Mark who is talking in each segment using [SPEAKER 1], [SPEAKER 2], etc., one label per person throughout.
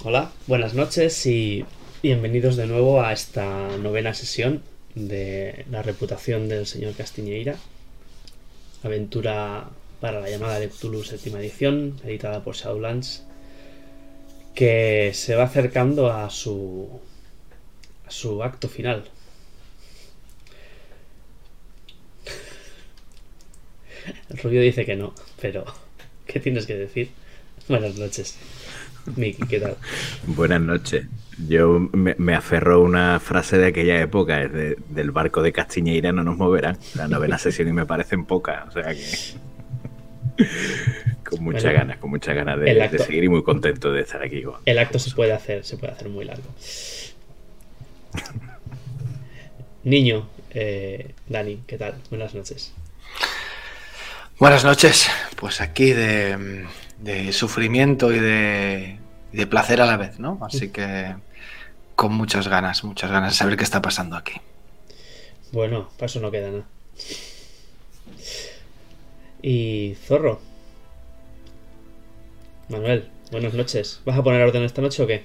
[SPEAKER 1] Hola, buenas noches y bienvenidos de nuevo a esta novena sesión de La reputación del señor Castiñeira. Aventura para la llamada de Cthulhu séptima edición, editada por Shadowlands, que se va acercando a su a su acto final. El rubio dice que no, pero ¿qué tienes que decir? Buenas noches. Miki, ¿qué tal?
[SPEAKER 2] Buenas noches. Yo me, me aferro a una frase de aquella época, es de- del barco de Castiñeira no nos moverán. La novena sesión y me parecen pocas, o sea que... con muchas
[SPEAKER 1] Bueno,
[SPEAKER 2] ganas, con muchas ganas de, seguir y muy contento de estar aquí. con-
[SPEAKER 1] El acto se puede hacer, se puede hacer muy largo. Niño, eh, Dani, ¿qué tal? Buenas noches.
[SPEAKER 3] Buenas noches. Pues aquí de, de sufrimiento y de, y de placer a la vez, ¿no? Así que con muchas ganas, muchas ganas de saber qué está pasando aquí.
[SPEAKER 1] Bueno, para eso no queda nada. Y Zorro. Manuel, buenas noches. ¿Vas a poner orden esta noche o qué?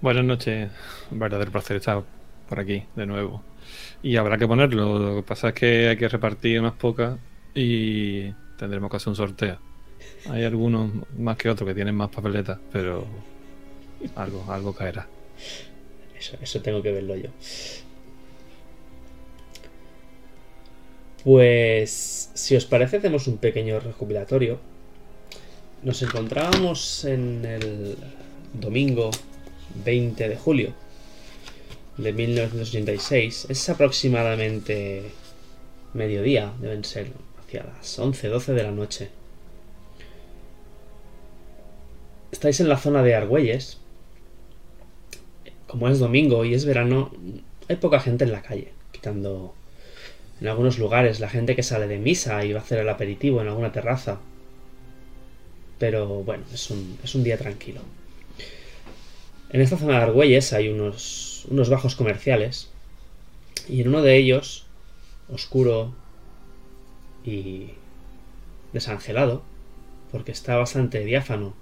[SPEAKER 4] Buenas noches, un verdadero placer estar por aquí de nuevo. Y habrá que ponerlo, lo que pasa es que hay que repartir unas pocas y tendremos que hacer un sorteo. Hay algunos más que otros que tienen más papeletas, pero algo, algo caerá.
[SPEAKER 1] Eso, eso tengo que verlo yo. Pues, si os parece, hacemos un pequeño recopilatorio. Nos encontrábamos en el domingo 20 de julio de 1986. Es aproximadamente mediodía, deben ser hacia las 11, 12 de la noche. Estáis en la zona de Argüelles, como es domingo y es verano, hay poca gente en la calle, quitando en algunos lugares la gente que sale de misa y va a hacer el aperitivo en alguna terraza. Pero bueno, es un, día tranquilo. En esta zona de Argüelles hay unos bajos comerciales y en uno de ellos, oscuro y desangelado, porque está bastante diáfano,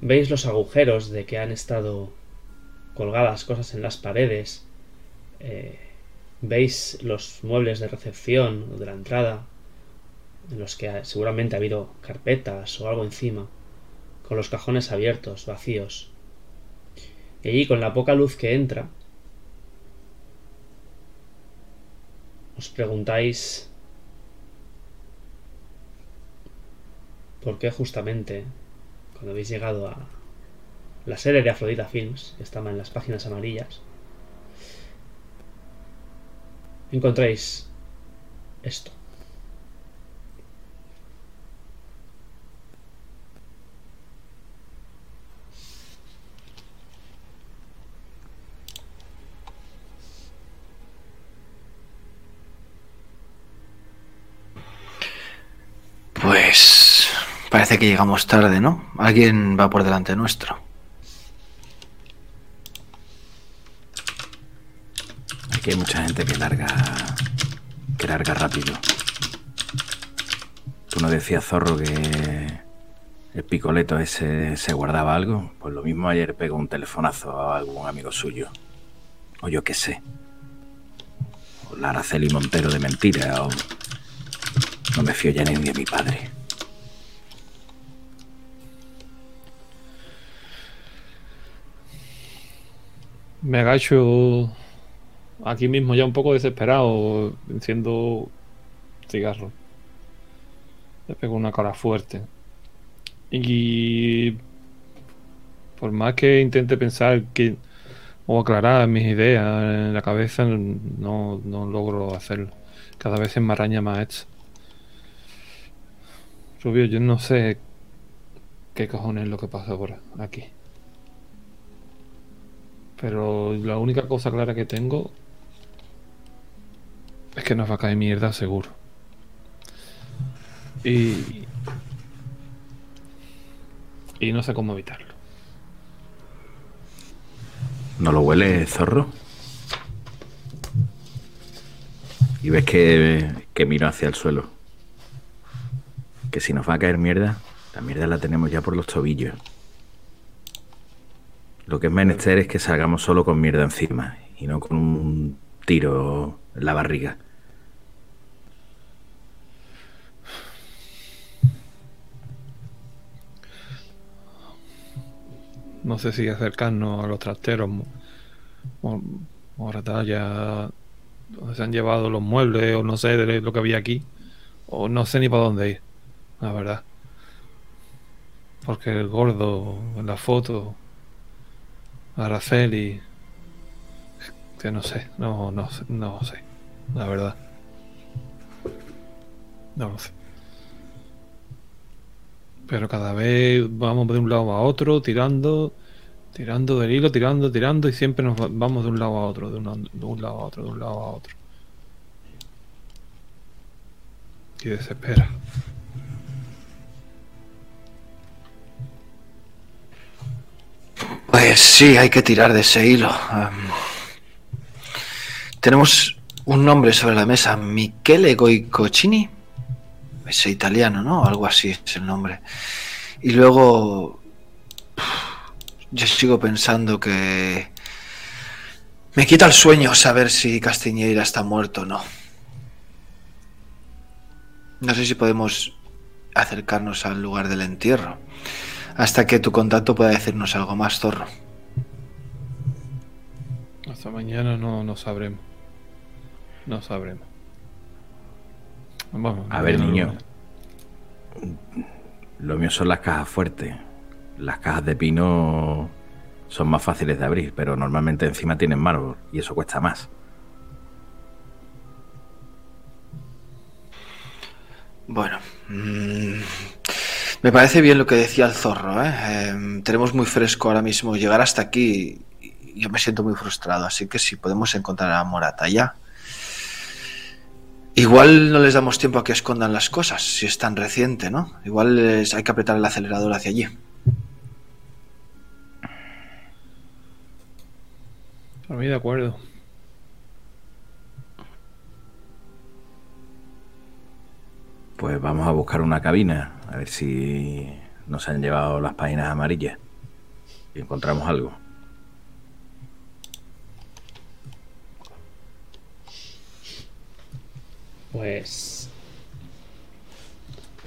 [SPEAKER 1] veis los agujeros de que han estado colgadas cosas en las paredes. eh, veis los muebles de recepción o de la entrada, en los que seguramente ha habido carpetas o algo encima, con los cajones abiertos, vacíos. Y allí, con la poca luz que entra, os preguntáis por qué justamente cuando habéis llegado a la sede de Afrodita Films, que estaba en las páginas amarillas, encontráis esto.
[SPEAKER 3] Pues parece que llegamos tarde, ¿no? Alguien va por delante nuestro.
[SPEAKER 2] Aquí hay mucha gente que larga, que larga rápido. Tú no decías, Zorro, que el picoleto ese se guardaba algo. Pues lo mismo ayer pegó un telefonazo a algún amigo suyo. O yo qué sé. O la Araceli Montero de mentira. O... No me fío ya ni de mi padre.
[SPEAKER 4] Me agacho aquí mismo ya un poco desesperado, enciendo cigarro. Le pego una cara fuerte. Y por más que intente pensar que o aclarar mis ideas en la cabeza, no, no logro hacerlo. Cada vez se me araña más esto. Rubio, yo no sé qué cojones es lo que pasa por aquí. Pero la única cosa clara que tengo es que nos va a caer mierda seguro. Y. Y no sé cómo evitarlo.
[SPEAKER 2] ¿No lo huele, Zorro? Y ves que, que miro hacia el suelo. Que si nos va a caer mierda, la mierda la tenemos ya por los tobillos. Lo que es menester es que salgamos solo con mierda encima y no con un tiro en la barriga.
[SPEAKER 4] No sé si acercarnos a los trasteros. mo- mo- Moratalla, donde se han llevado los muebles, o no sé de lo que había aquí. O no sé ni para dónde ir, la verdad. Porque el gordo en la foto, Araceli, que no sé, no, no, no sé, la verdad. No lo sé. Pero cada vez vamos de un lado a otro, tirando, tirando del hilo, tirando, tirando, y siempre nos va- vamos de un lado a otro, de, una- de un lado a otro, de un lado a otro. Y desespera.
[SPEAKER 3] Pues sí, hay que tirar de ese hilo. Tenemos un nombre sobre la mesa, Michele Goicocini. Es italiano, ¿no? Algo así es el nombre. Y luego yo sigo pensando que me quita el sueño saber si Castiñeira está muerto o no. No sé si podemos acercarnos al lugar del entierro. Hasta que tu contacto pueda decirnos algo más, Zorro.
[SPEAKER 4] Hasta mañana no, no sabremos. No sabremos. Vamos,
[SPEAKER 2] A ver, niño. Lo mío son las cajas fuertes. Las cajas de pino son más fáciles de abrir, pero normalmente encima tienen mármol y eso cuesta más.
[SPEAKER 3] Bueno, mm, me parece bien lo que decía el zorro. ¿eh? Em, tenemos muy fresco ahora mismo llegar hasta aquí. Yo me siento muy frustrado, así que si podemos encontrar a Morata ya. Igual no les damos tiempo a que escondan las cosas, si es tan reciente, ¿no? Igual hay que apretar el acelerador hacia allí.
[SPEAKER 4] Por mí de acuerdo.
[SPEAKER 2] Pues vamos a buscar una cabina, a ver si nos han llevado las páginas amarillas y encontramos algo.
[SPEAKER 1] Pues.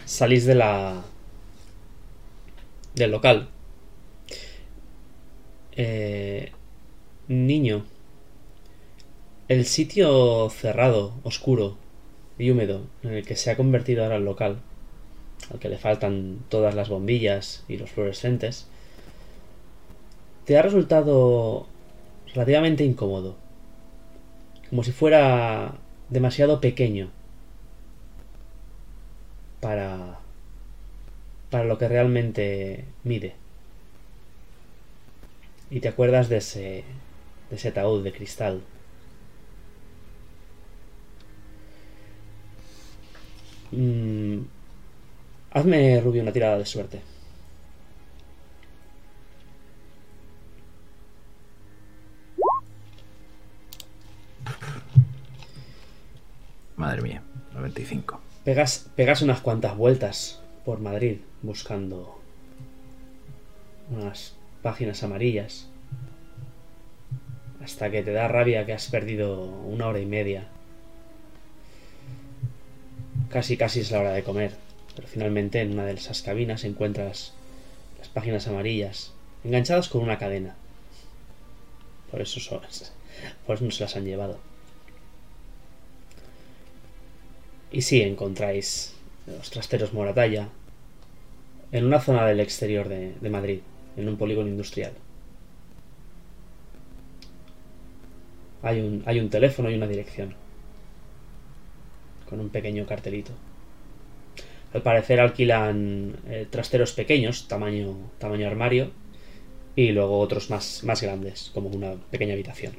[SPEAKER 1] Salís de la. del local. Eh, niño. El sitio cerrado, oscuro y húmedo en el que se ha convertido ahora el local, al que le faltan todas las bombillas y los fluorescentes, te ha resultado relativamente incómodo. Como si fuera demasiado pequeño para para lo que realmente mide. Y te acuerdas de ese de ese ataúd de cristal. Mm, hazme Rubio una tirada de suerte.
[SPEAKER 2] Madre mía, 95.
[SPEAKER 1] Pegas, pegas unas cuantas vueltas por Madrid buscando unas páginas amarillas. Hasta que te da rabia que has perdido una hora y media. Casi, casi es la hora de comer. Pero finalmente en una de esas cabinas encuentras las páginas amarillas enganchadas con una cadena. Por eso, son, no se las han llevado. Y sí, encontráis los trasteros Moratalla en una zona del exterior de, de Madrid, en un polígono industrial. Hay un, hay un teléfono y una dirección, con un pequeño cartelito. Al parecer alquilan eh, trasteros pequeños, tamaño, tamaño armario, y luego otros más, más grandes, como una pequeña habitación.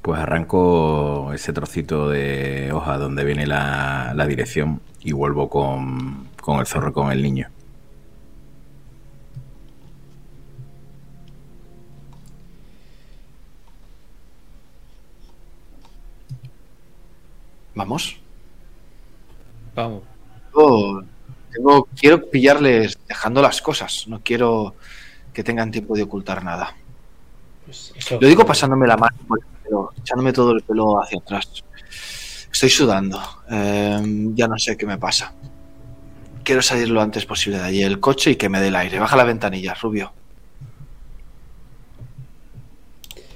[SPEAKER 2] Pues arranco ese trocito de hoja donde viene la, la dirección y vuelvo con, con el zorro con el niño.
[SPEAKER 3] Vamos.
[SPEAKER 4] Vamos.
[SPEAKER 3] Oh, tengo quiero pillarles dejando las cosas. No quiero que tengan tiempo de ocultar nada.
[SPEAKER 1] Pues eso-
[SPEAKER 3] Lo digo pasándome la mano por el pelo, echándome todo el pelo hacia atrás. Estoy sudando. Eh, ya no sé qué me pasa. Quiero salir lo antes posible de allí el coche y que me dé el aire. Baja la ventanilla, Rubio.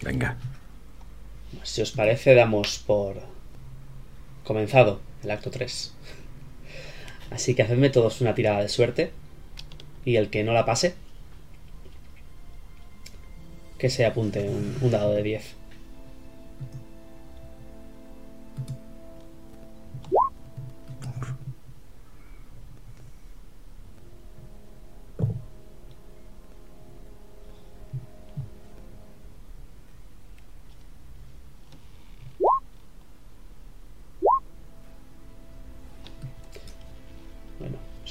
[SPEAKER 2] Venga.
[SPEAKER 1] Si os parece, damos por comenzado el acto 3. Así que hacedme todos una tirada de suerte. Y el que no la pase, que se apunte un, un dado de 10.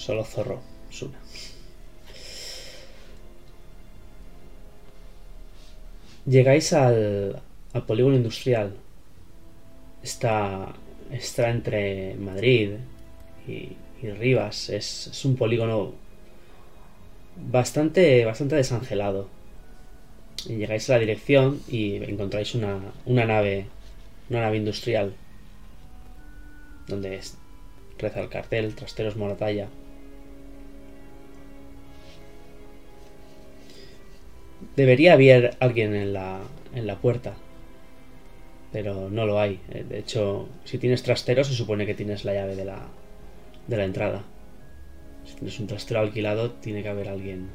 [SPEAKER 1] Solo zorro, Suna. Llegáis al, al polígono industrial. Está, está entre Madrid y, y Rivas. Es, un polígono bastante, bastante desangelado. Llegáis a la dirección y encontráis una, una nave, una nave industrial, donde reza el cartel, trasteros Moratalla. Debería haber alguien en la, en la puerta, pero no lo hay. Eh, De hecho, si tienes trasteros, se supone que tienes la llave de la, de la entrada. Si tienes un trastero alquilado, tiene que haber alguien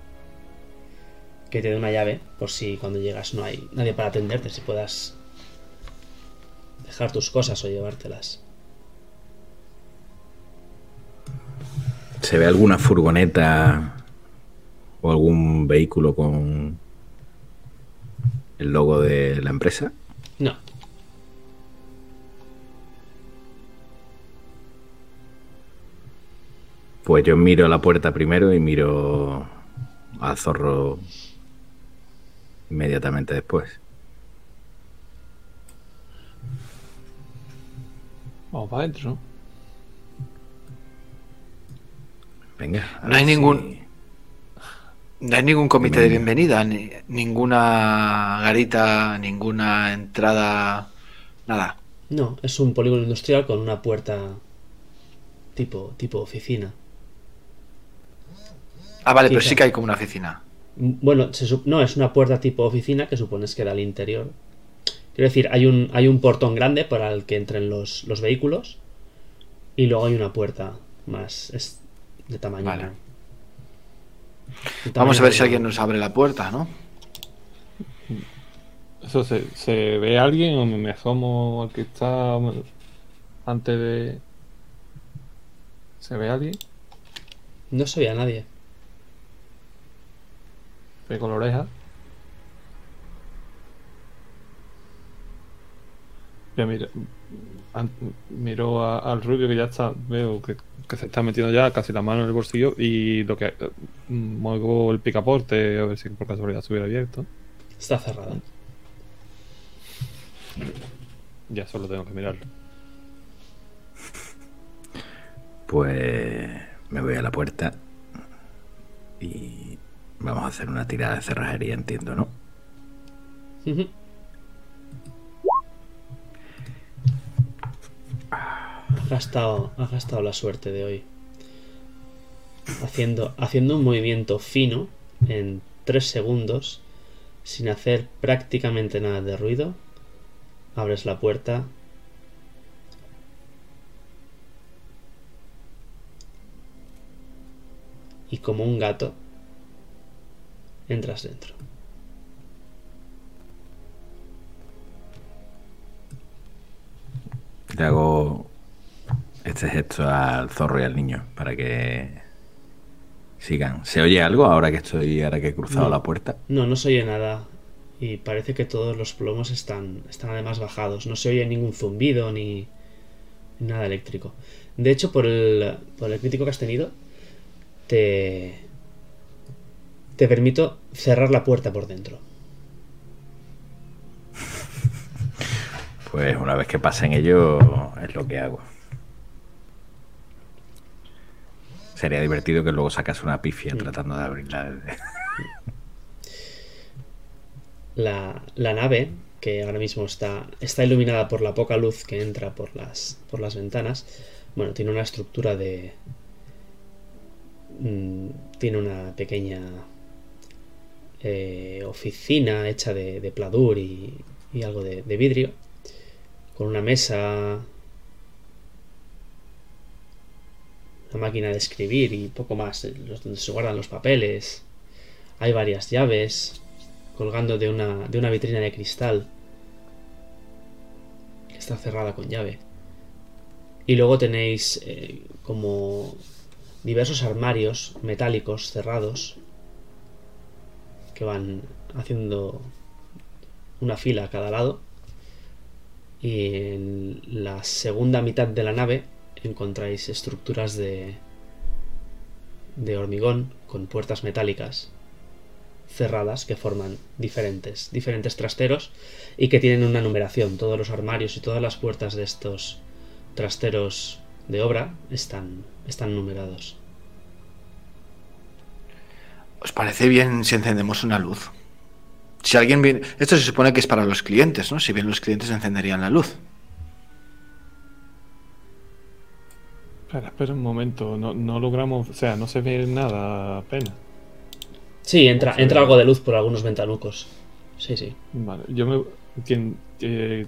[SPEAKER 1] que te dé una llave, por si cuando llegas no hay nadie para atenderte, si puedas dejar tus cosas o llevártelas.
[SPEAKER 2] ¿Se ve alguna furgoneta o algún vehículo con el logo de la empresa?
[SPEAKER 1] No,
[SPEAKER 2] Pues yo miro la puerta primero y miro al zorro inmediatamente después.
[SPEAKER 4] Vamos para adentro.
[SPEAKER 2] Venga.
[SPEAKER 3] No hay ningún- No hay ningún comité de bienvenida, ni, ninguna garita, ninguna entrada, nada.
[SPEAKER 1] no, es un polígono industrial con una puerta tipo, tipo oficina.
[SPEAKER 3] Ah, vale, pero sí que hay como una oficina.
[SPEAKER 1] Mm, Bueno, se no, es una puerta tipo oficina que supones que da al interior. Quiero decir, hay un, hay un portón grande para el que entren los, los vehículos y luego hay una puerta más es de tamaño.
[SPEAKER 3] Vale. Vamos a ver si alguien nos abre la puerta, ¿no?
[SPEAKER 4] Eso se, se ve a alguien o me, asomo al que está antes de. ¿Se ve a alguien?
[SPEAKER 1] No se ve a nadie.
[SPEAKER 4] Pego la oreja. Ya mira, a- al rubio que ya está, veo que, que se está metiendo ya casi la mano en el bolsillo y lo que eh, muevo el picaporte a ver si por casualidad estuviera abierto.
[SPEAKER 1] Está cerrada.
[SPEAKER 4] Ya solo tengo que mirarlo.
[SPEAKER 2] Pues me voy a la puerta y vamos a hacer una tirada de cerrajería, entiendo, ¿no?
[SPEAKER 1] Ujú. Ha gastado, ha gastado la suerte de hoy. Haciendo, haciendo un movimiento fino en 3 segundos, sin hacer prácticamente nada de ruido, abres la puerta. Y como un gato, entras dentro.
[SPEAKER 2] Le hago este gesto al zorro y al niño para que sigan. ¿Se oye algo ahora que estoy, ahora que he cruzado
[SPEAKER 1] No.
[SPEAKER 2] la puerta?
[SPEAKER 1] No, no se oye nada. Y parece que todos los plomos están, están además bajados. No se oye ningún zumbido ni nada eléctrico. De hecho, por el, por el crítico que has tenido, te, te permito cerrar la puerta por dentro.
[SPEAKER 2] Pues una vez que pasen ellos es lo que hago. Sería divertido que luego sacas una pifia tratando de abrirla desde...
[SPEAKER 1] La, la nave, que ahora mismo está, está iluminada por la poca luz que entra por las, por las ventanas, bueno, tiene una estructura de... mm, tiene una pequeña eh, oficina hecha de, de pladur y, y algo de, de vidrio, con una mesa, máquina de escribir y poco más, eh, donde se guardan los papeles. Hay varias llaves colgando de una, de una vitrina de cristal que está cerrada con llave. Y luego tenéis eh, como diversos armarios metálicos cerrados que van haciendo una fila a cada lado. Y en la segunda mitad de la nave encontráis estructuras de, de hormigón con puertas metálicas cerradas que forman diferentes, diferentes trasteros y que tienen una numeración. Todos los armarios y todas las puertas de estos trasteros de obra están, están numerados.
[SPEAKER 3] ¿Os parece bien si encendemos una luz? Si alguien viene... Esto se supone que es para los clientes, ¿no? Si bien los clientes encenderían la luz.
[SPEAKER 4] Espera, espera un momento. No, no logramos. O sea, no se ve nada apenas.
[SPEAKER 1] Sí, entra, entra algo de luz por algunos ventanucos. Sí, sí.
[SPEAKER 4] Vale, yo me. ¿quién, eh,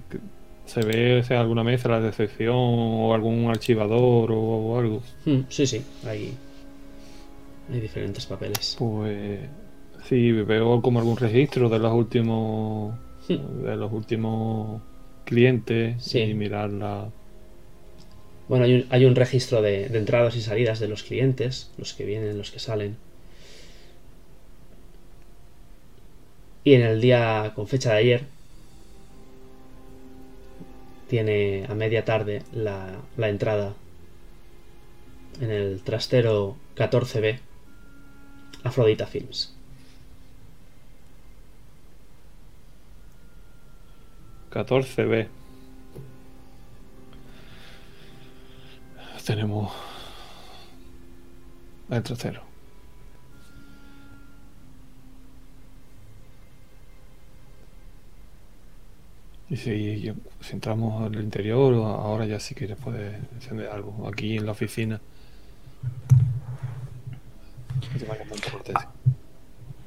[SPEAKER 4] ¿Se ve o sea, alguna mesa de recepción o algún archivador o, o algo?
[SPEAKER 1] Mm, sí, sí, hay, hay diferentes papeles.
[SPEAKER 4] Pues. Sí, veo como algún registro de los últimos.
[SPEAKER 1] Hmm.
[SPEAKER 4] de los últimos clientes
[SPEAKER 1] Sí.
[SPEAKER 4] y mirar la.
[SPEAKER 1] Bueno, hay un, hay un registro de, entradas y salidas de los clientes, los que vienen, los que salen. Y en el día con fecha de ayer, tiene a media tarde la, la entrada en el trastero 14B Afrodita Films.
[SPEAKER 4] 14B. Tenemos el trasero. Y si, entramos al interior, ahora ya sí que puede encender algo. Aquí en la oficina.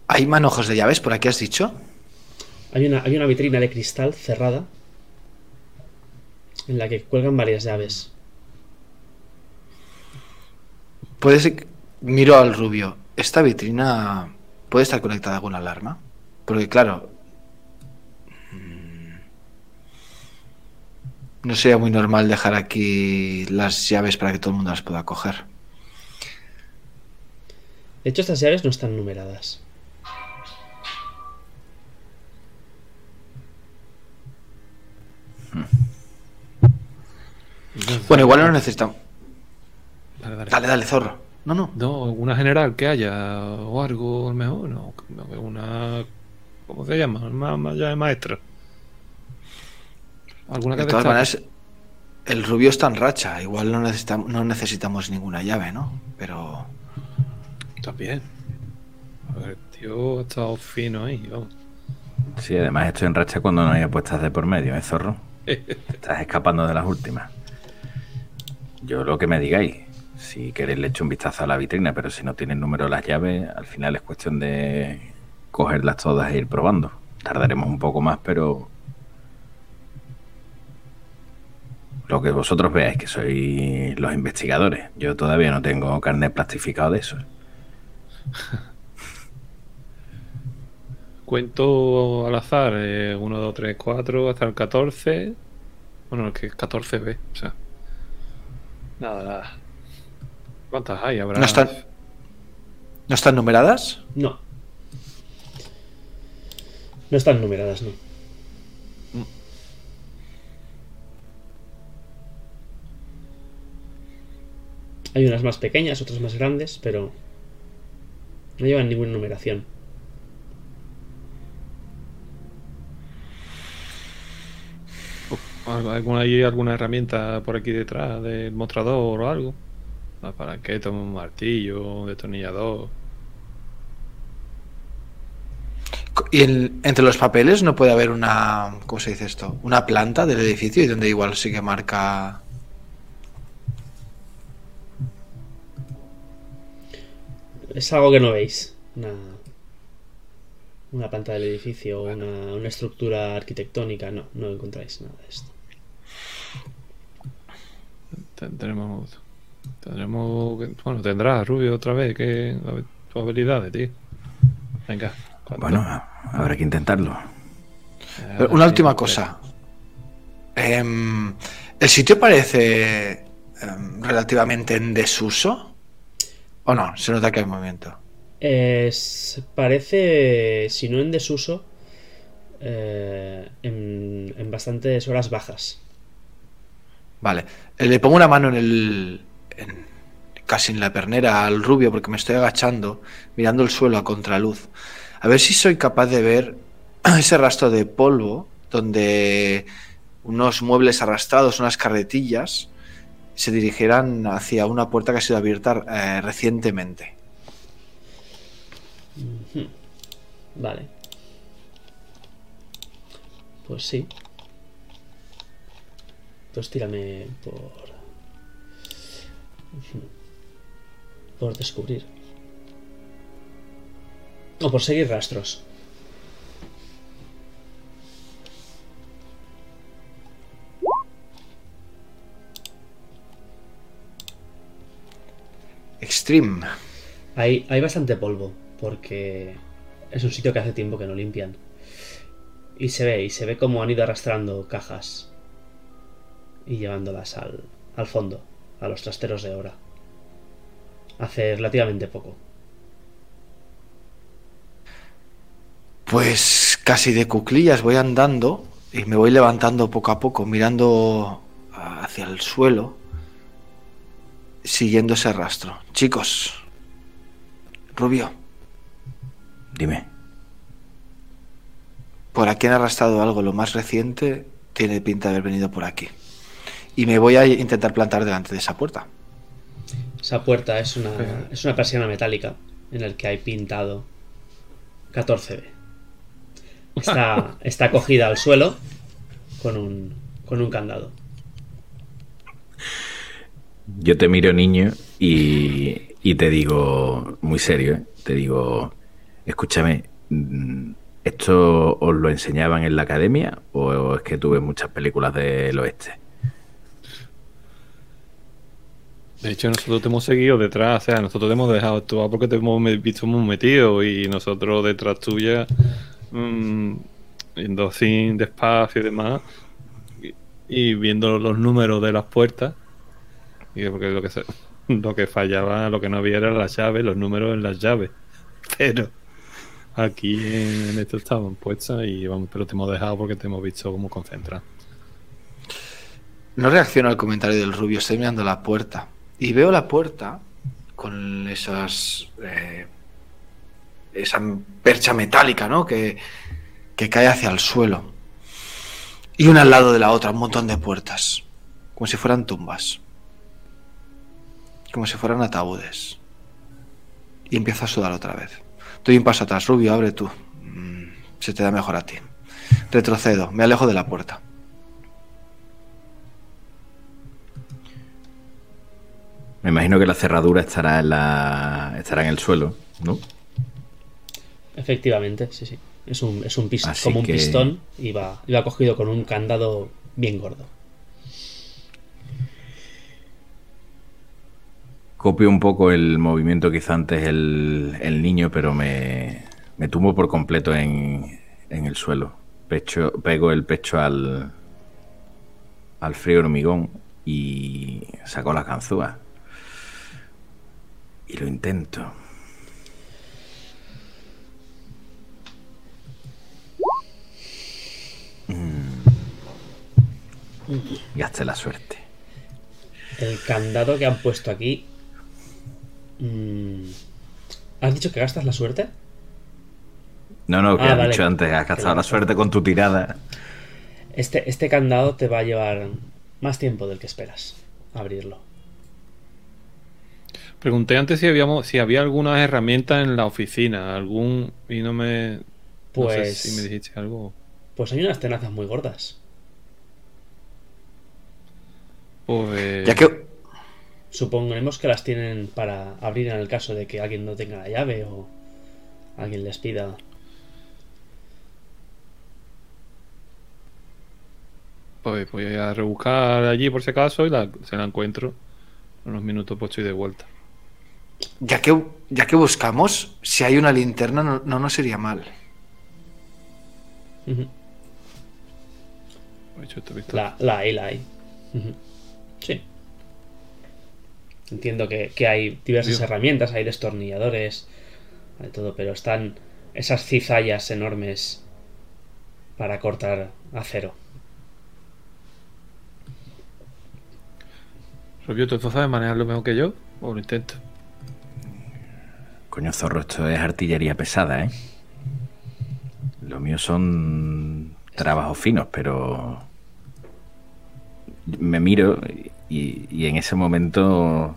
[SPEAKER 3] ¿Hay manojos de llaves por aquí, has dicho?
[SPEAKER 1] Hay una, hay una vitrina de cristal cerrada en la que cuelgan varias llaves.
[SPEAKER 3] Puede ser... Miro al rubio. ¿Esta vitrina puede estar conectada a alguna alarma? Porque claro... mm, No sería muy normal dejar aquí las llaves para que todo el mundo las pueda coger.
[SPEAKER 1] De hecho, estas llaves no están numeradas.
[SPEAKER 3] Bueno, igual no necesitamos...
[SPEAKER 4] Dale, dale.
[SPEAKER 3] Dale, dale, zorro. No, no.
[SPEAKER 4] No, una general que haya o algo a lo mejor, no, una ¿cómo se llama? Una llave maestra. Alguna que
[SPEAKER 3] De todas maneras, el rubio está en racha. Igual no necesitamos, no necesitamos ninguna llave, ¿no? Pero...
[SPEAKER 4] Está bien. A ver, tío, ha estado fino ahí, vamos.
[SPEAKER 2] Sí, además estoy en racha cuando no hay apuestas de por medio, ¿eh, zorro? Estás escapando de las últimas. Yo lo que me digáis. Si queréis le echo un vistazo a la vitrina, pero si no tiene el número de las llaves, al final es cuestión de cogerlas todas e ir probando. Tardaremos un poco más, pero... Lo que vosotros veáis, que sois los investigadores. Yo todavía no tengo carnet plastificado de eso.
[SPEAKER 4] Cuento al azar, 1, 2, 3, 4, hasta el 14. Bueno, es que 14B, o sea. Nada, nada. ¿Cuántas hay? Habrá.
[SPEAKER 3] ¿No están, ¿No están numeradas?
[SPEAKER 1] No. No están numeradas, no. Hay unas más pequeñas, otras más grandes, pero no llevan ninguna numeración.
[SPEAKER 4] ¿Alguna, hay alguna herramienta por aquí detrás del mostrador o algo? Una palanqueta, un martillo, un destornillador.
[SPEAKER 3] Y en- entre los papeles no puede haber una. ¿Cómo se dice esto? Una planta del edificio y donde igual sí que marca.
[SPEAKER 1] Es algo que no veis. Una, una planta del edificio, una, una estructura arquitectónica. No, no encontráis nada de esto.
[SPEAKER 4] Tendremos. Tendremos. Bueno, tendrás, Rubio, otra vez. que Tus habilidades, tío. Venga. ¿cuánto?
[SPEAKER 2] Bueno, habrá que intentarlo.
[SPEAKER 4] Eh,
[SPEAKER 3] Pero una última cosa. Em, ¿El sitio parece em, relativamente en desuso? ¿O no? Se nota que hay movimiento.
[SPEAKER 1] Es, parece, si no en desuso, eh, en, en bastantes horas bajas.
[SPEAKER 3] Vale. Eh, Le pongo una mano en el. Casi en la pernera al rubio porque me estoy agachando, mirando el suelo a contraluz. A ver si soy capaz de ver ese rastro de polvo donde unos muebles arrastrados, unas carretillas, se dirigieran hacia una puerta que ha sido abierta eh, recientemente.
[SPEAKER 1] Vale. Pues sí. Pues tírame por. Por descubrir. O por seguir rastros.
[SPEAKER 3] Extreme.
[SPEAKER 1] Hay, hay bastante polvo, porque es un sitio que hace tiempo que no limpian. Y se ve, y se ve como han ido arrastrando cajas y llevándolas al, al fondo, a los trasteros de obra. Hace relativamente poco.
[SPEAKER 3] Pues casi de cuclillas voy andando y me voy levantando poco a poco, mirando hacia el suelo, siguiendo ese rastro. Chicos, Rubio,
[SPEAKER 2] Dime.
[SPEAKER 3] por aquí han arrastrado algo. Lo más reciente tiene pinta de haber venido por aquí. Y me voy a intentar plantar delante de esa puerta.
[SPEAKER 1] Esa puerta es una, es una persiana metálica en la que hay pintado 14B. Está, está cogida al suelo con un, con un candado.
[SPEAKER 2] Yo te miro, niño, y, y te digo, muy serio, ¿eh? te digo, escúchame, ¿esto os lo enseñaban en la academia o es que tuve muchas películas del oeste?
[SPEAKER 4] De hecho, nosotros te hemos seguido detrás, o sea, nosotros te hemos dejado actuar porque te hemos visto muy metido y nosotros detrás tuya, mm, yendo así despacio y demás, y, viendo los números de las puertas, y porque lo que, lo que fallaba, lo que no había era las llaves, los números en las llaves, pero aquí en, esto estaban puestas y vamos, pero te hemos dejado porque te hemos visto como concentrado.
[SPEAKER 3] No reacciono al comentario del rubio, estoy mirando la puerta. Y veo la puerta con esas. eh, esa percha metálica, ¿no? Que, que cae hacia el suelo. Y una al lado de la otra, un montón de puertas. Como si fueran tumbas. Como si fueran ataúdes. Y empiezo a sudar otra vez. Doy un paso atrás, Rubio, abre tú. Mm, Se te da mejor a ti. Retrocedo, me alejo de la puerta.
[SPEAKER 2] Me imagino que la cerradura estará en, la, estará en el suelo, ¿no?
[SPEAKER 1] Efectivamente, sí, sí. Es un, es un pis-
[SPEAKER 2] Así
[SPEAKER 1] como un pistón y va, y va cogido con un candado bien gordo.
[SPEAKER 2] Copio un poco el movimiento que hizo antes el, el niño, pero me, me tumbo por completo en, en el suelo. Pecho, pego el pecho al, al frío hormigón y saco la ganzúa. Y lo intento. Mm. Gasté la suerte.
[SPEAKER 1] El candado que han puesto aquí. mm, ¿Has dicho que gastas la suerte?
[SPEAKER 2] No, no, que
[SPEAKER 1] Ah,
[SPEAKER 2] has
[SPEAKER 1] vale.
[SPEAKER 2] dicho antes, has gastado
[SPEAKER 1] la-
[SPEAKER 2] la suerte con tu tirada.
[SPEAKER 1] Este, este candado te va a llevar más tiempo del que esperas abrirlo.
[SPEAKER 4] Pregunté antes si habíamos, si había algunas herramientas en la oficina, algún y no me no sé
[SPEAKER 1] Pues,
[SPEAKER 4] si me dijiste algo.
[SPEAKER 1] pues hay unas tenazas muy gordas.
[SPEAKER 4] Pues
[SPEAKER 3] Ya que
[SPEAKER 1] Suponemos que las tienen para abrir en el caso de que alguien no tenga la llave o alguien les pida.
[SPEAKER 4] pues voy a rebuscar allí por si acaso y la, se la encuentro. En unos minutos pues estoy de vuelta.
[SPEAKER 3] Ya que, ya que buscamos, si hay una linterna no, no nos iría mal.
[SPEAKER 1] La, la hay, la hay. Sí. Entiendo que, que hay diversas
[SPEAKER 4] Dios.
[SPEAKER 1] herramientas, hay destornilladores, hay todo, pero están esas cizallas enormes para cortar acero.
[SPEAKER 4] Rubio, ¿tú sabes manejarlo mejor que yo? O lo intento.
[SPEAKER 2] Coño, zorro, esto es artillería pesada, ¿eh? Lo mío son trabajos finos, pero me miro y, y en ese momento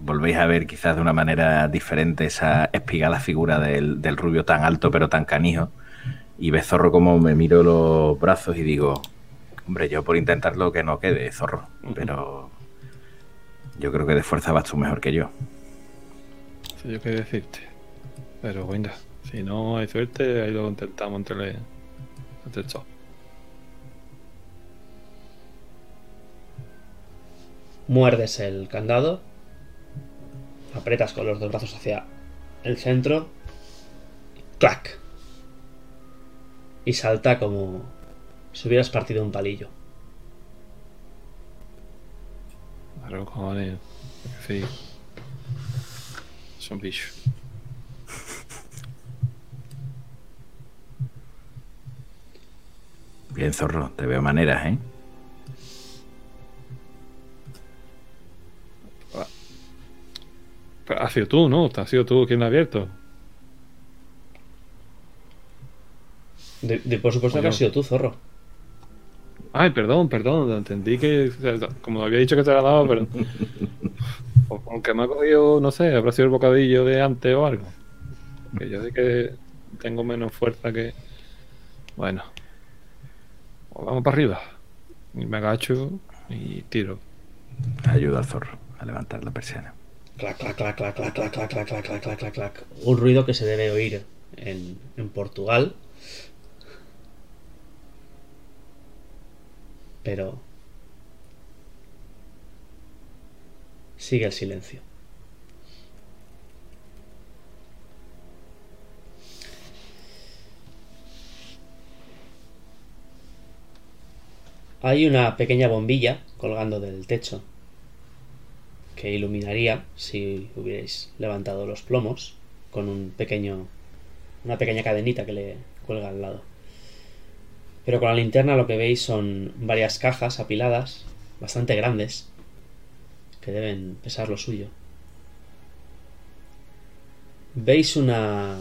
[SPEAKER 2] volvéis a ver quizás de una manera diferente esa espigada figura del, del rubio tan alto pero tan canijo. Y ves, zorro, como me miro los brazos y digo, hombre, yo por intentarlo que no quede, zorro. Pero yo creo que de fuerza vas tú mejor que yo.
[SPEAKER 4] Sé yo qué decirte. Pero venga, si no hay suerte, ahí lo intentamos entre, entre todos.
[SPEAKER 1] Muerdes el candado, apretas con los dos brazos hacia el centro, ¡clac! Y salta como si hubieras partido un palillo.
[SPEAKER 4] Sí. Son bichos.
[SPEAKER 2] Bien, zorro, te veo maneras, ¿eh?
[SPEAKER 4] Pero has sido tú, ¿no? Has sido tú quien lo ha abierto.
[SPEAKER 1] De, de- por supuesto que has sido tú, zorro.
[SPEAKER 4] Ay, perdón, perdón. Entendí que, o sea, como había dicho que te la daba, pero. Aunque me ha cogido, no sé, habrá sido el bocadillo de antes o algo. Que yo sé que tengo menos fuerza que. Bueno. Pues vamos para arriba. Y me agacho y tiro.
[SPEAKER 2] Ayuda al zorro a levantar la persiana.
[SPEAKER 1] Clac, clac, clac, clac, clac, clac, clac, clac, clac, clac, clac, clac, clac. Un ruido que se debe oír en, en Portugal. Pero... Sigue el silencio. Hay una pequeña bombilla colgando del techo que iluminaría si hubierais levantado los plomos con un pequeño una pequeña cadenita que le cuelga al lado. Pero con la linterna lo que veis son varias cajas apiladas, bastante grandes, que deben pesar lo suyo. Veis una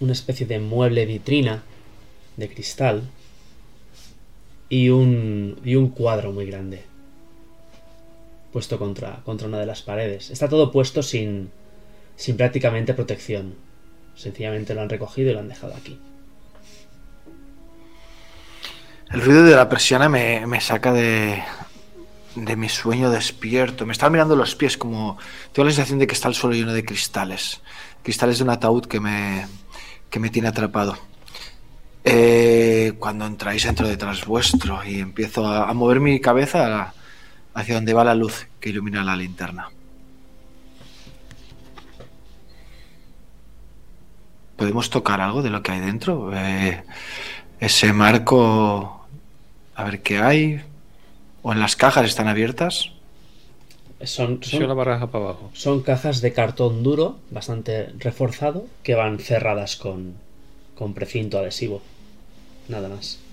[SPEAKER 1] una especie de mueble vitrina de cristal y un y un cuadro muy grande puesto contra, contra una de las paredes. Está todo puesto sin, sin prácticamente protección. Sencillamente lo han recogido y lo han dejado aquí.
[SPEAKER 3] El ruido de la persiana me, saca de, de mi sueño despierto. Me estaba mirando los pies como... Tengo la sensación de que está el suelo lleno de cristales. Cristales de un ataúd que me, que me tiene atrapado. Eh, cuando entráis entro detrás vuestro y empiezo a, a mover mi cabeza hacia donde va la luz que ilumina la linterna. ¿Podemos tocar algo de lo que hay dentro? Eh, ese marco, a ver qué hay. ¿O en las cajas están abiertas?
[SPEAKER 1] Son,
[SPEAKER 4] Yo la
[SPEAKER 1] son,
[SPEAKER 4] baraja para abajo.
[SPEAKER 1] son cajas de cartón duro, bastante reforzado, que van cerradas con, con precinto adhesivo. Nada más.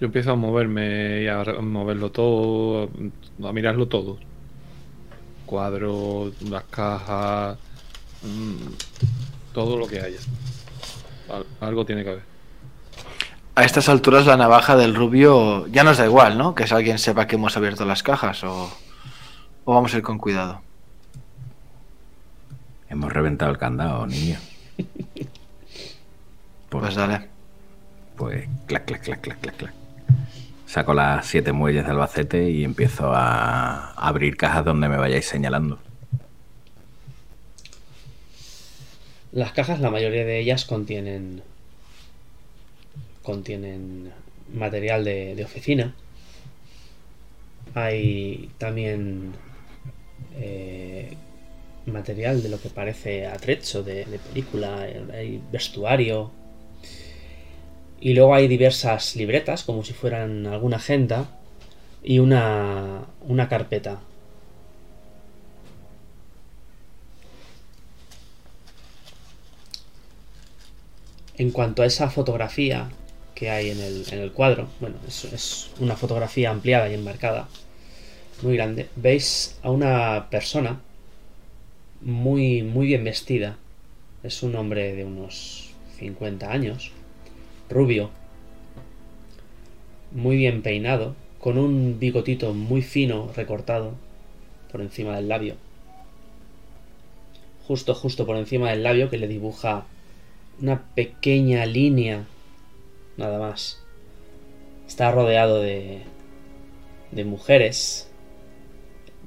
[SPEAKER 4] Yo empiezo a moverme y a moverlo todo, a mirarlo todo. Cuadros, las cajas, mm, todo lo que haya. Al- algo tiene que haber.
[SPEAKER 3] a estas alturas la navaja del rubio ya nos da igual, ¿no? Que si alguien sepa que hemos abierto las cajas o, o vamos a ir con cuidado.
[SPEAKER 2] Hemos reventado el candado, niño.
[SPEAKER 3] Pues dale.
[SPEAKER 2] Pues clac, clac, clac, clac, clac, clac. Saco las siete muelles de Albacete y empiezo a abrir cajas donde me vayáis señalando.
[SPEAKER 1] Las cajas, la mayoría de ellas contienen. contienen material de, oficina. Hay también eh, material de lo que parece atrecho de, de película, hay vestuario. Y luego hay diversas libretas, como si fueran alguna agenda, y una, una carpeta. En cuanto a esa fotografía que hay en el, en el cuadro, bueno, es, una fotografía ampliada y enmarcada, muy grande, veis a una persona muy, muy bien vestida. Es un hombre de unos 50 años, rubio, muy bien peinado, con un bigotito muy fino recortado por encima del labio. Justo, justo por encima del labio que le dibuja una pequeña línea, nada más. Está rodeado de, de mujeres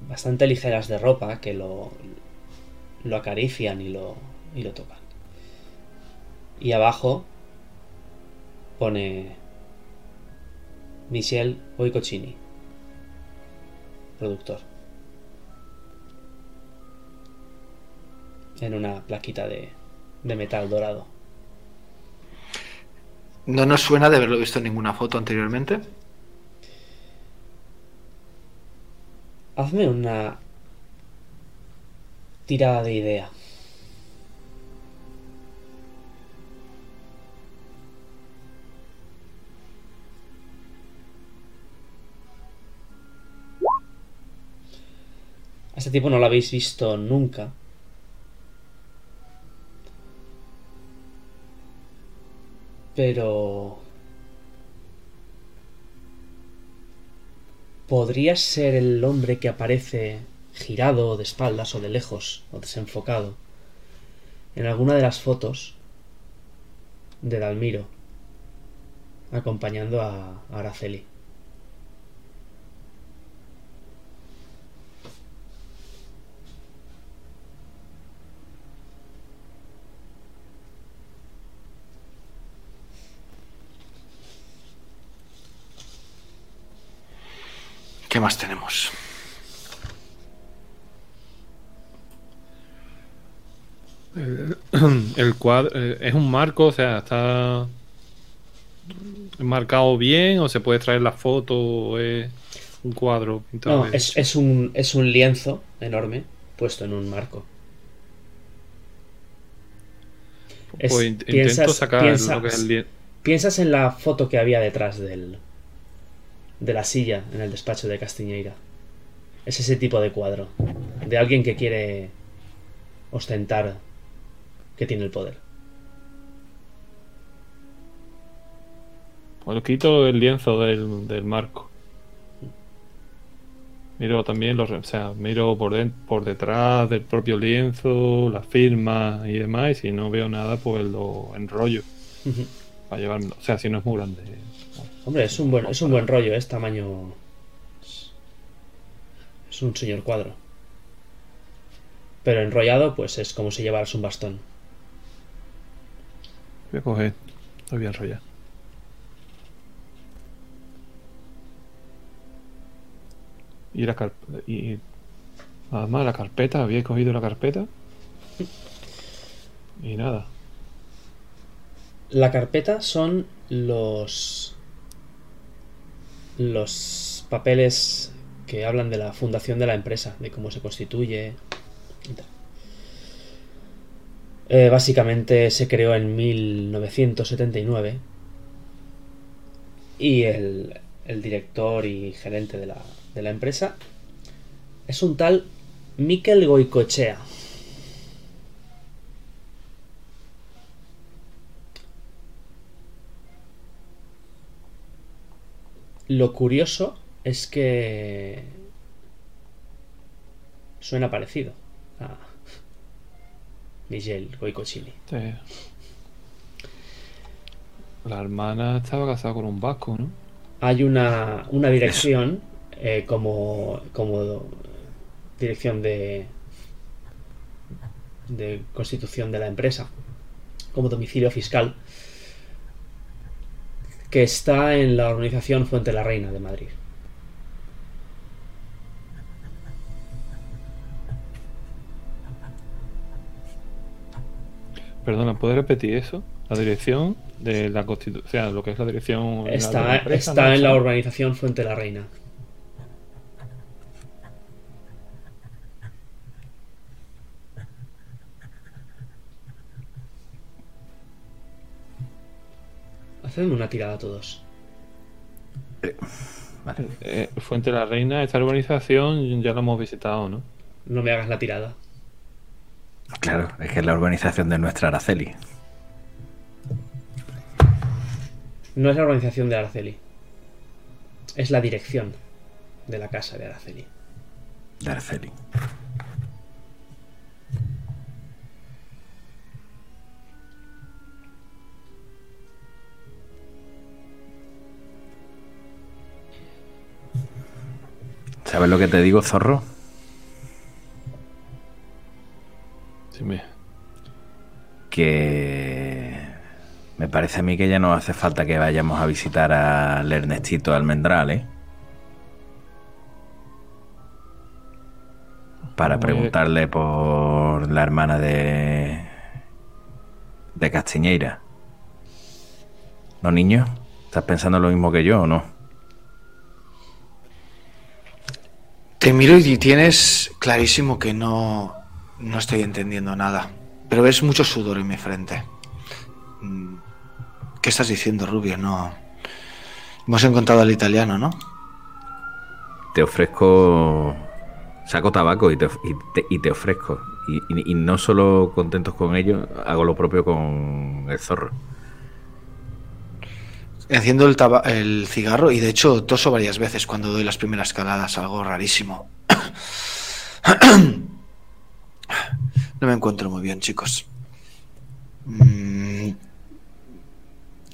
[SPEAKER 1] bastante ligeras de ropa que lo, lo acarician y lo, y lo tocan. Y abajo pone Michel Boicocini, productor. En una plaquita de, de metal dorado.
[SPEAKER 3] ¿No nos suena de haberlo visto en ninguna foto anteriormente?
[SPEAKER 1] Hazme una tirada de idea. A este tipo no lo habéis visto nunca. Pero... ¿Podría ser el hombre que aparece girado de espaldas o de lejos o desenfocado en alguna de las fotos de Dalmiro acompañando a Araceli?
[SPEAKER 3] ¿Qué más tenemos?
[SPEAKER 4] El, el cuadro eh, es un marco, o sea, está marcado bien o se puede traer la foto o es un cuadro pintado.
[SPEAKER 1] No, es, es un, es un lienzo enorme puesto en un marco. es-
[SPEAKER 4] pues in- intento
[SPEAKER 1] piensas-
[SPEAKER 4] sacar
[SPEAKER 1] piensas-
[SPEAKER 4] lo que es el lien-
[SPEAKER 1] Piensas en la foto que había detrás del, de la silla en el despacho de Castiñeira. Es ese tipo de cuadro. De alguien que quiere ostentar que tiene el poder.
[SPEAKER 4] Bueno, quito el lienzo del, del marco. Miro también los, o sea, miro por, den- por detrás del propio lienzo, la firma y demás, y si no veo nada, pues lo enrollo para llevarlo. O sea, si no es muy grande.
[SPEAKER 1] Hombre, es un buen, es un buen rollo, es tamaño. es- un señor cuadro. Pero enrollado, pues es como si llevaras un bastón.
[SPEAKER 4] Voy a coger, lo voy a enrollar. Y la carpeta. Y nada más, la carpeta, había cogido la carpeta. Y nada.
[SPEAKER 1] La carpeta son los. Los papeles que hablan de la fundación de la empresa, de cómo se constituye. Eh, básicamente se creó en 1979 y el, el director y gerente de la, de la empresa es un tal Mikel Goicochea. Lo curioso es que suena parecido a Miguel Goicochini.
[SPEAKER 4] Sí. La hermana estaba casada con un vasco, ¿no?
[SPEAKER 1] Hay una, una dirección eh, como, como dirección de, de constitución de la empresa, como domicilio fiscal, que está en la organización Fuente la Reina de Madrid.
[SPEAKER 4] Perdona, ¿puedes repetir eso? La dirección de la constitución, o sea, lo que es la dirección
[SPEAKER 1] Está,
[SPEAKER 4] la empresa,
[SPEAKER 1] está
[SPEAKER 4] ¿no?
[SPEAKER 1] en la organización Fuente la Reina. Hacedme una tirada todos.
[SPEAKER 2] Vale.
[SPEAKER 4] Eh, Fuente de la Reina, esta urbanización ya la hemos visitado, ¿no?
[SPEAKER 1] No me hagas la tirada.
[SPEAKER 2] Claro, es que es la organización de nuestra Araceli.
[SPEAKER 1] No es la organización de Araceli. Es la dirección de la casa de Araceli.
[SPEAKER 2] De Araceli. ¿Sabes lo que te digo, zorro? Que me parece a mí que ya no hace falta que vayamos a visitar al Ernestito Almendral, ¿eh? Para preguntarle por la hermana de. de Castiñeira. ¿No, niño? ¿Estás pensando lo mismo que yo o no?
[SPEAKER 3] Te miro y tienes clarísimo que no, no estoy entendiendo nada. Pero ves mucho sudor en mi frente. Mm, ¿Qué estás diciendo, Rubio? No. Hemos encontrado al italiano, ¿no?
[SPEAKER 2] Te ofrezco. Saco tabaco y te, y te, y te ofrezco. Y, y- y no solo contentos con ello, hago lo propio con el zorro.
[SPEAKER 3] Enciendo el, el cigarro y de hecho toso varias veces cuando doy las primeras caladas, algo rarísimo. No me encuentro muy bien, chicos. Mm,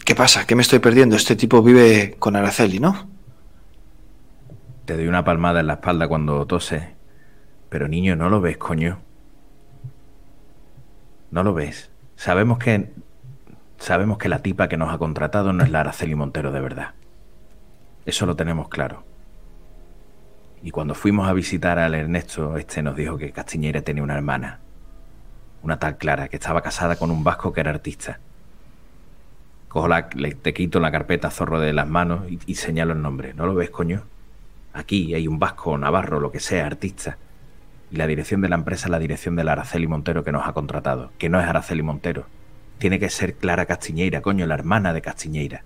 [SPEAKER 3] ¿Qué pasa? ¿Qué me estoy perdiendo? Este tipo vive con Araceli, ¿no?
[SPEAKER 2] Te doy una palmada en la espalda cuando toses. Pero niño, no lo ves, coño. No lo ves. Sabemos que. Sabemos que la tipa que nos ha contratado no es la Araceli Montero de verdad. Eso lo tenemos claro. Y cuando fuimos a visitar al Ernesto, este nos dijo que Castiñeira tenía una hermana. Una tal Clara, que estaba casada con un vasco que era artista. Cojo la, le- te quito la carpeta zorro de las manos y, y señalo el nombre. ¿No lo ves, coño? Aquí hay un vasco, navarro, lo que sea, artista. Y la dirección de la empresa es la dirección de la Araceli Montero que nos ha contratado. Que no es Araceli Montero. Tiene que ser Clara Castiñeira, coño, la hermana de Castiñeira.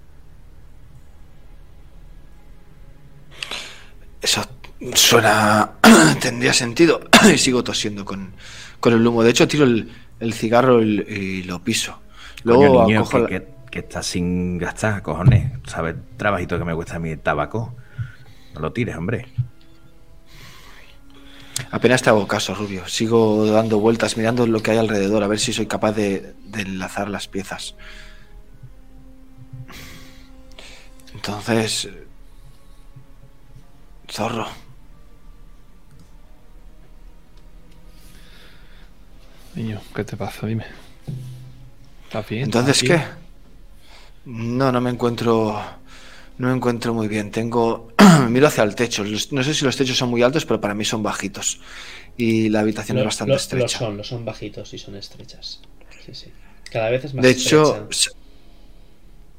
[SPEAKER 3] Eso suena... tendría sentido. y sigo tosiendo con, con el humo. De hecho, tiro el, el cigarro y, y lo piso. Luego
[SPEAKER 2] Coño, niño,
[SPEAKER 3] cojo
[SPEAKER 2] que,
[SPEAKER 3] la-
[SPEAKER 2] que- que estás sin gastar, cojones. ¿Sabes trabajito que me cuesta a mí el tabaco? No lo tires, hombre.
[SPEAKER 3] Apenas te hago caso, Rubio. Sigo dando vueltas, mirando lo que hay alrededor, a ver si soy capaz de, de enlazar las piezas. Entonces... Zorro.
[SPEAKER 4] Niño, ¿qué te pasa? Dime. ¿Estás bien?
[SPEAKER 3] Entonces,
[SPEAKER 4] ¿Estás
[SPEAKER 3] ¿qué? No, no me encuentro... No me encuentro muy bien. Tengo... Miro hacia el techo. No sé si los techos son muy altos, pero para mí son bajitos. Y la habitación
[SPEAKER 1] Lo,
[SPEAKER 3] es bastante
[SPEAKER 1] lo- lo
[SPEAKER 3] estrecha.
[SPEAKER 1] son, lo son bajitos y son estrechas. Sí, sí. Cada vez es más
[SPEAKER 3] De hecho,
[SPEAKER 1] estrecha.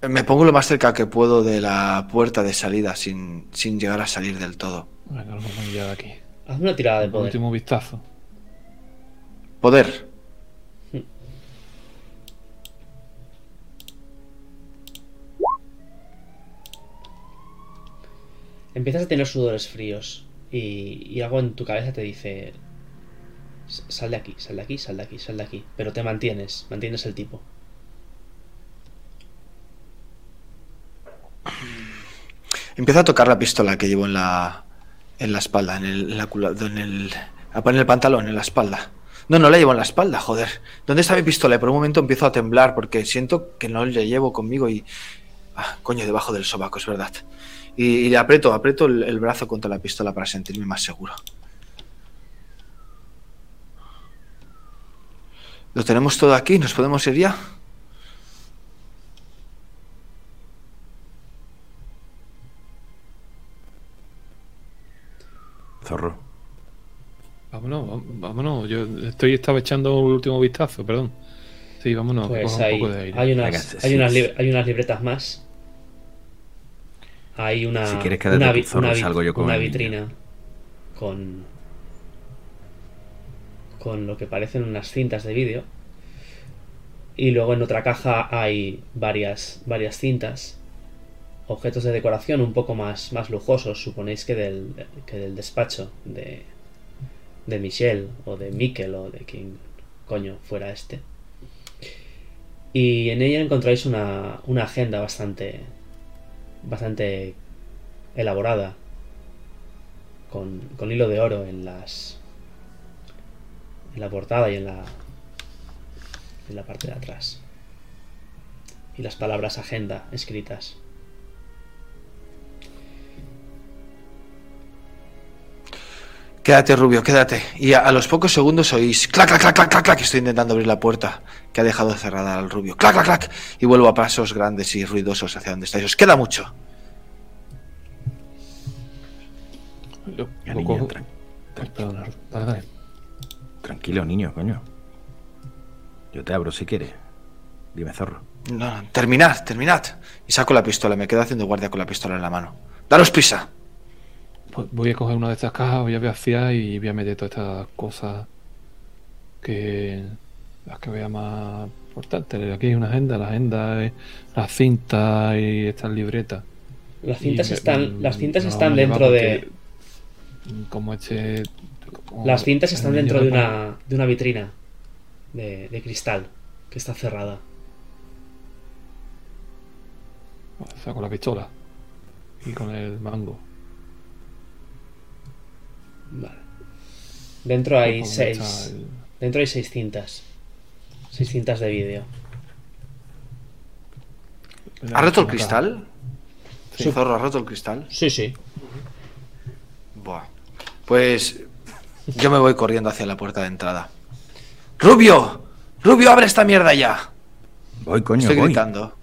[SPEAKER 3] me pongo lo más cerca que puedo de la puerta de salida sin, sin llegar a salir del todo.
[SPEAKER 4] Bueno, de aquí.
[SPEAKER 1] Hazme una tirada de
[SPEAKER 4] Un
[SPEAKER 1] poder.
[SPEAKER 4] último vistazo.
[SPEAKER 3] Poder.
[SPEAKER 1] Empiezas a tener sudores fríos y, algo en tu cabeza te dice, "S- sal de aquí, sal de aquí, sal de aquí, sal de aquí. Pero te mantienes, mantienes el tipo.
[SPEAKER 3] Empiezo a tocar la pistola que llevo en la, en la espalda, en el, en la en el pantalón, en la espalda. No, no la llevo en la espalda, joder. ¿Dónde está mi pistola? Y por un momento empiezo a temblar porque siento que no la llevo conmigo y... Ah, coño, debajo del sobaco, es verdad. Y, y le aprieto, aprieto el, el brazo contra la pistola para sentirme más seguro. ¿Lo tenemos todo aquí? ¿Nos podemos ir ya?
[SPEAKER 2] Zorro.
[SPEAKER 4] Vámonos, vámonos. Yo estoy estaba echando un último vistazo, perdón. Sí, vámonos,
[SPEAKER 1] Pues hay,
[SPEAKER 4] un poco de aire.
[SPEAKER 1] hay, unas, hay, unas hay unas libretas más. Hay una,
[SPEAKER 2] Si quieres quédate
[SPEAKER 1] una,
[SPEAKER 2] zorro, salgo yo con
[SPEAKER 1] una vitrina con, con lo que parecen unas cintas de vídeo. Y luego en otra caja hay varias, varias cintas. Objetos de decoración un poco más, más lujosos, suponéis que del, que del despacho de, de Michelle o de Mikkel o de quien coño fuera este. Y en ella encontráis una, una agenda bastante bastante elaborada con, con hilo de oro en las en la portada y en la en la parte de atrás. Y las palabras agenda escritas
[SPEAKER 3] Quédate, Rubio, quédate. Y a, a los pocos segundos oís clac, clac, clac, clac, clac, clac. Estoy intentando abrir la puerta que ha dejado cerrada al Rubio. Clac, clac, clac. Y vuelvo a pasos grandes y ruidosos hacia donde estáis. Os queda mucho.
[SPEAKER 4] Lo-
[SPEAKER 2] Ya,
[SPEAKER 4] lo
[SPEAKER 2] niño,
[SPEAKER 4] cojo-
[SPEAKER 2] tran-
[SPEAKER 4] Ay, perdona, dale, dale.
[SPEAKER 2] tranquilo, niño, coño. Yo te abro si quieres. Dime, zorro.
[SPEAKER 3] No, no, terminad, terminad. Y saco la pistola. Me quedo haciendo guardia con la pistola en la mano. Daros prisa.
[SPEAKER 4] Pues voy a coger una de estas cajas, voy a vaciar y voy a meter todas estas cosas que las que vea más importantes. Aquí hay una agenda, la agenda es la cinta y estas libretas.
[SPEAKER 1] las
[SPEAKER 4] Y
[SPEAKER 1] cintas
[SPEAKER 4] me-
[SPEAKER 1] están las cintas
[SPEAKER 4] no
[SPEAKER 1] están dentro de
[SPEAKER 4] Como este. como
[SPEAKER 1] las cintas están dentro de una de una vitrina de, de cristal que está cerrada
[SPEAKER 4] O sea, con la pistola y con el mango.
[SPEAKER 1] Vale. dentro hay
[SPEAKER 4] Pues, ¿dónde
[SPEAKER 1] seis
[SPEAKER 4] el-
[SPEAKER 1] dentro hay seis cintas seis cintas de vídeo
[SPEAKER 3] ¿Ha roto el cristal?
[SPEAKER 1] Sí.
[SPEAKER 3] Zorro, ¿ha roto el cristal?
[SPEAKER 1] sí sí
[SPEAKER 3] Buah. Pues yo me voy corriendo hacia la puerta de entrada. ¡Rubio! ¡Rubio, abre esta mierda ya!
[SPEAKER 2] Voy, coño,
[SPEAKER 3] Estoy
[SPEAKER 2] voy.
[SPEAKER 3] gritando.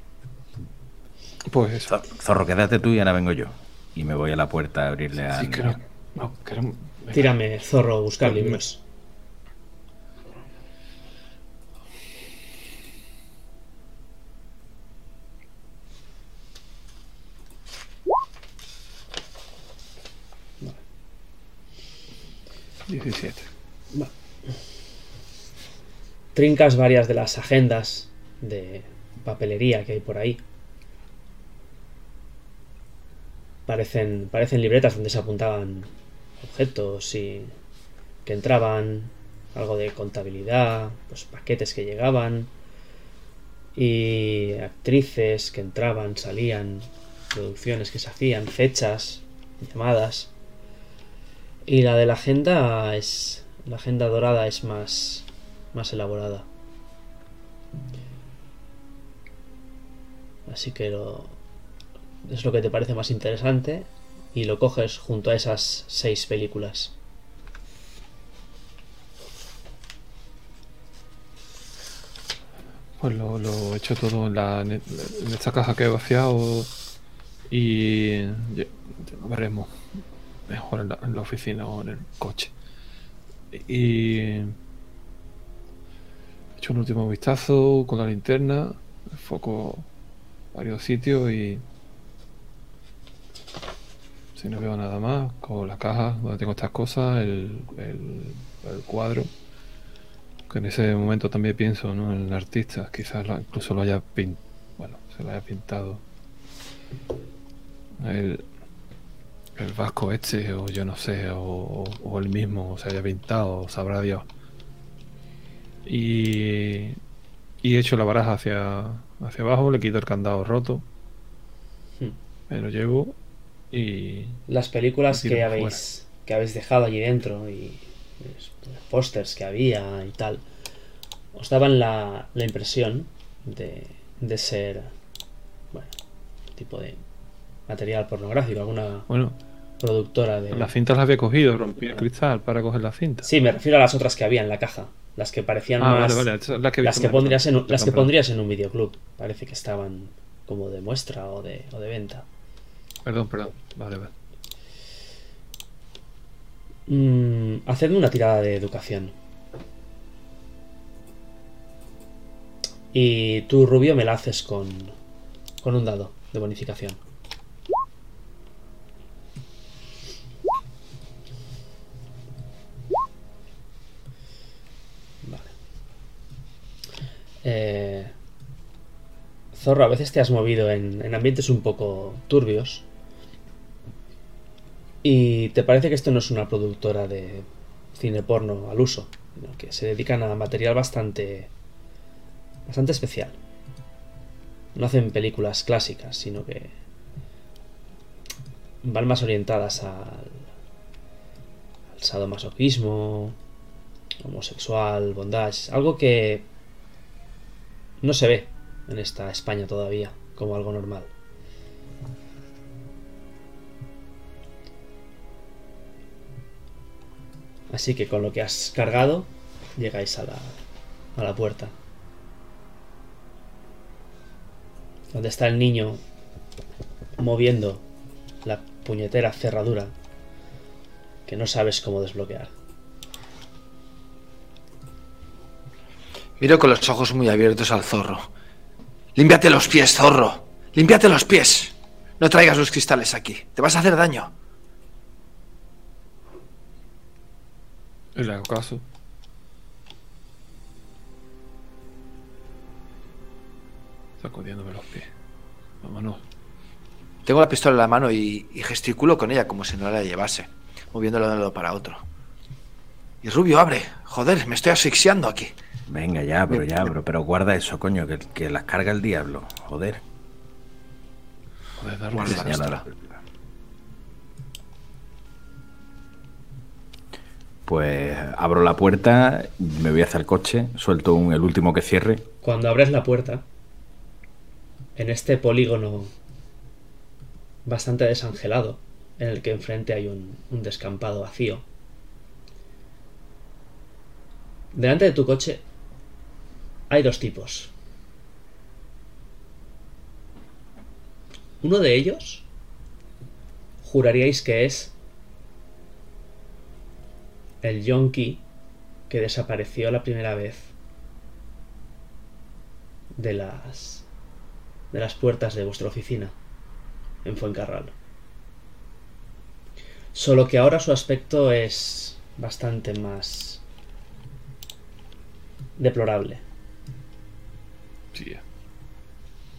[SPEAKER 4] Pues
[SPEAKER 2] Zorro, quédate tú y ahora vengo yo. Y me voy a la puerta a abrirle a.
[SPEAKER 4] Sí, que no. venga.
[SPEAKER 1] Tírame zorro buscar libros
[SPEAKER 4] me- 17.
[SPEAKER 1] trincas varias de las agendas de papelería que hay por ahí. Parecen, parecen libretas donde se apuntaban objetos y que entraban, algo de contabilidad, pues paquetes que llegaban y actrices que entraban, salían, producciones que se hacían, fechas, llamadas. Y la de la agenda es la agenda dorada es más más elaborada. Así que lo, es lo que te parece más interesante y lo coges junto a esas seis películas.
[SPEAKER 4] Pues lo, lo he hecho todo en, la, en esta caja que he vaciado y ya- ya veremos mejor en la, en la oficina o en el coche. Y he hecho un último vistazo con la linterna, el foco varios sitios y si no veo nada más, con la caja donde tengo estas cosas, el, el- el cuadro que en ese momento también pienso ¿no? en el artista, quizás incluso lo haya pintado, bueno, se lo haya pintado el, el vasco este, o yo no sé, o, o, o el mismo, o se haya pintado, o sabrá Dios. Y, y echo la baraja hacia, hacia abajo, le quito el candado roto,
[SPEAKER 1] Hmm.
[SPEAKER 4] me lo llevo y
[SPEAKER 1] Las películas que habéis, que habéis dejado allí dentro y pósters que había y tal, os daban la, la impresión de, de ser, bueno, tipo de material pornográfico, alguna
[SPEAKER 4] bueno,
[SPEAKER 1] productora de...
[SPEAKER 4] las cintas las había cogido, rompí el cristal para coger la cinta.
[SPEAKER 1] Sí, me refiero a las otras que había en la caja, las que parecían
[SPEAKER 4] ah,
[SPEAKER 1] más...
[SPEAKER 4] vale, vale, esa es la que
[SPEAKER 1] las que pondrías en, las que pondrías en un videoclub. Parece que estaban como de muestra o de, o de venta.
[SPEAKER 4] Perdón, perdón. Vale, vale.
[SPEAKER 1] Mm, hacedme una tirada de educación. Y tú, Rubio, me la haces con, con un dado de bonificación. Vale. Eh, Zorro, a veces te has movido en, en ambientes un poco turbios. Y te parece que esto no es una productora de cine porno al uso, sino que se dedican a material bastante bastante especial. No hacen películas clásicas, sino que van más orientadas al, al sadomasoquismo, homosexual, bondage, algo que no se ve en esta España todavía como algo normal. Así que con lo que has cargado, llegáis a la, a la puerta. Donde está el niño moviendo la puñetera cerradura que no sabes cómo desbloquear.
[SPEAKER 3] Miro con los ojos muy abiertos al zorro. Límpiate los pies, zorro. Límpiate los pies. No traigas los cristales aquí. Te vas a hacer daño.
[SPEAKER 4] Y le hago caso. Sacudiéndome los pies. Vámonos.
[SPEAKER 3] Tengo la pistola en la mano y, y gesticulo con ella como si no la llevase, moviéndola de un lado para otro. Y Rubio, abre. Joder, me estoy asfixiando aquí.
[SPEAKER 2] Venga, ya, pero ya, pero, pero guarda eso, coño, que, que las carga el diablo. Joder.
[SPEAKER 4] Joder, darle
[SPEAKER 3] Guarda
[SPEAKER 4] la
[SPEAKER 2] Pues abro la puerta, me voy hacia el coche, suelto un, el último que cierre.
[SPEAKER 1] Cuando abres la puerta, en este polígono bastante desangelado, en el que enfrente hay un, un descampado vacío, delante de tu coche hay dos tipos. Uno de ellos juraríais que es el yonki que desapareció la primera vez de las de las puertas de vuestra oficina en Fuencarral. Solo que ahora su aspecto es bastante más deplorable.
[SPEAKER 4] Sí,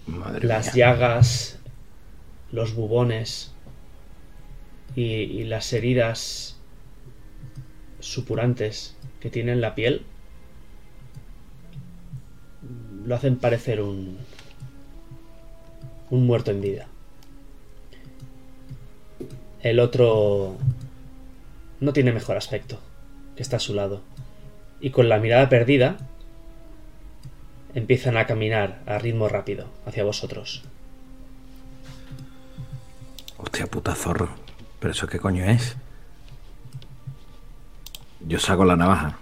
[SPEAKER 2] Madre
[SPEAKER 1] Las
[SPEAKER 2] mía.
[SPEAKER 1] llagas, los bubones y, y las heridas supurantes que tiene en la piel lo hacen parecer un un muerto en vida. El otro no tiene mejor aspecto, que está a su lado. Y con la mirada perdida, empiezan a caminar a ritmo rápido hacia vosotros.
[SPEAKER 2] Hostia puta zorro. ¿Pero eso qué coño es? Yo saco la navaja.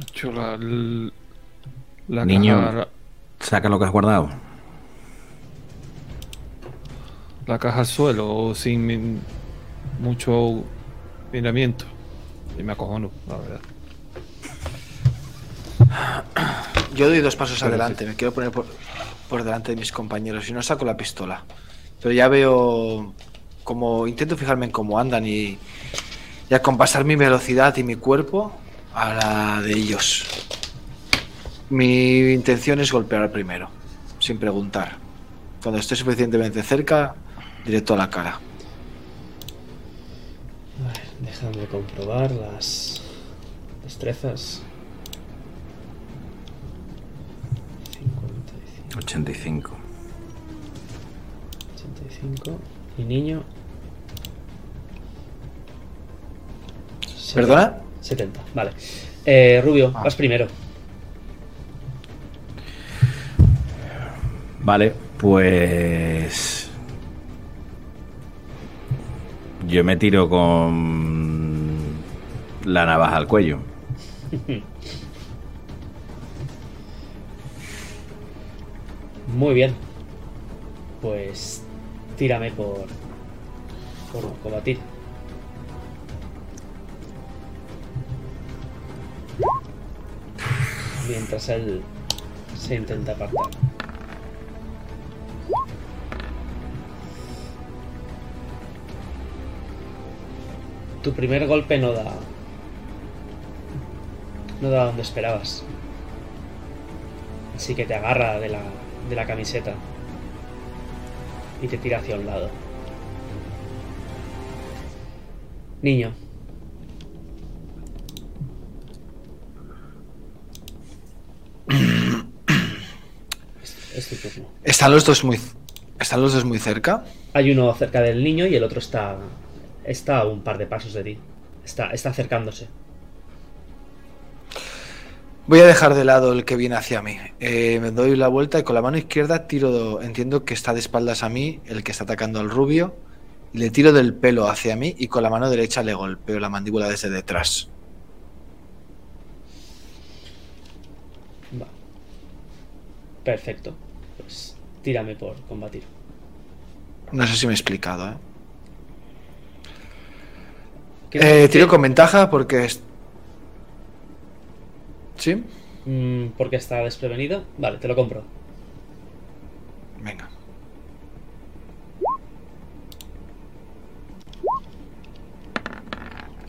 [SPEAKER 4] Echo la, la
[SPEAKER 2] Niño.
[SPEAKER 4] caja,
[SPEAKER 2] Saca lo que has guardado.
[SPEAKER 4] la caja al suelo sin min- mucho miramiento. Y me acojono, la verdad.
[SPEAKER 3] Yo doy dos pasos
[SPEAKER 4] Pero
[SPEAKER 3] adelante,
[SPEAKER 4] sí.
[SPEAKER 3] me quiero poner por, por delante de mis compañeros y no saco la pistola. Pero ya veo como intento fijarme en cómo andan y, y acompasar mi velocidad y mi cuerpo a la de ellos. Mi intención es golpear al primero, sin preguntar. Cuando esté suficientemente cerca, directo a la cara.
[SPEAKER 1] A ver, déjame comprobar las destrezas. 55,
[SPEAKER 2] 85.
[SPEAKER 1] 25. Y niño.
[SPEAKER 3] ¿Perdona?
[SPEAKER 1] 70, vale. Eh, Rubio,
[SPEAKER 3] Ah.
[SPEAKER 1] vas primero.
[SPEAKER 2] Vale, pues. Yo me tiro con la navaja al cuello.
[SPEAKER 1] Muy bien. Pues tírame por. por combatir. Mientras él se intenta apartar. Tu primer golpe no da. No da donde esperabas. Así que te agarra de la, de la camiseta y te tira hacia un lado. Niño. Es, es tu turno.
[SPEAKER 3] ¿Están los dos muy, están los dos muy cerca?
[SPEAKER 1] Hay uno cerca del niño y el otro está. está a un par de pasos de ti. Está, está acercándose.
[SPEAKER 3] Voy a dejar de lado el que viene hacia mí. Eh, me doy la vuelta y con la mano izquierda tiro. Entiendo que está de espaldas a mí, el que está atacando al rubio. Y le tiro del pelo hacia mí y con la mano derecha le golpeo la mandíbula desde detrás.
[SPEAKER 1] Va. Perfecto. Tírame por combatir.
[SPEAKER 3] No sé si me he explicado, ¿eh?
[SPEAKER 1] ¿Qué-
[SPEAKER 3] Eh, tiro con ventaja porque. es- ¿Sí?
[SPEAKER 1] Mm, porque está desprevenido. Vale, te lo compro.
[SPEAKER 3] Venga.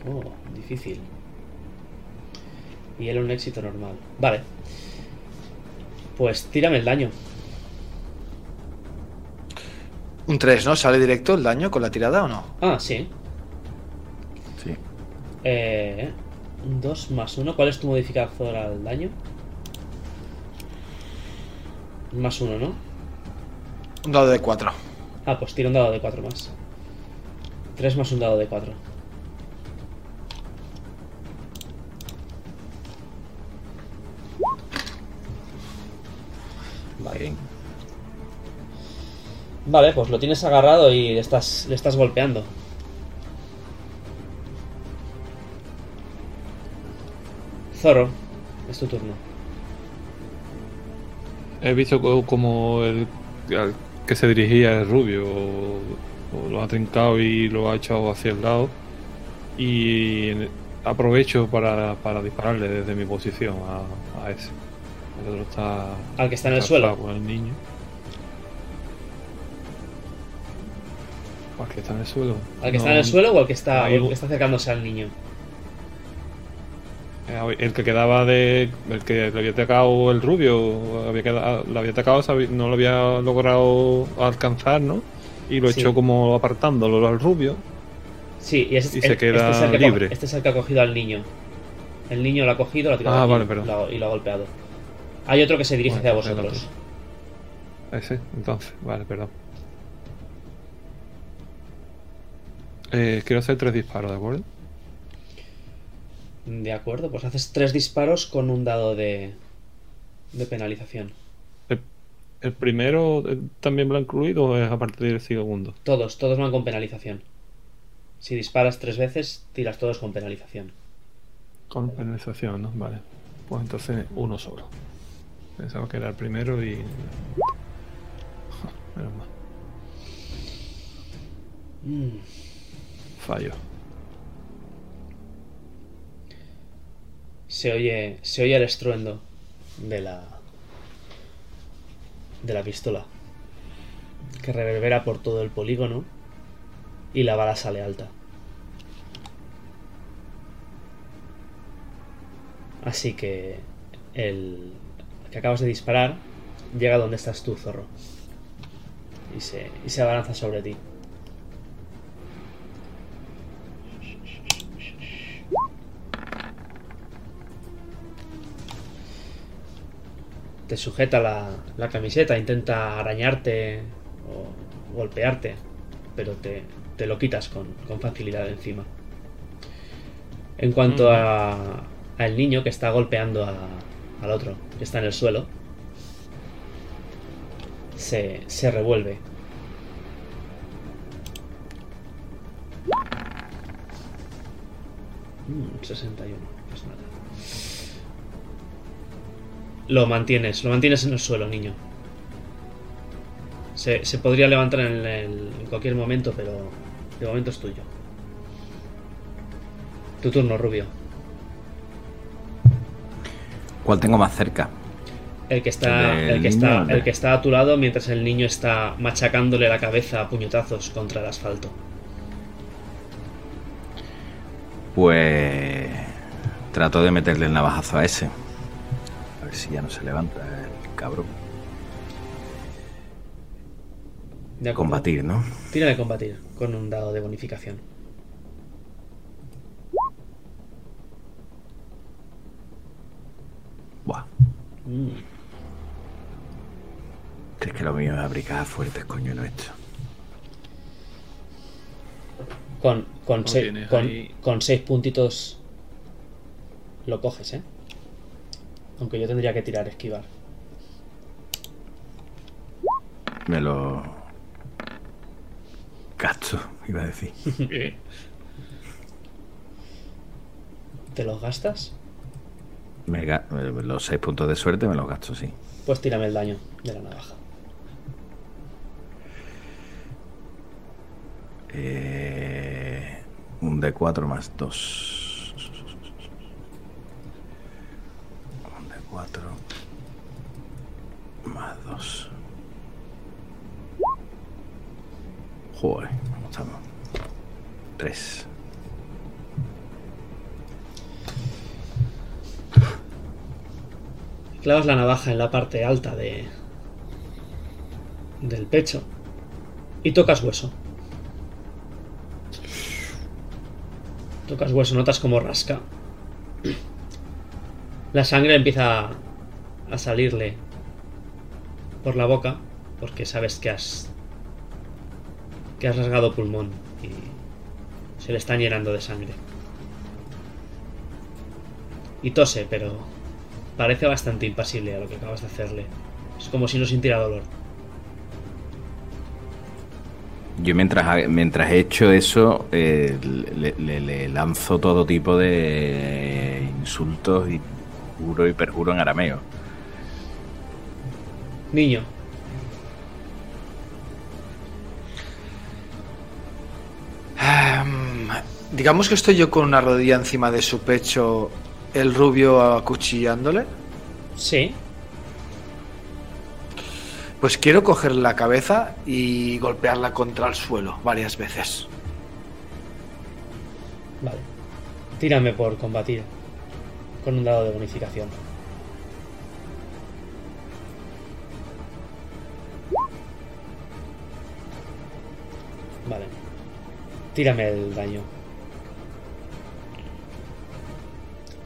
[SPEAKER 1] Oh, difícil. Y él un éxito normal. Vale. Pues tírame el daño.
[SPEAKER 3] Un 3, ¿no? ¿Sale directo el daño con la tirada o no?
[SPEAKER 1] Ah, sí.
[SPEAKER 2] Sí.
[SPEAKER 1] Eh, 2 más 1. ¿Cuál es tu modificador al daño? Más 1, ¿no?
[SPEAKER 3] Un dado de 4.
[SPEAKER 1] Ah, pues tira un dado de 4 más. 3 más un dado de 4. Vale. Vale, pues lo tienes agarrado y le estás, le estás golpeando. Zoro, es tu turno.
[SPEAKER 4] He visto co- como el al que se dirigía el rubio o, o lo ha trincado y lo ha echado hacia el lado. Y aprovecho para, para dispararle desde mi posición a, a ese. El otro está.
[SPEAKER 1] Al que está en el
[SPEAKER 4] está
[SPEAKER 1] suelo.
[SPEAKER 4] el niño. ¿Al que está en el suelo?
[SPEAKER 1] ¿Al que
[SPEAKER 4] No,
[SPEAKER 1] está en el suelo o al que está,
[SPEAKER 4] Ahí
[SPEAKER 1] o el
[SPEAKER 4] vo-
[SPEAKER 1] que está acercándose al niño?
[SPEAKER 4] Eh, El que quedaba de. El que le había atacado el rubio, había quedado, le había atacado, no lo había logrado alcanzar, ¿no? Y lo
[SPEAKER 1] Sí.
[SPEAKER 4] echó como apartándolo al rubio.
[SPEAKER 1] Sí, y, ese,
[SPEAKER 4] Y se queda
[SPEAKER 1] este es el que co-
[SPEAKER 4] libre.
[SPEAKER 1] este es el que ha cogido al niño. El niño lo ha cogido, lo ha tirado
[SPEAKER 4] Ah, vale,
[SPEAKER 1] niño lo y lo ha golpeado. Hay otro que se dirige
[SPEAKER 4] Bueno,
[SPEAKER 1] hacia
[SPEAKER 4] pues
[SPEAKER 1] vosotros.
[SPEAKER 4] Ese, entonces, vale, perdón. Eh, quiero hacer tres disparos, ¿de acuerdo?
[SPEAKER 1] De acuerdo, pues haces tres disparos con un dado de, de penalización.
[SPEAKER 4] El, el primero eh, también lo ha incluido o es a partir del segundo.
[SPEAKER 1] Todos, todos van con penalización. Si disparas tres veces, tiras todos con penalización.
[SPEAKER 4] Con penalización, ¿no? Vale. Pues entonces uno solo. Pensaba que era el primero y. Menos mal.
[SPEAKER 1] Mm, Se oye, se oye el estruendo de la de la pistola que reverbera por todo el polígono y la bala sale alta. Así que el que acabas de disparar llega donde estás tú, zorro. Y se, y se abalanza sobre ti. Te sujeta la, la camiseta, intenta arañarte o golpearte, pero te, te lo quitas con, con facilidad encima. En cuanto
[SPEAKER 4] Mm.
[SPEAKER 1] a al niño que está golpeando a- al otro, que está en el suelo, se, se revuelve. Mm, 61, pues nada. Lo mantienes, lo mantienes en el suelo, niño. Se, se podría levantar en, el- en cualquier momento, pero de momento es tuyo. Tu turno, Rubio.
[SPEAKER 2] ¿Cuál tengo más cerca?
[SPEAKER 1] El que está,
[SPEAKER 2] El
[SPEAKER 1] que está, el que está a tu lado mientras el niño está machacándole la cabeza a puñetazos contra el asfalto.
[SPEAKER 2] Pues trato de meterle el navajazo a ese. Ver si ya no se levanta el cabrón.
[SPEAKER 1] De.
[SPEAKER 2] Combatir, ¿no?
[SPEAKER 1] Tírame combatir con un dado de bonificación.
[SPEAKER 2] Buah.
[SPEAKER 1] Mm.
[SPEAKER 2] Es que lo mío es abrigar fuertes, coño, no esto.
[SPEAKER 1] Con, con,
[SPEAKER 4] Lo
[SPEAKER 1] seis, con, con seis puntitos lo coges, ¿eh? Aunque yo tendría que tirar esquivar.
[SPEAKER 2] Me lo. Gasto, iba a decir.
[SPEAKER 1] ¿Te los gastas?
[SPEAKER 2] Me ga- los seis puntos de suerte me los gasto, sí.
[SPEAKER 1] Pues tírame el daño de la navaja.
[SPEAKER 2] Eh, un D4 más 2. Un D4 más 2. Joder, ¿cómo estamos? 3.
[SPEAKER 1] Clavas la navaja en la parte alta de del pecho y tocas hueso. Tocas hueso, notas como rasca. La sangre empieza a salirle por la boca porque sabes que has que has rasgado pulmón y se le están llenando de sangre. Y tose, pero parece bastante impasible a lo que acabas de hacerle. Es como si no sintiera dolor.
[SPEAKER 2] Yo mientras, mientras he hecho eso, eh, le- le lanzo todo tipo de insultos y juro y perjuro en arameo.
[SPEAKER 1] Niño,
[SPEAKER 3] Em, digamos que estoy yo con una rodilla encima de su pecho, el rubio acuchillándole.
[SPEAKER 1] sí,
[SPEAKER 3] Pues quiero coger la cabeza y golpearla contra el suelo varias veces.
[SPEAKER 1] vale. Tírame por combatir con un dado de bonificación. Vale. Tírame el daño.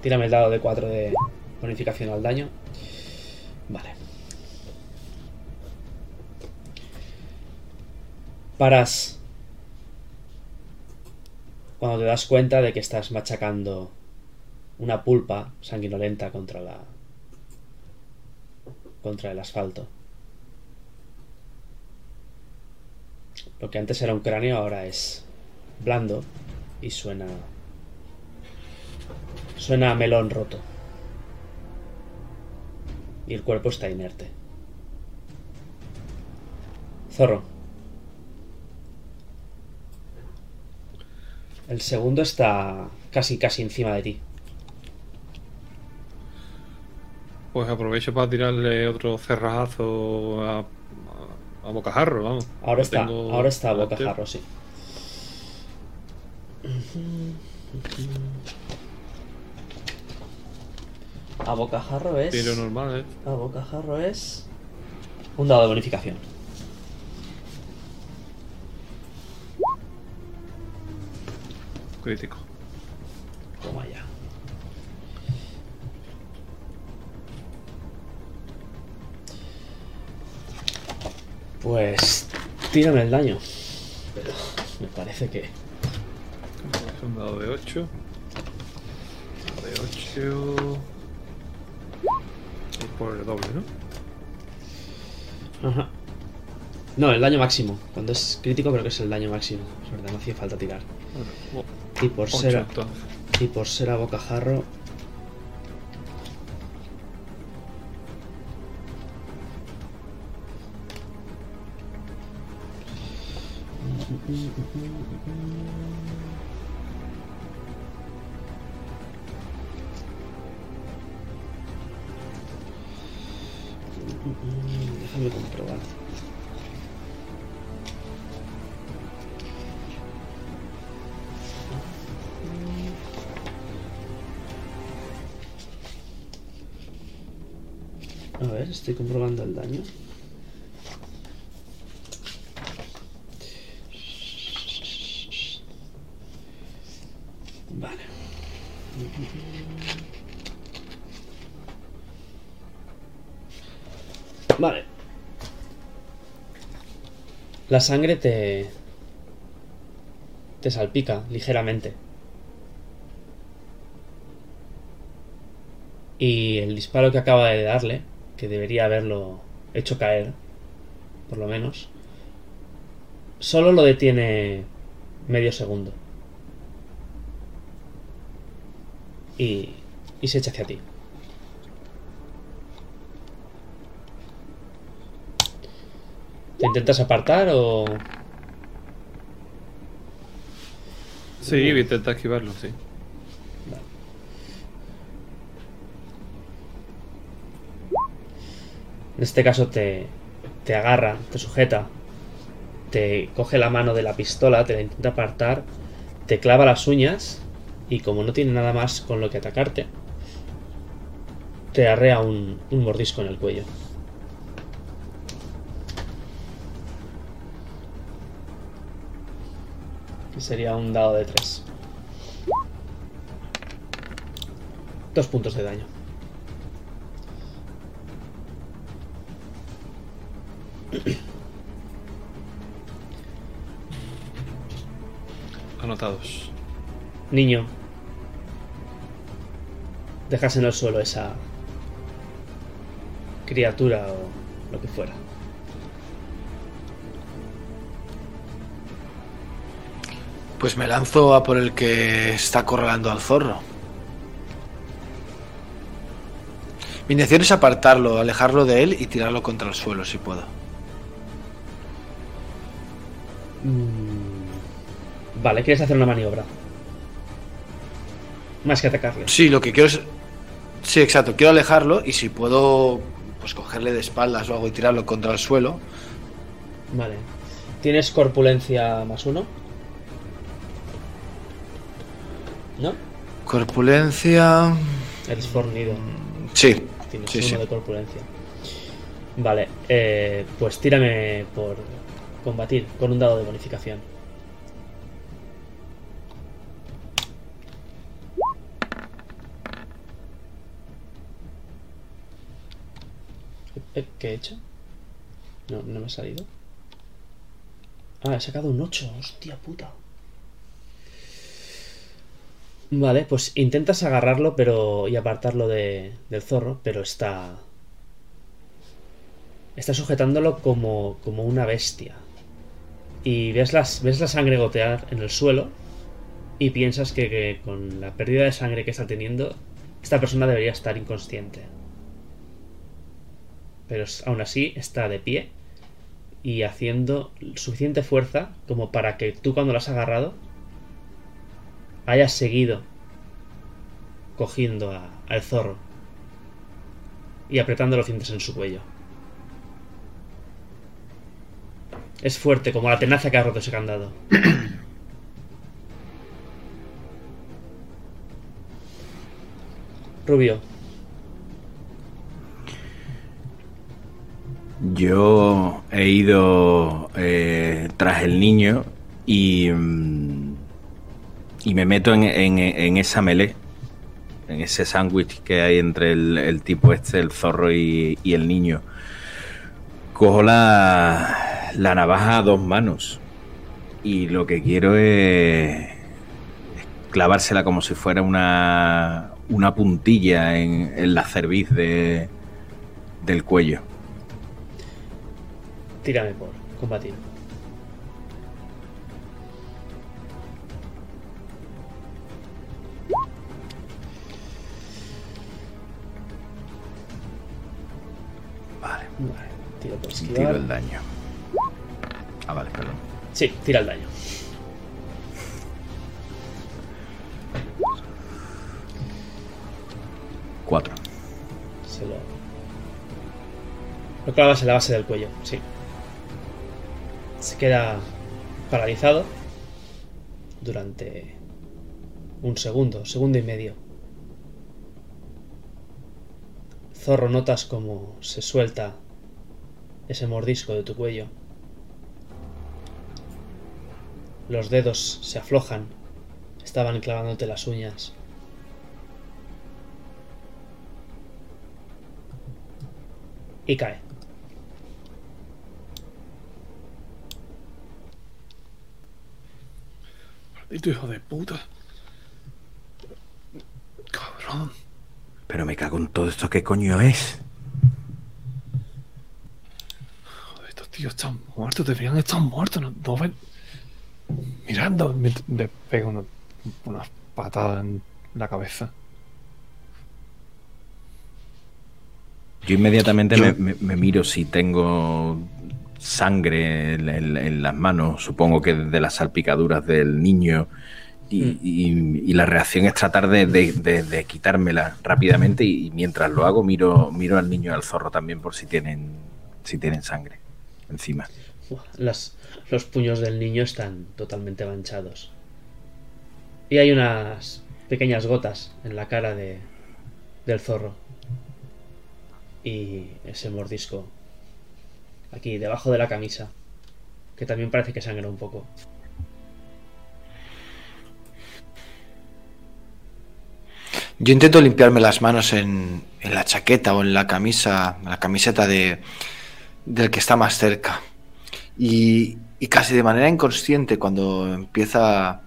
[SPEAKER 1] Tírame el dado de 4 de bonificación al daño. Vale. Paras cuando te das cuenta de que estás machacando una pulpa sanguinolenta contra la contra el asfalto. Lo que antes era un cráneo ahora es blando y suena suena a melón roto. Y el cuerpo está inerte. Zorro. El segundo está casi casi encima de ti.
[SPEAKER 4] Pues aprovecho para tirarle otro cerrajazo a, a, a bocajarro, vamos.
[SPEAKER 1] Ahora está,
[SPEAKER 4] tengo
[SPEAKER 1] ahora está bocajarro, sí. A bocajarro es.
[SPEAKER 4] Tiro normal, ¿eh?
[SPEAKER 1] A bocajarro es. Un dado de bonificación.
[SPEAKER 4] Crítico.
[SPEAKER 1] Toma ya. Pues Tírame el daño. Pero me parece que.
[SPEAKER 4] Es un dado de 8. De 8. Y por el doble, ¿no?
[SPEAKER 1] Ajá. No, el daño máximo. Cuando es crítico creo que es el daño máximo. Es verdad, no hacía falta tirar.
[SPEAKER 4] Bueno,
[SPEAKER 1] Y por
[SPEAKER 4] 8
[SPEAKER 1] ser
[SPEAKER 4] entonces.
[SPEAKER 1] y por ser a bocajarro. Comprobando el daño. Vale. Vale. La sangre te... te salpica ligeramente. Y el disparo que acaba de darle, que debería haberlo hecho caer, por lo menos, solo lo detiene medio segundo. Y, y se echa hacia ti. ¿Te intentas apartar o...?
[SPEAKER 4] Sí, voy a intentar esquivarlo, sí.
[SPEAKER 1] En este caso te, te agarra, te sujeta, te coge la mano de la pistola, te la intenta apartar, te clava las uñas y como no tiene nada más con lo que atacarte, te arrea un, un mordisco en el cuello. Sería un dado de 3. Dos puntos de daño.
[SPEAKER 4] Anotados.
[SPEAKER 1] Niño, dejas en el suelo esa criatura o lo que fuera.
[SPEAKER 3] Pues me lanzo a por el que está acorralando al zorro. Mi intención es apartarlo, alejarlo de él y tirarlo contra el suelo si puedo.
[SPEAKER 1] Mm, Vale, quieres hacer una maniobra. Más que atacarle.
[SPEAKER 3] Sí, lo que quiero es. Sí, exacto, quiero alejarlo y si puedo, pues cogerle de espaldas o algo y tirarlo contra el suelo.
[SPEAKER 1] Vale. ¿Tienes corpulencia más uno? ¿No?
[SPEAKER 3] Corpulencia.
[SPEAKER 1] Eres fornido.
[SPEAKER 3] Sí,
[SPEAKER 1] Tienes
[SPEAKER 3] sí,
[SPEAKER 1] uno
[SPEAKER 3] sí.
[SPEAKER 1] de corpulencia. Vale, eh, pues tírame por combatir con un dado de bonificación. Eh, ¿Qué he hecho? No, no me ha salido. Ah, he sacado un 8. Hostia puta. Vale, pues intentas agarrarlo pero y apartarlo de, del zorro, pero está... Está sujetándolo como, como una bestia. Y ves, las, ves la sangre gotear en el suelo y piensas que, con la pérdida de sangre que está teniendo, esta persona debería estar inconsciente. Pero aún así está de pie y haciendo suficiente fuerza como para que tú cuando lo has agarrado hayas seguido cogiendo al zorro y apretando los dientes en su cuello. Es fuerte, como la tenaza que ha roto ese candado. Rubio,
[SPEAKER 2] Yo he ido eh, tras el niño y, mm, y me meto en, en- en esa melee, en ese sándwich que hay entre el, el tipo este, el zorro y, y el niño. Cojo la, la navaja a dos manos. Y lo que quiero es clavársela como si fuera una, una puntilla en, en la cerviz de, del cuello.
[SPEAKER 1] Tírame por combatir.
[SPEAKER 2] Vale,
[SPEAKER 1] Vale, tiro por esquivar.
[SPEAKER 2] tiro el daño. Ah, vale, perdón.
[SPEAKER 1] Sí, tira el daño.
[SPEAKER 2] Cuatro.
[SPEAKER 1] Se lo. Lo clavas en la base del cuello, sí. Se queda paralizado durante un segundo, segundo y medio. Zorro, notas como se suelta ese mordisco de tu cuello. Los dedos se aflojan. Estaban clavándote las uñas. Y cae.
[SPEAKER 4] Maldito hijo de puta. Cabrón.
[SPEAKER 2] Pero me cago en todo esto, ¿qué coño es?
[SPEAKER 4] Joder, estos tíos están muertos, deberían estar muertos. No, no ven. Mirando, me, me pega una, una patada en la cabeza.
[SPEAKER 2] Yo inmediatamente
[SPEAKER 3] Yo-
[SPEAKER 2] Me, me- me miro si tengo sangre en, en- en las manos, supongo que de las salpicaduras del niño. Y,
[SPEAKER 1] Mm.
[SPEAKER 2] y- y la reacción es tratar de, de- de- de quitármela rápidamente y, mientras lo hago miro, miro al niño y al zorro también por si tienen, si tienen sangre encima.
[SPEAKER 1] Las, los puños del niño están totalmente manchados. Y hay unas pequeñas gotas en la cara de, del zorro. Y ese mordisco aquí debajo de la camisa, que también parece que sangra un poco.
[SPEAKER 3] Yo intento limpiarme las manos en, en la chaqueta o en la camisa, la camiseta de, del que está más cerca. Y, y casi de manera inconsciente, cuando empieza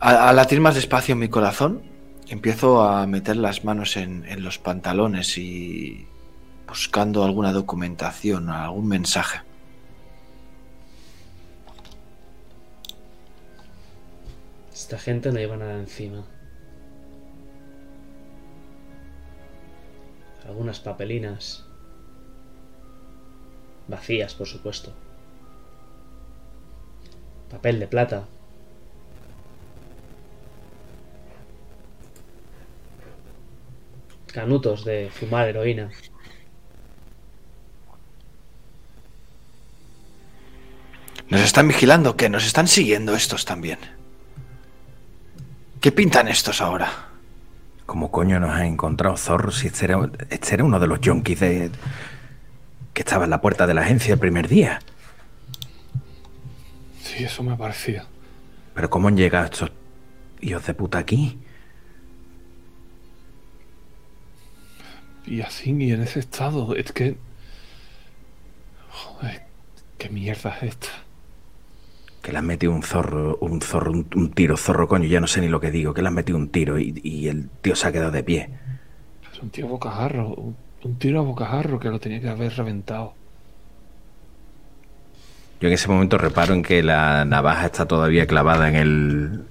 [SPEAKER 3] a, latir más despacio mi corazón, empiezo a meter las manos en, en los pantalones y buscando alguna documentación, algún mensaje.
[SPEAKER 1] Esta gente no lleva nada encima. Algunas papelinas. Vacías, por supuesto. Papel de plata. Canutos de fumar heroína.
[SPEAKER 3] Nos están vigilando, que nos están siguiendo estos también. ¿Qué pintan estos ahora?
[SPEAKER 2] ¿Cómo coño nos ha encontrado zorro si este era, este era uno de los yonkis de, que estaba en la puerta de la agencia el primer día?
[SPEAKER 4] Sí, eso me parecía.
[SPEAKER 2] ¿Pero cómo han llegado estos hijos de puta aquí?
[SPEAKER 4] Y así, y en ese estado, es que. Joder, qué mierda es esta.
[SPEAKER 2] Que le han metido un zorro, un zorro, un, un tiro, zorro coño, ya no sé ni lo que digo, que le han metido un tiro y, y el tío se ha quedado de pie.
[SPEAKER 4] Es un tío a bocajarro, un, un tiro a bocajarro que lo tenía que haber reventado.
[SPEAKER 2] Yo en ese momento reparo en que la navaja está todavía clavada en el.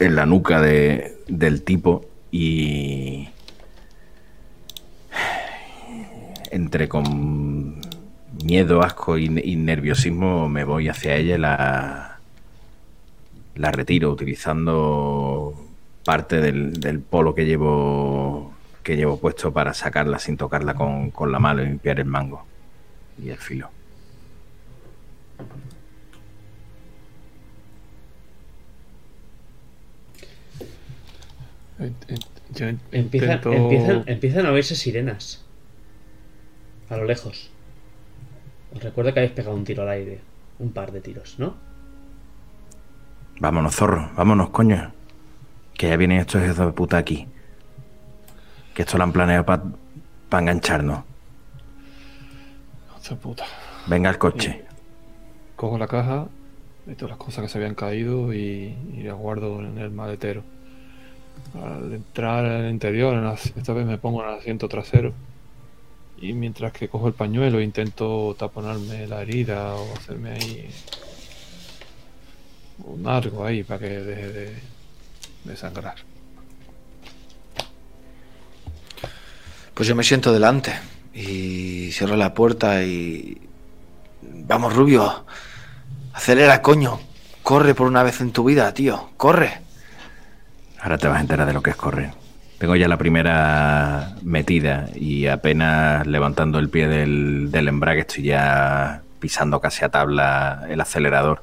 [SPEAKER 2] en la nuca de, del tipo y. Entre con miedo, asco y, nerviosismo me voy hacia ella y la. la retiro utilizando parte del, del polo que llevo. que llevo puesto para sacarla sin tocarla con, con la mano y limpiar el mango y el filo.
[SPEAKER 4] Yo in-
[SPEAKER 1] Empiezan,
[SPEAKER 4] intento-
[SPEAKER 1] empiezan, empiezan a oírse sirenas. A lo lejos. Os recuerdo que habéis pegado un tiro al aire. Un par de tiros, ¿no?
[SPEAKER 2] Vámonos, zorro, vámonos, coño. Que ya vienen estos hijos de puta aquí. Que esto lo han planeado para engancharnos.
[SPEAKER 4] Hostia puta.
[SPEAKER 2] Venga al coche.
[SPEAKER 4] Cojo la caja, meto las cosas que se habían caído y, y las guardo en el maletero. Al entrar al interior, en las- esta vez me pongo en el asiento trasero. Y mientras que cojo el pañuelo intento taponarme la herida o hacerme ahí un algo ahí para que deje de, de sangrar.
[SPEAKER 3] Pues yo me siento delante y cierro la puerta y... Vamos, Rubio. Acelera, coño. Corre por una vez en tu vida, tío. Corre.
[SPEAKER 2] Ahora te vas a enterar de lo que es correr. Tengo ya la primera metida y apenas levantando el pie del, del embrague estoy ya pisando casi a tabla el acelerador.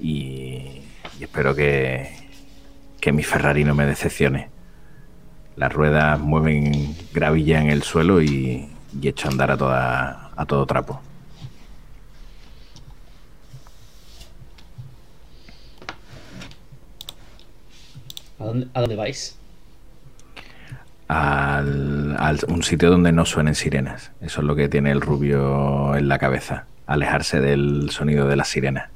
[SPEAKER 2] Y, espero que, que mi Ferrari no me decepcione. Las ruedas mueven gravilla en el suelo y, y echo andar a, toda, a todo trapo.
[SPEAKER 1] ¿A dónde, a dónde vais?
[SPEAKER 2] al, al- un sitio donde no suenen sirenas. Eso es lo que tiene el rubio en la cabeza. Alejarse del sonido de las sirenas.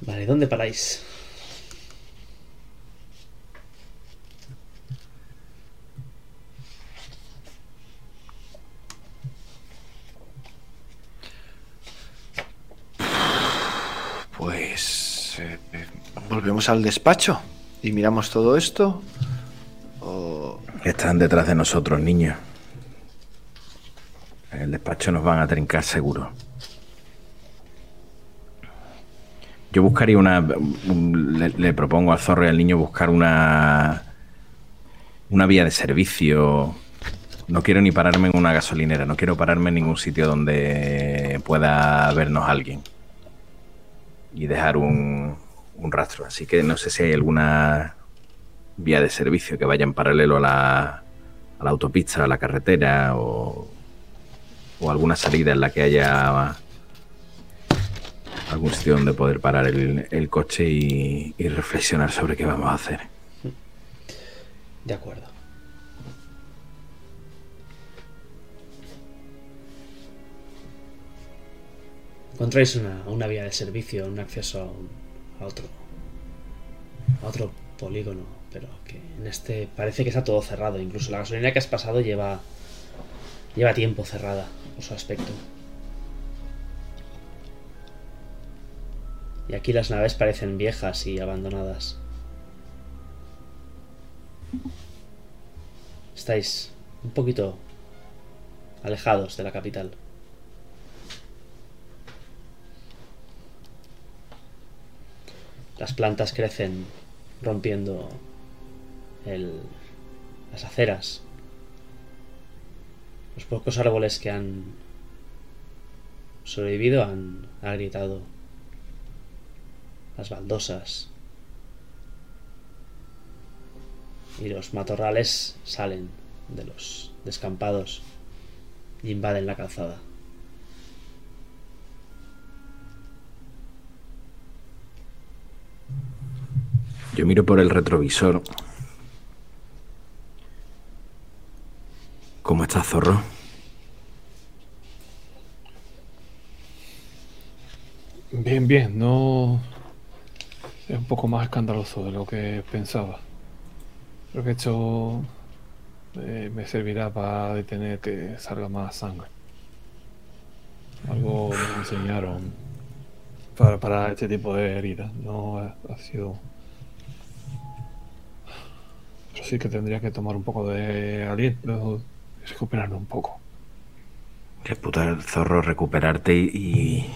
[SPEAKER 1] Vale, ¿dónde paráis?
[SPEAKER 3] Pues... eh, eh, ¿Volvemos al despacho? ¿Y miramos todo esto? ¿O...
[SPEAKER 2] Están detrás de nosotros, niños. En el despacho nos van a trincar seguro. Yo buscaría una... un- le, le propongo al zorro y al niño buscar una... Una vía de servicio. No quiero ni pararme en una gasolinera. No quiero pararme en ningún sitio donde pueda vernos alguien. Y dejar un, un rastro. Así que no sé si hay alguna vía de servicio que vaya en paralelo a la, a la autopista, a la carretera o, o alguna salida en la que haya algún sitio donde poder parar el, el coche y, y reflexionar sobre qué vamos a hacer.
[SPEAKER 1] De acuerdo. Encontráis una, una vía de servicio, un acceso a, un- a otro a otro polígono, pero que en este parece que está todo cerrado. Incluso la gasolina que has pasado lleva lleva tiempo cerrada por su aspecto. Y aquí las naves parecen viejas y abandonadas. Estáis un poquito alejados de la capital. Las plantas crecen rompiendo el- las aceras. Los pocos árboles que han sobrevivido han agrietado las baldosas. Y los matorrales salen de los descampados y invaden la calzada.
[SPEAKER 2] Yo miro por el retrovisor. ¿Cómo está Zorro?
[SPEAKER 4] Bien, bien, no. Es un poco más escandaloso de lo que pensaba. Creo que esto eh, me servirá para detener que salga más sangre. Algo me enseñaron para, para este tipo de heridas. No ha sido. Pero sí que tendría que tomar un poco de aliento y recuperarme un poco.
[SPEAKER 2] Qué puta el zorro recuperarte y.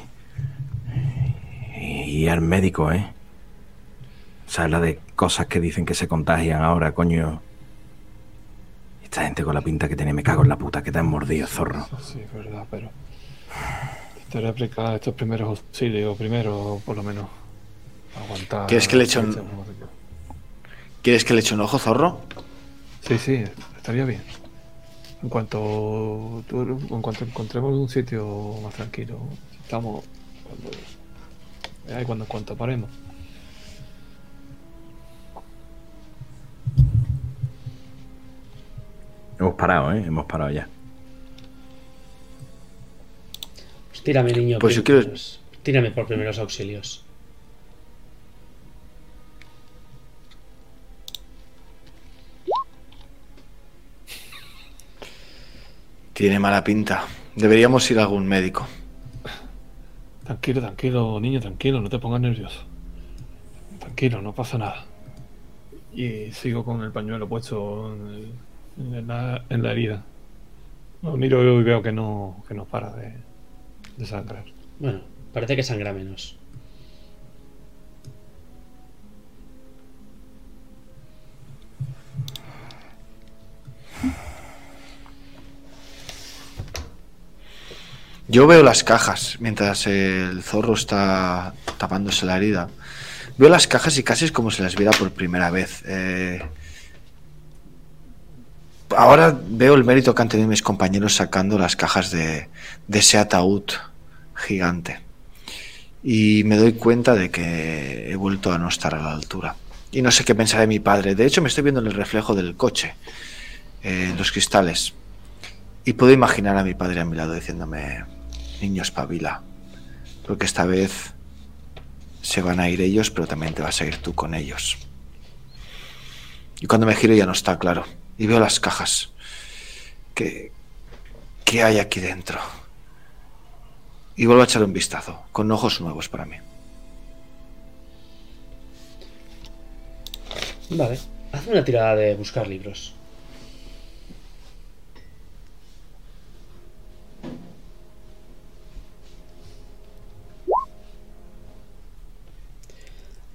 [SPEAKER 2] y. al médico, ¿eh? O sea, la de cosas que dicen que se contagian ahora, coño. Esta gente con la pinta que tiene, me cago en la puta, que te han mordido, zorro.
[SPEAKER 4] Eso sí, es verdad, pero. Te replica estos primeros auxilios, primero, por lo menos. Aguantar.
[SPEAKER 3] ¿Quieres que le eche un- ¿Quieres que le eche un ojo, zorro?
[SPEAKER 4] Sí, sí, estaría bien. En cuanto, en cuanto encontremos un sitio más tranquilo, estamos. cuando- Ahí cuando en cuanto paremos.
[SPEAKER 2] Hemos parado, ¿eh? Hemos parado ya.
[SPEAKER 1] Pues tírame, niño.
[SPEAKER 3] Pues yo
[SPEAKER 1] primeros- Tírame por primeros auxilios.
[SPEAKER 3] Tiene mala pinta. Deberíamos ir a algún médico.
[SPEAKER 4] Tranquilo, tranquilo, niño, tranquilo, no te pongas nervioso. Tranquilo, no pasa nada. Y sigo con el pañuelo puesto en, el- en la, en la herida. Lo miro y veo que no, que no para de, de sangrar.
[SPEAKER 1] Bueno, parece que sangra menos.
[SPEAKER 3] Yo veo las cajas mientras el zorro está tapándose la herida. Veo las cajas y casi es como si las viera por primera vez. Eh, ahora veo el mérito que han tenido mis compañeros sacando las cajas de, ese ataúd gigante. Y me doy cuenta de que he vuelto a no estar a la altura. Y no sé qué pensará mi padre. De hecho, me estoy viendo en el reflejo del coche, eh, en los cristales. Y puedo imaginar a mi padre a mi lado diciéndome, niño espabila, porque esta vez se van a ir ellos, pero también te vas a ir tú con ellos. Y cuando me giro ya no está claro. Y veo las cajas. ¿Qué, qué hay aquí dentro? Y vuelvo a echar un vistazo, con ojos nuevos para mí.
[SPEAKER 1] Vale. Haz una tirada de buscar libros.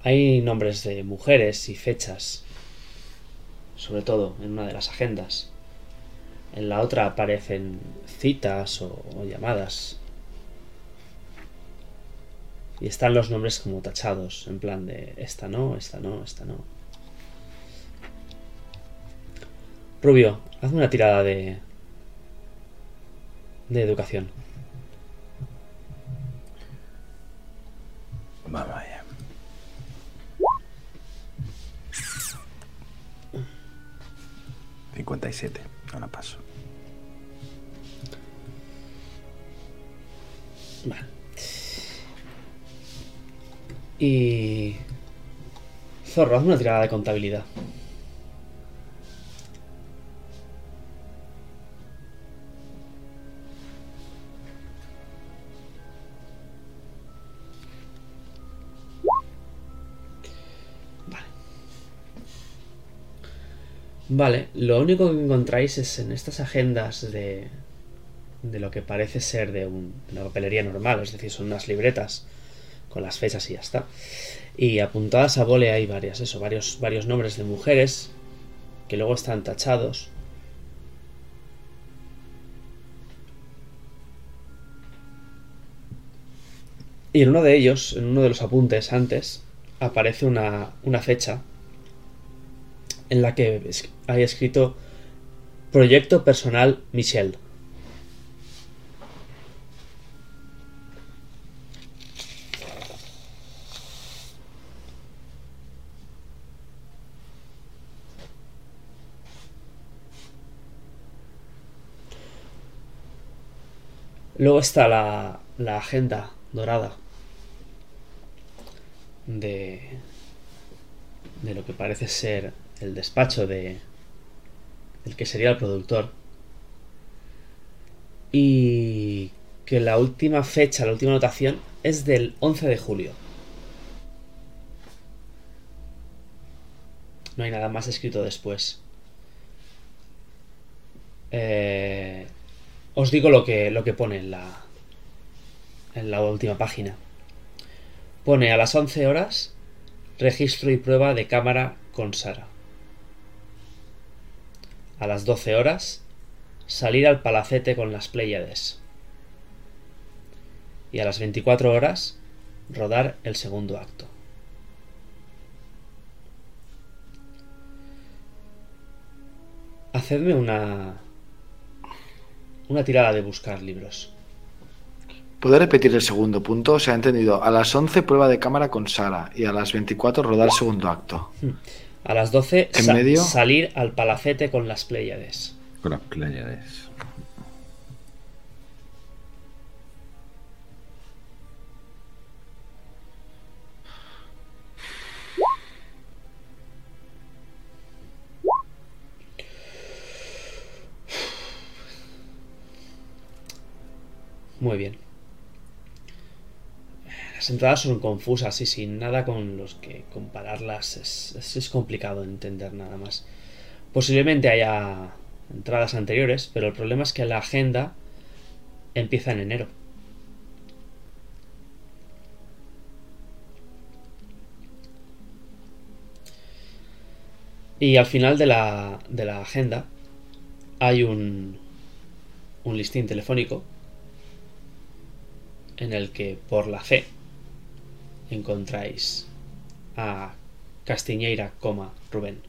[SPEAKER 1] Hay nombres de mujeres y fechas, sobre todo en una de las agendas. En la otra aparecen citas o, llamadas. Y están los nombres como tachados, en plan de esta no, esta no, esta no. Rubio, hazme una tirada de. de educación.
[SPEAKER 2] Mamá 57, no la paso.
[SPEAKER 1] Vale. Y... Zorro, hazme una tirada de contabilidad. Vale, lo único que encontráis es en estas agendas de, de lo que parece ser de, un- de una papelería normal, es decir, son unas libretas con las fechas y ya está. Y apuntadas a vole hay varias, eso, varios, varios nombres de mujeres que luego están tachados. Y en uno de ellos, en uno de los apuntes antes, aparece una, una fecha en la que es- hay escrito Proyecto Personal Michelle. Luego está la, la agenda dorada de, de lo que parece ser el despacho de el que sería el productor y que la última fecha, la última anotación es del 11 de julio. No hay nada más escrito después. Eh, os digo lo que, lo que pone en la, en la última página. Pone a las 11 horas registro y prueba de cámara con Sara. A las 12 horas salir al palacete con las Pléyades. Y a las 24 horas rodar el segundo acto. Hacedme una una tirada de buscar libros.
[SPEAKER 3] ¿Puede repetir el segundo punto? Se ha entendido. A las 11 prueba de cámara con Sara y a las 24 rodar segundo acto.
[SPEAKER 1] A las 12
[SPEAKER 3] ¿En
[SPEAKER 1] sa-
[SPEAKER 3] medio?
[SPEAKER 1] salir al palacete con las Pléyades.
[SPEAKER 2] Con las Pléyades.
[SPEAKER 1] Muy bien. Las entradas son confusas y sin nada con los que compararlas es, complicado entender nada más. Posiblemente haya entradas anteriores, pero el problema es que la agenda empieza en enero. Y al final de la, agenda hay un, un listín telefónico en el que por la C encontráis a Castiñeira, Rubén.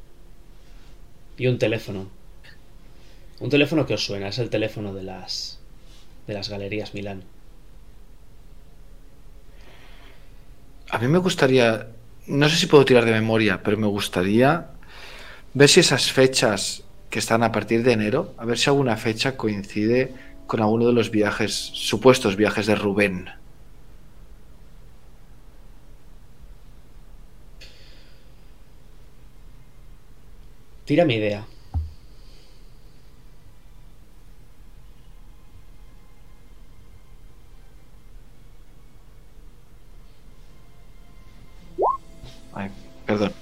[SPEAKER 1] Y un teléfono. Un teléfono que os suena, es el teléfono de las de las galerías Milán.
[SPEAKER 3] A mí me gustaría, no sé si puedo tirar de memoria, pero me gustaría ver si esas fechas que están a partir de enero, a ver si alguna fecha coincide con alguno de los viajes, supuestos viajes de Rubén.
[SPEAKER 1] Tira mi idea.
[SPEAKER 3] Ay, perdón.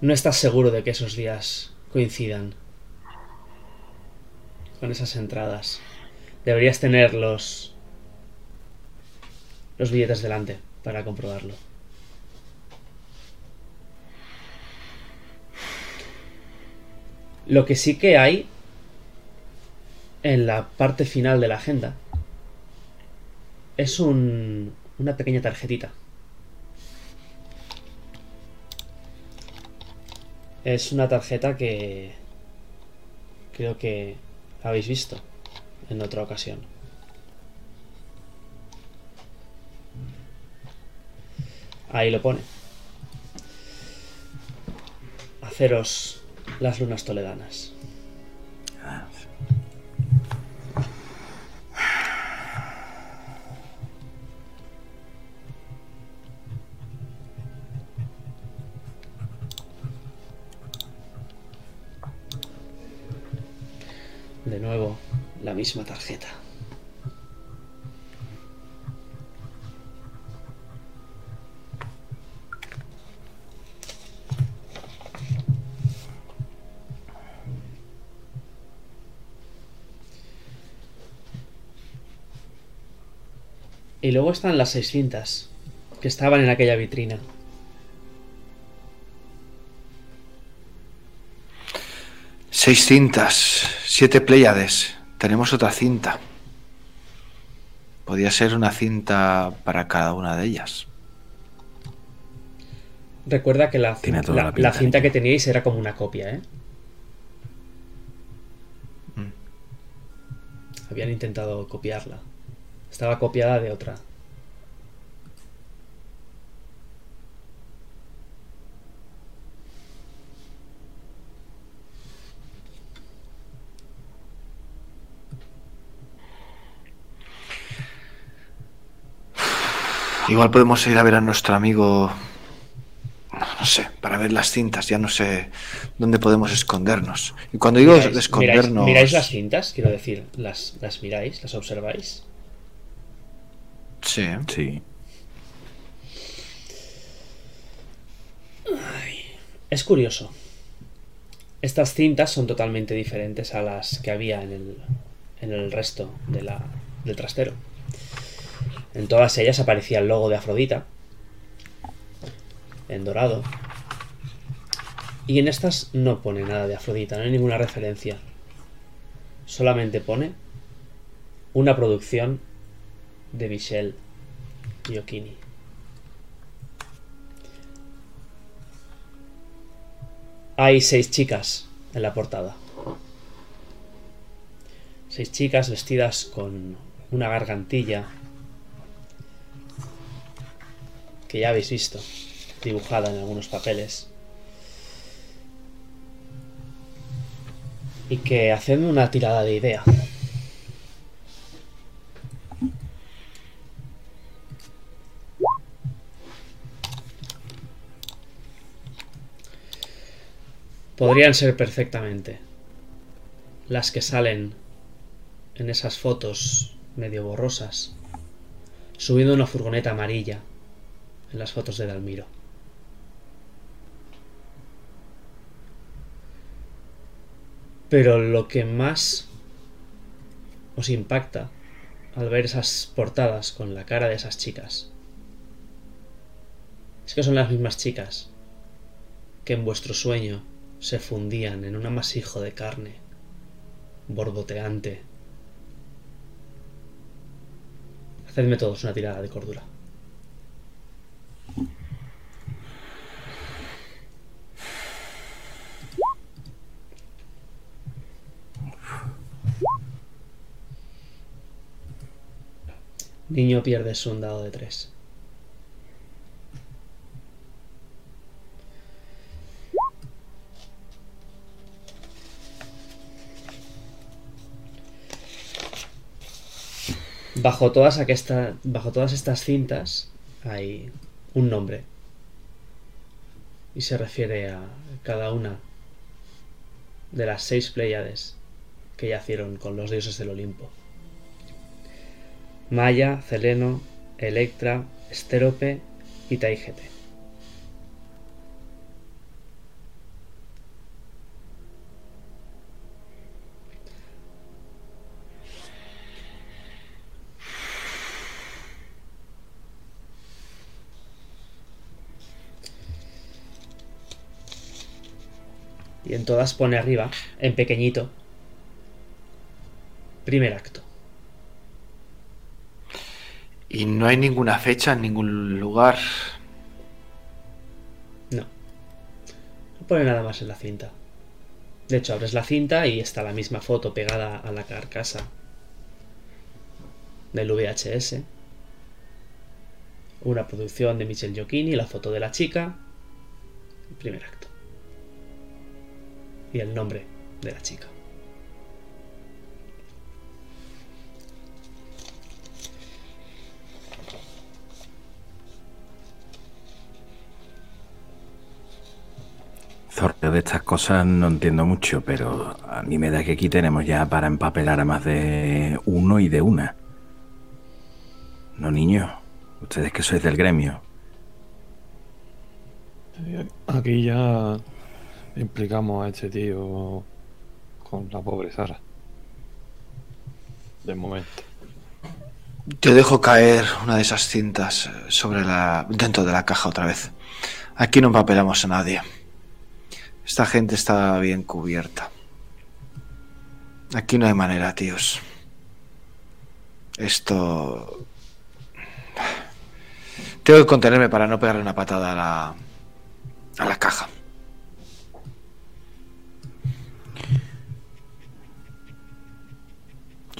[SPEAKER 1] No estás seguro de que esos días coincidan con esas entradas. Deberías tener los los billetes delante para comprobarlo. Lo que sí que hay en la parte final de la agenda es un, una pequeña tarjetita. Es una tarjeta que creo que habéis visto en otra ocasión. Ahí lo pone. Haceros las lunas toledanas. De nuevo, la misma tarjeta. Y luego están las seis cintas que estaban en aquella vitrina.
[SPEAKER 3] Seis cintas, siete Pléyades. Tenemos otra cinta. Podría ser una cinta para cada una de ellas.
[SPEAKER 1] Recuerda que la,
[SPEAKER 2] Tiene
[SPEAKER 1] cin-
[SPEAKER 2] toda
[SPEAKER 1] la-
[SPEAKER 2] la
[SPEAKER 1] la
[SPEAKER 2] pinta,
[SPEAKER 1] cinta que teníais era como una copia, ¿eh?
[SPEAKER 3] Mm.
[SPEAKER 1] Habían intentado copiarla. Estaba copiada de otra.
[SPEAKER 3] Igual podemos ir a ver a nuestro amigo. No sé, para ver las cintas, ya no sé dónde podemos escondernos. Y cuando digo
[SPEAKER 1] Miráis-
[SPEAKER 3] escondernos.
[SPEAKER 1] miráis, miráis las cintas, quiero decir, las, las miráis, las observáis.
[SPEAKER 3] Sí.
[SPEAKER 2] sí.
[SPEAKER 1] Es curioso. Estas cintas son totalmente diferentes a las que había en el, en el resto de la, del trastero. En todas ellas aparecía el logo de Afrodita. En dorado. Y en estas no pone nada de Afrodita, no hay ninguna referencia. Solamente pone una producción de Michelle Giochini. Hay seis chicas en la portada. Seis chicas vestidas con una gargantilla que ya habéis visto, dibujada en algunos papeles. Y que hacen una tirada de idea. Podrían ser perfectamente las que salen en esas fotos medio borrosas, subiendo una furgoneta amarilla en las fotos de Dalmiro. Pero lo que más os impacta al ver esas portadas con la cara de esas chicas es que son las mismas chicas que en vuestro sueño se fundían en un amasijo de carne borboteante. Hacedme todos una tirada de cordura. Niño pierdes un dado de tres. Bajo todas, aquesta, bajo todas estas cintas hay un nombre. Y se refiere a cada una de las seis Pléyades que yacieron con los dioses del Olimpo. Maya, Celeno, Electra, Estérope y Taigete. Y en todas pone arriba, en pequeñito, primer acto.
[SPEAKER 3] Y no hay ninguna fecha en ningún lugar.
[SPEAKER 1] No. No pone nada más en la cinta. De hecho, abres la cinta y está la misma foto pegada a la carcasa del VHS. Una producción de Michel Giochini, la foto de la chica. Primer acto. Y el nombre de la chica.
[SPEAKER 2] Zorro, de estas cosas no entiendo mucho, pero a mí me da que aquí tenemos ya para empapelar a más de uno y de una. No, niños. Ustedes que sois del gremio.
[SPEAKER 4] Aquí ya implicamos a este tío con la pobre Sara. De momento.
[SPEAKER 3] Yo dejo caer una de esas cintas sobre la dentro de la caja otra vez. Aquí no empapelamos a nadie. Esta gente está bien cubierta. Aquí no hay manera, tíos. Esto... Tengo que contenerme para no pegarle una patada a la, a la caja.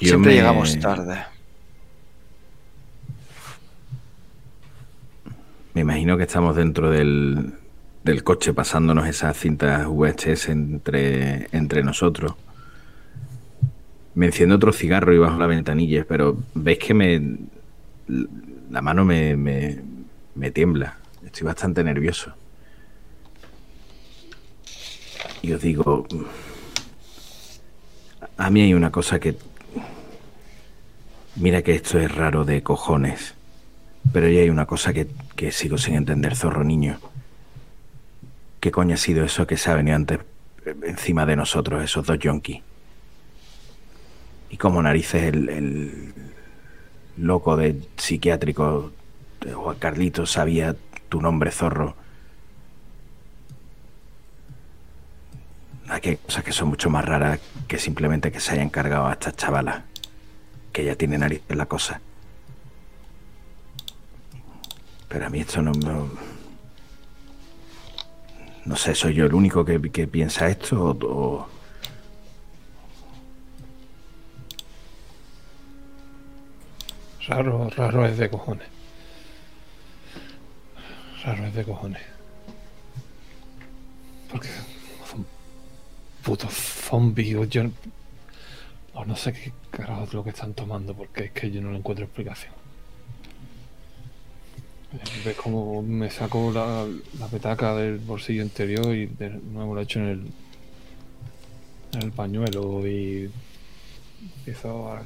[SPEAKER 2] Yo
[SPEAKER 3] Siempre
[SPEAKER 2] me-
[SPEAKER 3] llegamos tarde.
[SPEAKER 2] Me imagino que estamos dentro del, del coche pasándonos esas cintas VHS entre, entre nosotros. Me enciendo otro cigarro y bajo la ventanilla, pero veis que me. La mano me, me, me tiembla. Estoy bastante nervioso. Y os digo. A mí hay una cosa que. Mira que esto es raro de cojones. Pero ya hay una cosa que, que sigo sin entender, zorro niño. ¿Qué coño ha sido eso que se ha venido antes eh, encima de nosotros, esos dos yonkis? Y como narices el, el loco de psiquiátrico de Juan Carlitos sabía tu nombre, zorro. Aquí hay cosas que son mucho más raras que simplemente que se hayan cargado a estas chavalas. Que ya tiene narices la cosa. Pero a mí esto no, no... No sé, ¿soy yo el único que, que piensa esto o, o-
[SPEAKER 4] Raro, raro es de cojones. Raro es de cojones. Porque son putos zombies o yo... O no sé qué carajo es lo que están tomando porque es que yo no le encuentro explicación. Ves como me saco la, la petaca del bolsillo interior y de nuevo la echo en el, en el pañuelo y empiezo a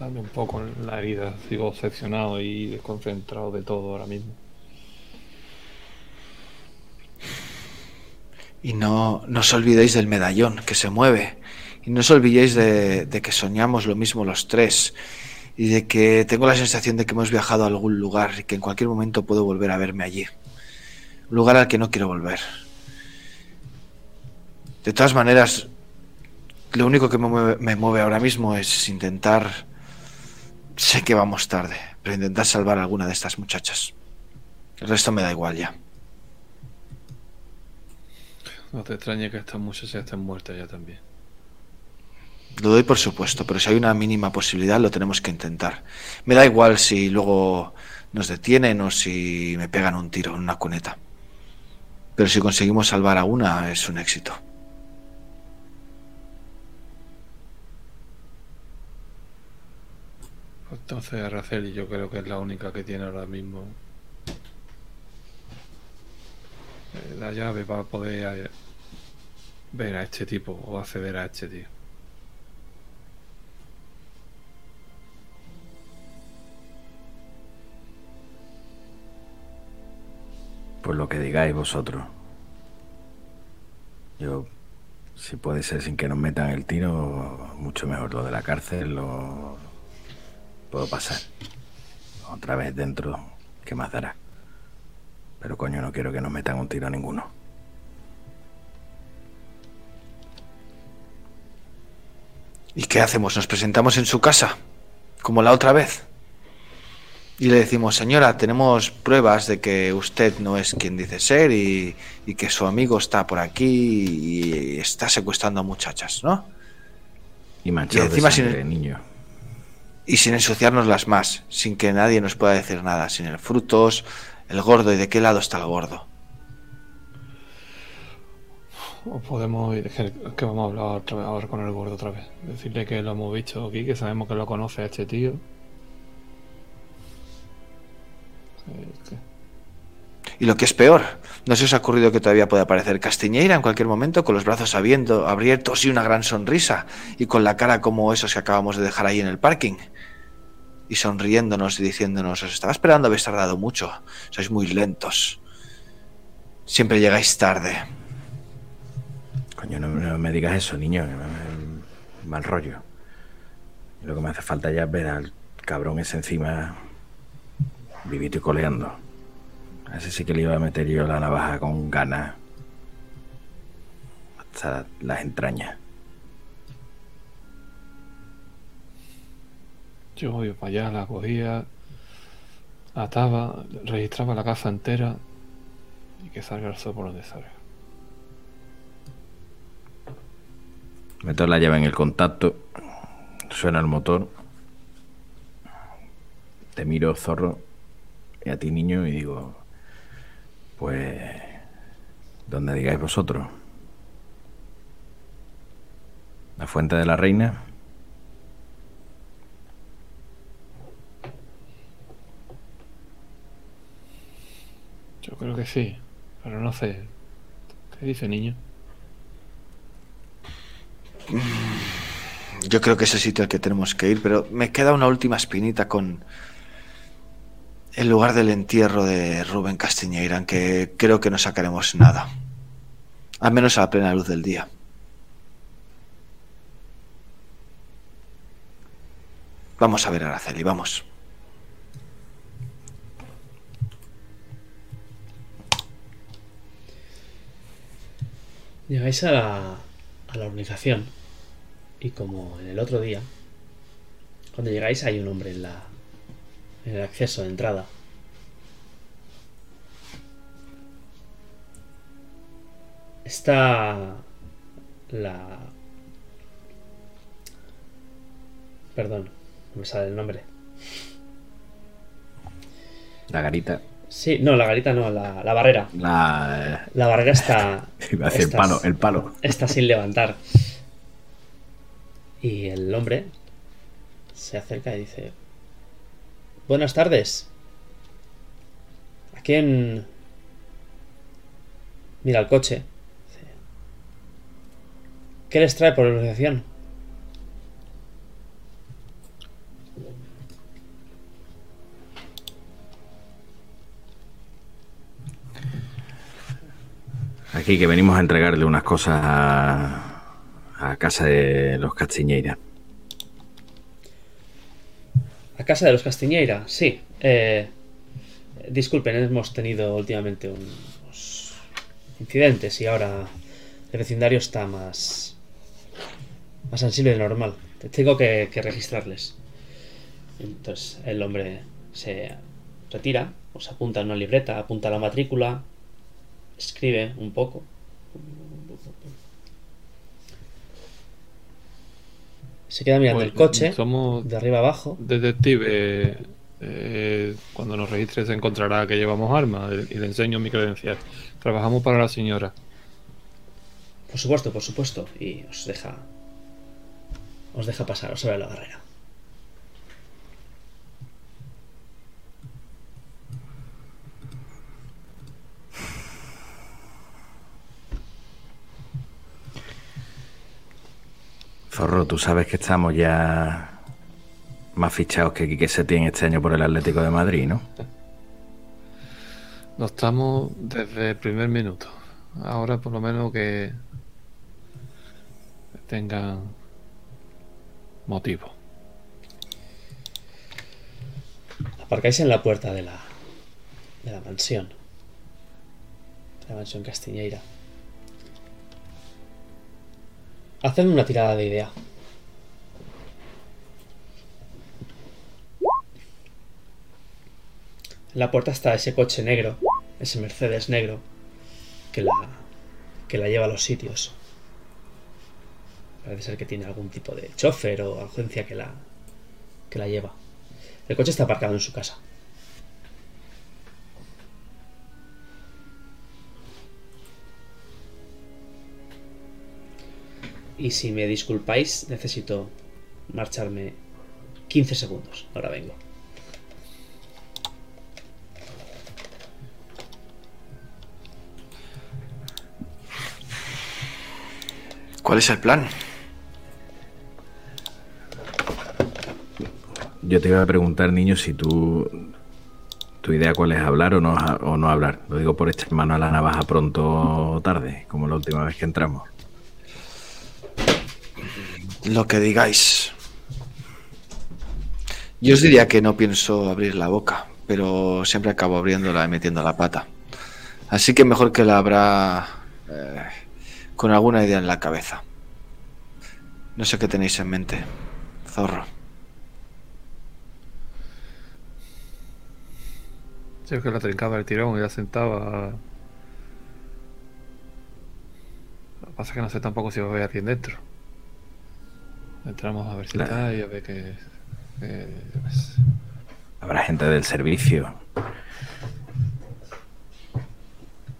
[SPEAKER 4] darme un poco en la herida. Sigo obsesionado y desconcentrado de todo ahora mismo.
[SPEAKER 3] Y no, no os olvidéis del medallón que se mueve. Y no os olvidéis de, que soñamos lo mismo los tres. Y de que tengo la sensación de que hemos viajado a algún lugar y que en cualquier momento puedo volver a verme allí. Un lugar al que no quiero volver. De todas maneras, lo único que me mueve, me mueve ahora mismo es intentar... Sé que vamos tarde, pero intentar salvar a alguna de estas muchachas. El resto me da igual ya.
[SPEAKER 4] No te extrañe que estas muchachas estén muertas ya también.
[SPEAKER 3] Lo doy por supuesto, pero si hay una mínima posibilidad lo tenemos que intentar. Me da igual si luego nos detienen o si me pegan un tiro en una cuneta. Pero si conseguimos salvar a una es un éxito.
[SPEAKER 4] Entonces Araceli yo creo que es la única que tiene ahora mismo eh, la llave para poder eh, ver a este tipo o acceder a este tío.
[SPEAKER 2] Pues lo que digáis vosotros. Yo, si puede ser sin que nos metan el tiro, mucho mejor. Lo de la cárcel lo puedo pasar. Otra vez dentro, ¿qué más dará? Pero coño, no quiero que nos metan un tiro a ninguno.
[SPEAKER 3] ¿Y qué hacemos? ¿Nos presentamos en su casa? Como la otra vez. Y le decimos, señora, tenemos pruebas de que usted no es quien dice ser y, y que su amigo está por aquí y está secuestrando a muchachas, ¿no?
[SPEAKER 2] Y manchados
[SPEAKER 3] encima
[SPEAKER 2] de
[SPEAKER 3] sin-
[SPEAKER 2] niño.
[SPEAKER 3] Y sin ensuciárnoslas más, sin que nadie nos pueda decir nada, sin el frutos, el gordo y de qué lado está el gordo.
[SPEAKER 4] O podemos ir, es que, vamos a hablar otra vez, ahora con el gordo otra vez. Decirle que lo hemos visto aquí, que sabemos que lo conoce a este tío.
[SPEAKER 3] Y lo que es peor, ¿no se os ha ocurrido que todavía puede aparecer Castiñeira en cualquier momento con los brazos abiendo- abiertos y una gran sonrisa y con la cara como esos que acabamos de dejar ahí en el parking? Y sonriéndonos y diciéndonos, os estaba esperando, habéis tardado mucho, sois muy lentos. Siempre llegáis tarde.
[SPEAKER 2] Coño, no, no me digas eso, niño. Mal rollo. Y lo que me hace falta ya es ver al cabrón ese encima vivito y coleando. A ese sí que le iba a meter yo la navaja con ganas. Hasta las entrañas.
[SPEAKER 4] Yo iba para allá, la cogía, ataba, registraba la casa entera y que salga el sol por donde salga.
[SPEAKER 2] Meto la llave en el contacto. Suena el motor. Te miro, zorro. Y a ti, niño, y digo... Pues... Donde digáis vosotros. La fuente de la reina.
[SPEAKER 4] Yo creo que sí, pero no sé. ¿Qué dice niño?
[SPEAKER 3] Yo creo que es el sitio al que tenemos que ir, pero me queda una última espinita con el lugar del entierro de Rubén Castiñeira, en que creo que no sacaremos nada. Al menos a la plena luz del día. Vamos a ver a Araceli, vamos.
[SPEAKER 1] Llegáis a la, a la organización y como en el otro día, cuando llegáis hay un hombre en la en el acceso de entrada. Está la perdón, No me sale el nombre.
[SPEAKER 2] La garita.
[SPEAKER 1] Sí, no, la garita no, la, la barrera.
[SPEAKER 2] La.
[SPEAKER 1] La barrera está.
[SPEAKER 2] Iba a decir el
[SPEAKER 1] está-
[SPEAKER 2] palo, el palo.
[SPEAKER 1] Está sin levantar. Y el hombre se acerca y dice: Buenas tardes. ¿A quién.? Mira el coche. ¿Qué les trae por organización?
[SPEAKER 2] Aquí que venimos a entregarle unas cosas a, a casa de los Castiñeira.
[SPEAKER 1] A casa de los Castiñeira, sí. Eh, disculpen, hemos tenido últimamente unos incidentes y ahora el vecindario está más, más sensible de normal. Tengo que, registrarles. Entonces el hombre se retira, os apunta en una libreta, apunta la matrícula, escribe un poco. Se queda mirando
[SPEAKER 4] Pues,
[SPEAKER 1] el coche
[SPEAKER 4] Somos
[SPEAKER 1] de arriba abajo.
[SPEAKER 4] detectives. eh, cuando nos registre se encontrará que llevamos armas y le enseño mi credencial. Trabajamos para la señora.
[SPEAKER 1] Por supuesto, por supuesto. Y os deja. Os deja pasar, os abre la barrera.
[SPEAKER 2] Zorro, tú sabes que estamos ya más fichados que Quique Setién este año por el Atlético de Madrid, ¿no?
[SPEAKER 4] No estamos desde el primer minuto. Ahora por lo menos que tengan motivo.
[SPEAKER 1] Aparcáis en la puerta de la. de la mansión. De la mansión Castiñeira. Haced una tirada de idea. En la puerta está ese coche negro, ese Mercedes negro, que la, que la lleva a los sitios. Parece ser que tiene algún tipo de chofer o agencia que la, que la lleva. El coche está aparcado en su casa. Y si me disculpáis, necesito marcharme 15 segundos. Ahora vengo.
[SPEAKER 3] ¿Cuál es el plan?
[SPEAKER 2] Yo te iba a preguntar, niño, si tú. ¿Tu idea cuál es? ¿Hablar o no, o no hablar? Lo digo por echar mano a la navaja pronto o tarde, como la última vez que entramos.
[SPEAKER 3] Lo que digáis. Yo os diría que no pienso abrir la boca, pero siempre acabo abriéndola y metiendo la pata. Así que mejor que la abra eh, con alguna idea en la cabeza. No sé qué tenéis en mente, zorro.
[SPEAKER 4] Yo que la trincaba el tirón y la sentaba. Lo que pasa es que no sé tampoco si va a haber dentro. Entramos a ver si
[SPEAKER 2] Claro.
[SPEAKER 4] está y a ver qué.
[SPEAKER 2] Habrá gente del servicio.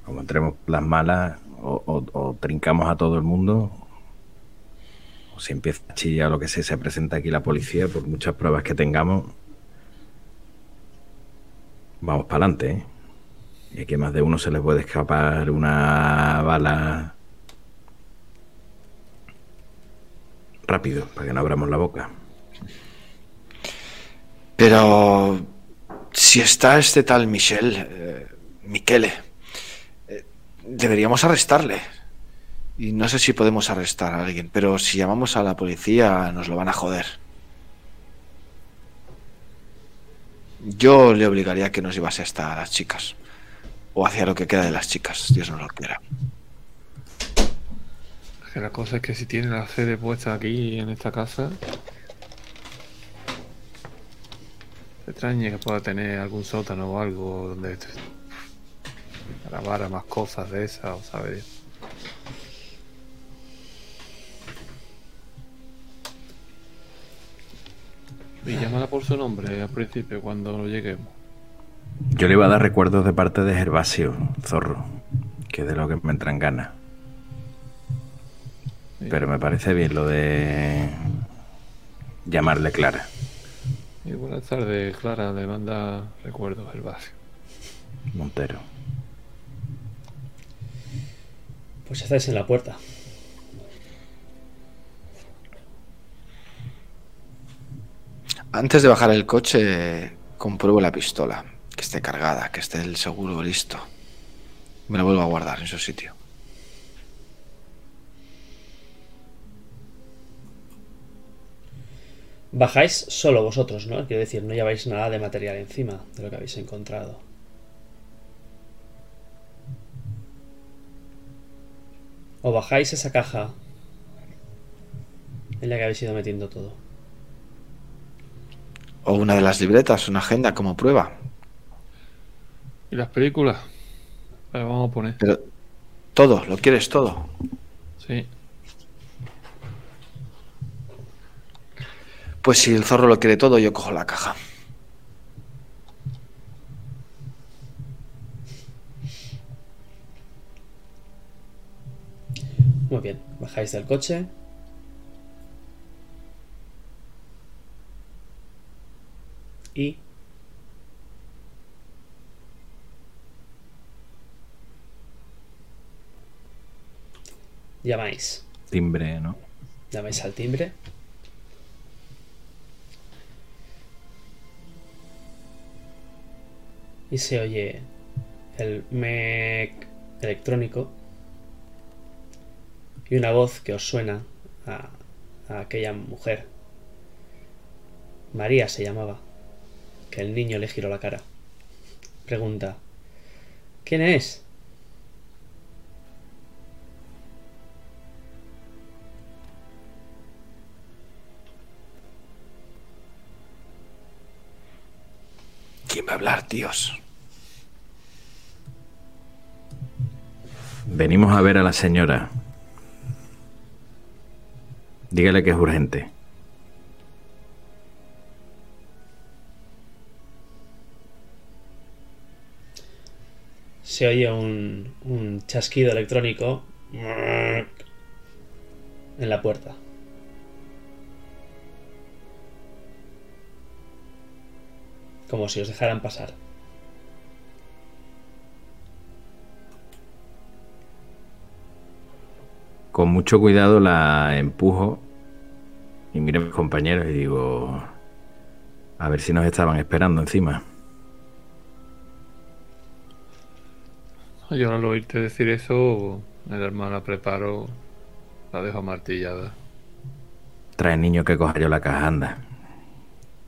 [SPEAKER 2] Como entremos las malas, o, o- o trincamos a todo el mundo, o si empieza a chillar o lo que sea, se presenta aquí la policía, por muchas pruebas que tengamos, vamos para adelante. ¿eh? Y aquí más de uno se les puede escapar una bala rápido, para que no abramos la boca.
[SPEAKER 3] Pero si está este tal Michel, eh, Michele, eh, deberíamos arrestarle. Y no sé si podemos arrestar a alguien, pero si llamamos a la policía nos lo van a joder. Yo le obligaría a que nos llevase hasta las chicas. O hacia lo que queda de las chicas, Dios no lo quiera.
[SPEAKER 4] Que la cosa es que si tiene la sede puesta aquí en esta casa. Se extraña que pueda tener algún sótano o algo donde grabara más cosas de esas, o saber. Y llámala por su nombre al principio, cuando lleguemos.
[SPEAKER 2] Yo le iba a dar recuerdos de parte de Gervasio, zorro, que es de lo que me entran ganas.
[SPEAKER 4] Sí.
[SPEAKER 2] Pero me parece bien lo de llamarle Clara.
[SPEAKER 4] Y buenas tardes, Clara. Le manda recuerdos el vacío.
[SPEAKER 2] Montero.
[SPEAKER 1] Pues estáis en la puerta.
[SPEAKER 3] Antes de bajar el coche, compruebo la pistola, que esté cargada, que esté el seguro listo. Me la vuelvo a guardar en su sitio.
[SPEAKER 1] Bajáis solo vosotros, ¿no? Quiero decir, no lleváis nada de material encima de lo que habéis encontrado. O bajáis esa caja en la que habéis ido metiendo todo.
[SPEAKER 3] O una de las libretas, una agenda como prueba.
[SPEAKER 4] ¿Y las películas? Las vamos a poner.
[SPEAKER 3] Pero todo, lo quieres todo.
[SPEAKER 4] Sí.
[SPEAKER 3] Pues si el zorro lo quiere todo, yo cojo la caja.
[SPEAKER 1] Muy bien, bajáis del coche. Y... Llamáis.
[SPEAKER 2] Timbre, ¿no?
[SPEAKER 1] Llamáis al timbre. Y se oye el mec electrónico y una voz que os suena a, a aquella mujer. María se llamaba, que el niño le giró la cara. Pregunta, ¿quién es?
[SPEAKER 3] ¿Quién va a hablar, tíos?
[SPEAKER 2] Venimos a ver a la señora. Dígale que es urgente.
[SPEAKER 1] Se oye un, un chasquido electrónico en la puerta. Como si os dejaran pasar.
[SPEAKER 2] Con mucho cuidado la empujo y miro a mis compañeros y digo, a ver si nos estaban esperando encima.
[SPEAKER 4] Yo al oírte decir eso, el hermano la preparo, la dejo martillada.
[SPEAKER 2] Trae niño que coja yo la caja, anda.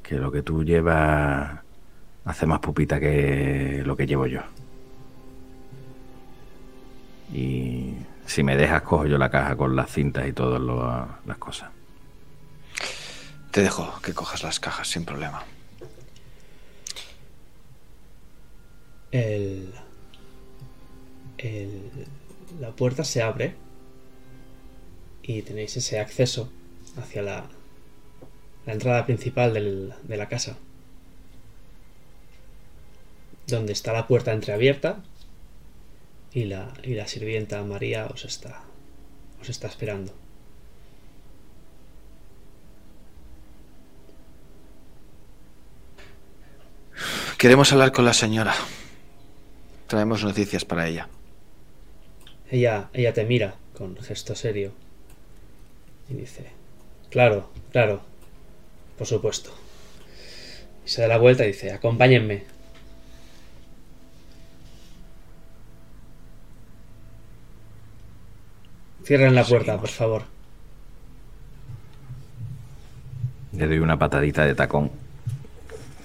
[SPEAKER 2] Que lo que tú llevas hace más pupita que lo que llevo yo. Y si me dejas, cojo yo la caja con las cintas y todas las cosas.
[SPEAKER 3] Te dejo que cojas las cajas sin problema.
[SPEAKER 1] El, el- la puerta se abre y tenéis ese acceso hacia la, la entrada principal del- de la casa. Donde está la puerta entreabierta y la, y la sirvienta María os está, os está esperando.
[SPEAKER 3] Queremos hablar con la señora. Traemos noticias para ella.
[SPEAKER 1] Ella, ella te mira con gesto serio y dice, claro, claro, por supuesto. Y se da la vuelta y dice, acompáñenme. Cierren la puerta, por favor.
[SPEAKER 2] Le doy una patadita de tacón,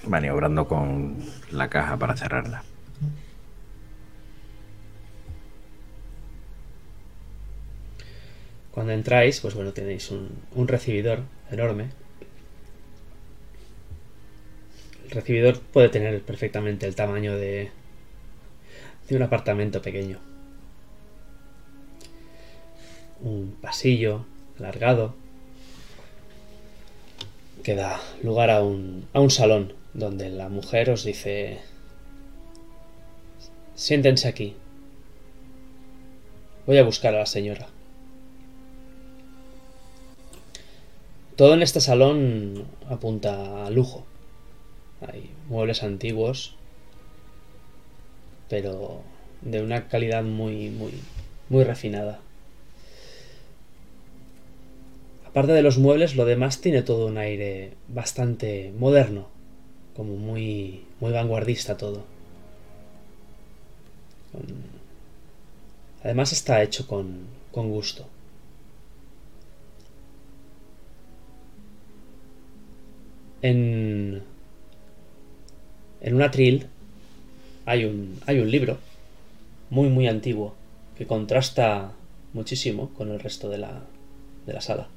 [SPEAKER 2] maniobrando con la caja para cerrarla.
[SPEAKER 1] Cuando entráis, pues bueno, tenéis un, un recibidor enorme. El recibidor puede tener perfectamente el tamaño de, de un apartamento pequeño. Un pasillo alargado que da lugar a un, a un salón donde la mujer os dice, siéntense aquí, voy a buscar a la señora. Todo en este salón apunta a lujo. Hay muebles antiguos, pero de una calidad muy, muy, muy refinada. Aparte de los muebles, lo demás tiene todo un aire bastante moderno, como muy, muy vanguardista todo. Además está hecho con, con gusto. En, en un atril hay un, hay un libro muy muy antiguo que contrasta muchísimo con el resto de la, de la sala.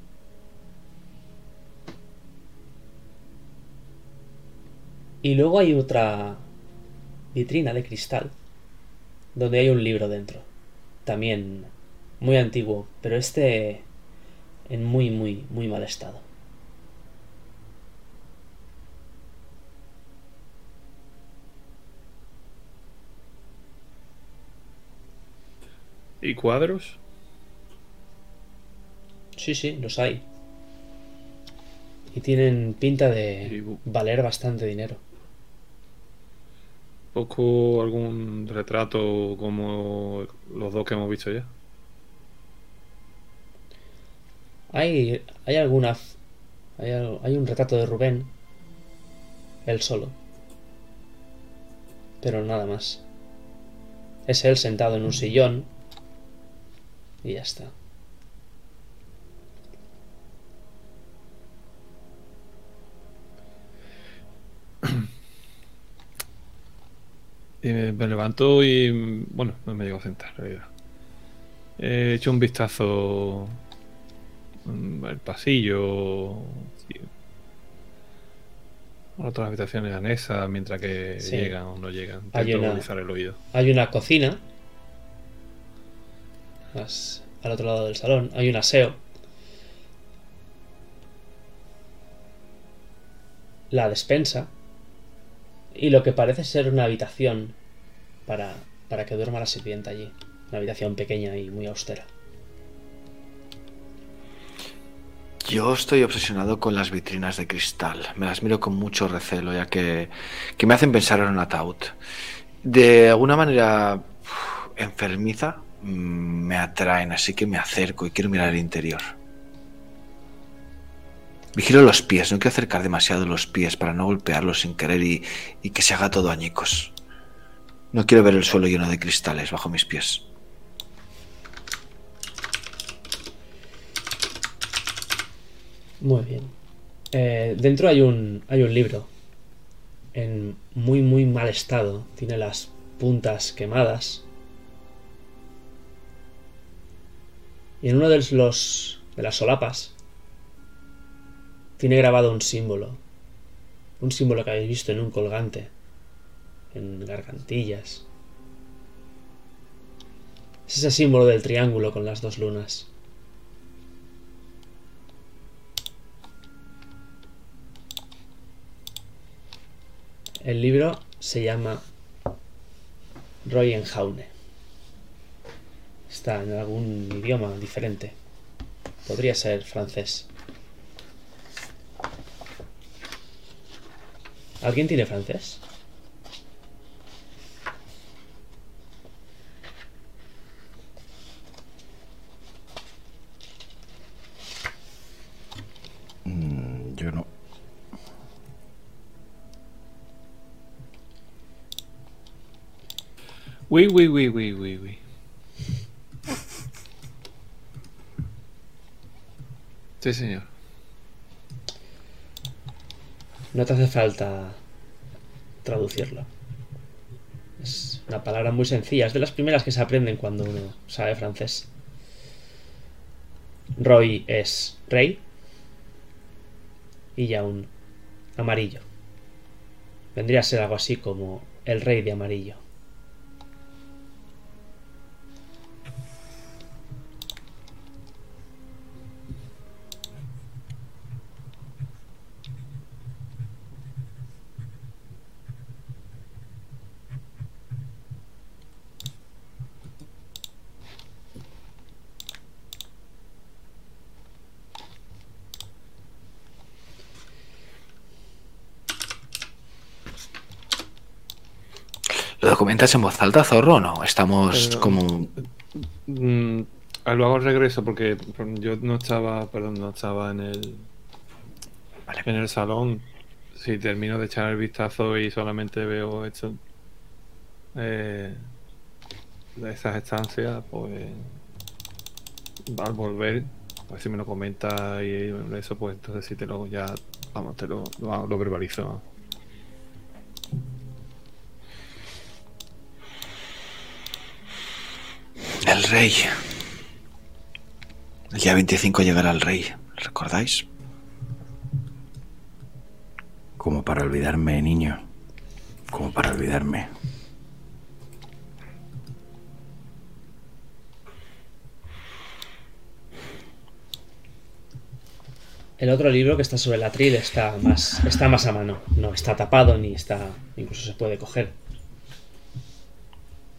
[SPEAKER 1] Y luego hay otra vitrina de cristal donde hay un libro dentro. También muy antiguo, pero este en muy, muy, muy mal estado.
[SPEAKER 4] ¿Y cuadros?
[SPEAKER 1] Sí, sí, los hay. Y tienen pinta de valer bastante dinero.
[SPEAKER 4] ¿Poco algún retrato como los dos que hemos visto ya?
[SPEAKER 1] Hay, hay alguna. f- Hay, hay un retrato de Rubén. Él solo. Pero nada más. Es él sentado en un sillón. Y ya está.
[SPEAKER 4] Y me, me levanto y. Bueno, no me llego a sentar, en realidad. He hecho un vistazo. mm, al pasillo. sí, otras habitaciones anexas mientras que
[SPEAKER 1] Sí.
[SPEAKER 4] llegan o no llegan.
[SPEAKER 1] Hay una-
[SPEAKER 4] el oído.
[SPEAKER 1] Hay una cocina. Más al otro lado del salón. Hay un aseo. La despensa. Y lo que parece ser una habitación para, para que duerma la sirvienta allí. Una habitación pequeña y muy austera.
[SPEAKER 3] Yo estoy obsesionado con las vitrinas de cristal. Me las miro con mucho recelo, ya que, que me hacen pensar en un ataúd. De alguna manera enfermiza, mm, me atraen, así que me acerco y quiero mirar el interior. Vigilo los pies, no quiero acercar demasiado los pies para no golpearlos sin querer y, que se haga todo añicos. No quiero ver el suelo lleno de cristales bajo mis pies.
[SPEAKER 1] Muy bien. Eh, dentro hay un, hay un libro. En muy, muy mal estado. Tiene las puntas quemadas. Y en uno de los de las solapas tiene grabado un símbolo. Un símbolo que habéis visto en un colgante. En gargantillas. Es ese símbolo del triángulo con las dos lunas. El libro se llama Royenjaune. Está en algún idioma diferente. Podría ser francés. ¿Alguien tiene francés?
[SPEAKER 2] Mm, yo no.
[SPEAKER 4] Uy, uy, uy, uy, uy, uy. Sí, señor.
[SPEAKER 1] No te hace falta traducirlo. Es una palabra muy sencilla. Es de las primeras que se aprenden cuando uno sabe francés. Roy es rey. Y un amarillo. Vendría a ser algo así como el rey de amarillo.
[SPEAKER 3] Comentas en voz alta, Zorro, o no? Estamos
[SPEAKER 4] Pero-
[SPEAKER 3] como...
[SPEAKER 4] Mm, luego regreso porque yo no estaba, perdón, no estaba en el
[SPEAKER 3] Vale.
[SPEAKER 4] en el salón. Si termino de echar el vistazo y solamente veo esto eh, de esas estancias, pues al volver, pues si me lo comenta y eso, pues entonces sí te lo ya, vamos, te lo, lo, lo verbalizo.
[SPEAKER 3] El rey. El día 25 llegará el rey, ¿recordáis?
[SPEAKER 2] Como para olvidarme, niño. Como para olvidarme.
[SPEAKER 1] El otro libro que está sobre el atril está más, está más a mano. No está tapado ni está. Incluso se puede coger.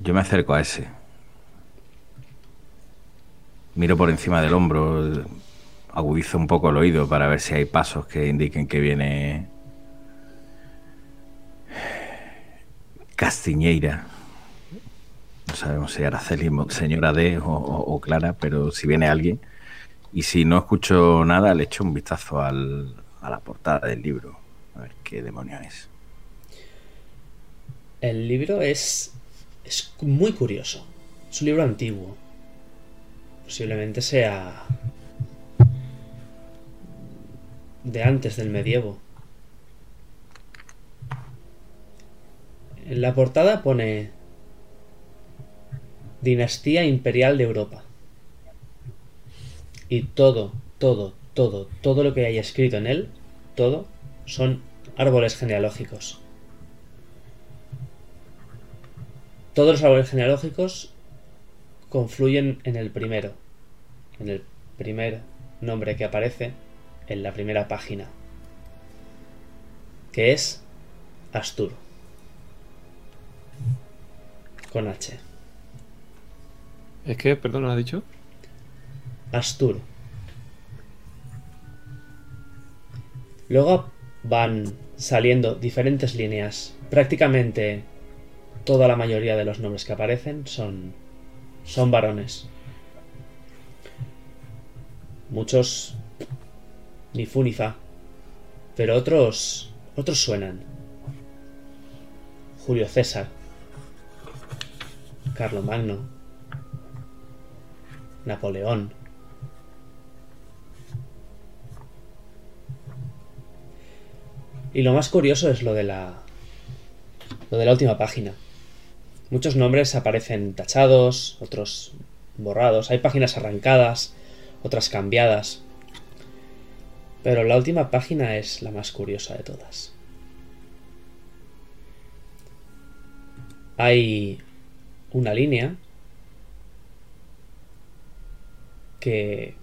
[SPEAKER 2] Yo me acerco a ese. Miro por encima del hombro, agudizo un poco el oído para ver si hay pasos que indiquen que viene Castiñeira. No sabemos si Araceli, señora D o Clara, pero si viene alguien. Y si no escucho nada, le echo un vistazo al- a la portada del libro. A ver qué demonio es.
[SPEAKER 1] El libro es. es muy curioso. Es un libro antiguo. Posiblemente sea. de antes del medievo. En la portada pone. Dinastía Imperial de Europa. Y todo, todo, todo, todo lo que hay escrito en él, todo, son árboles genealógicos. Todos los árboles genealógicos confluyen en el primero, en el primer nombre que aparece en la primera página, que es Astur, con H.
[SPEAKER 4] Es que, perdón, ¿lo has dicho?
[SPEAKER 1] Astur. Luego van saliendo diferentes líneas. Prácticamente toda la mayoría de los nombres que aparecen son, son varones. Muchos ni fu ni fa. Pero otros, otros suenan. Julio César. Carlomagno. Napoleón. Y lo más curioso es lo de la. lo de la última página. Muchos nombres aparecen tachados, otros borrados. Hay páginas arrancadas, otras cambiadas. Pero la última página es la más curiosa de todas. Hay una línea que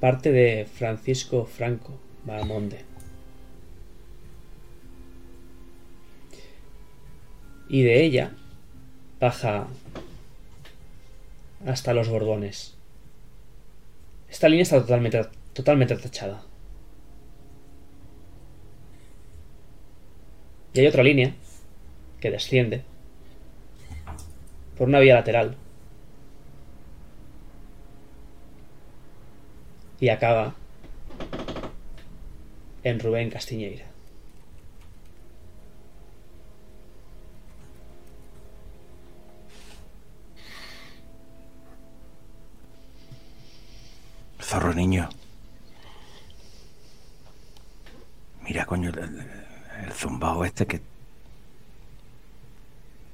[SPEAKER 1] parte de Francisco Franco Bahamonde. Y de ella baja hasta los Borbones. Esta línea está totalmente, totalmente tachada. Y hay otra línea que desciende por una vía lateral y acaba en Rubén Castiñeira.
[SPEAKER 2] Zorro niño. Mira, coño, el, el- zumbao este que.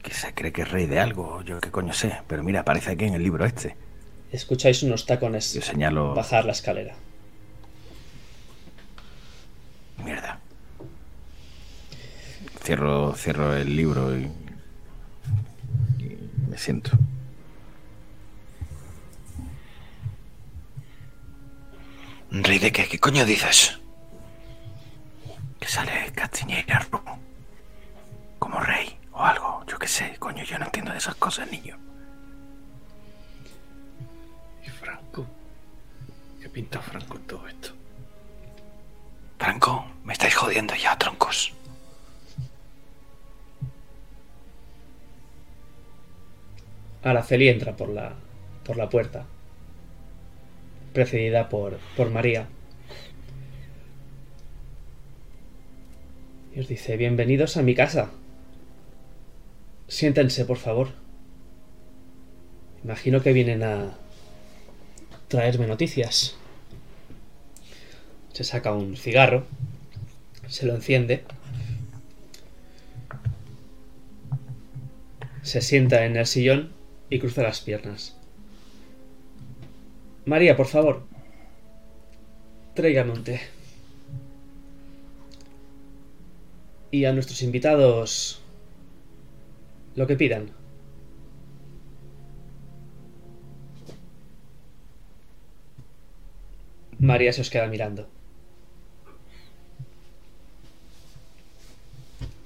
[SPEAKER 2] que se cree que es rey de algo, yo qué coño sé. Pero mira, aparece aquí en el libro este.
[SPEAKER 1] Escucháis unos tacones
[SPEAKER 2] Yo señalo.
[SPEAKER 1] bajar la escalera.
[SPEAKER 2] Mierda. Cierro, cierro el libro y. y me siento.
[SPEAKER 3] ¿Rey de qué? ¿Qué coño dices?
[SPEAKER 2] Que sale Castiñeira. Como rey o algo, yo qué sé, coño, yo no entiendo de esas cosas, niño.
[SPEAKER 4] ¿Y Franco? ¿Qué pinta Franco en todo esto?
[SPEAKER 3] Franco, me estáis jodiendo ya, troncos.
[SPEAKER 1] Araceli entra por la, por la puerta, precedida por, por María. Y os dice, bienvenidos a mi casa. Siéntense, por favor. Imagino que vienen a traerme noticias. Se saca un cigarro, se lo enciende, se sienta en el sillón y cruza las piernas. María, por favor, tráigame un té. Y a nuestros invitados lo que pidan. María se os queda mirando.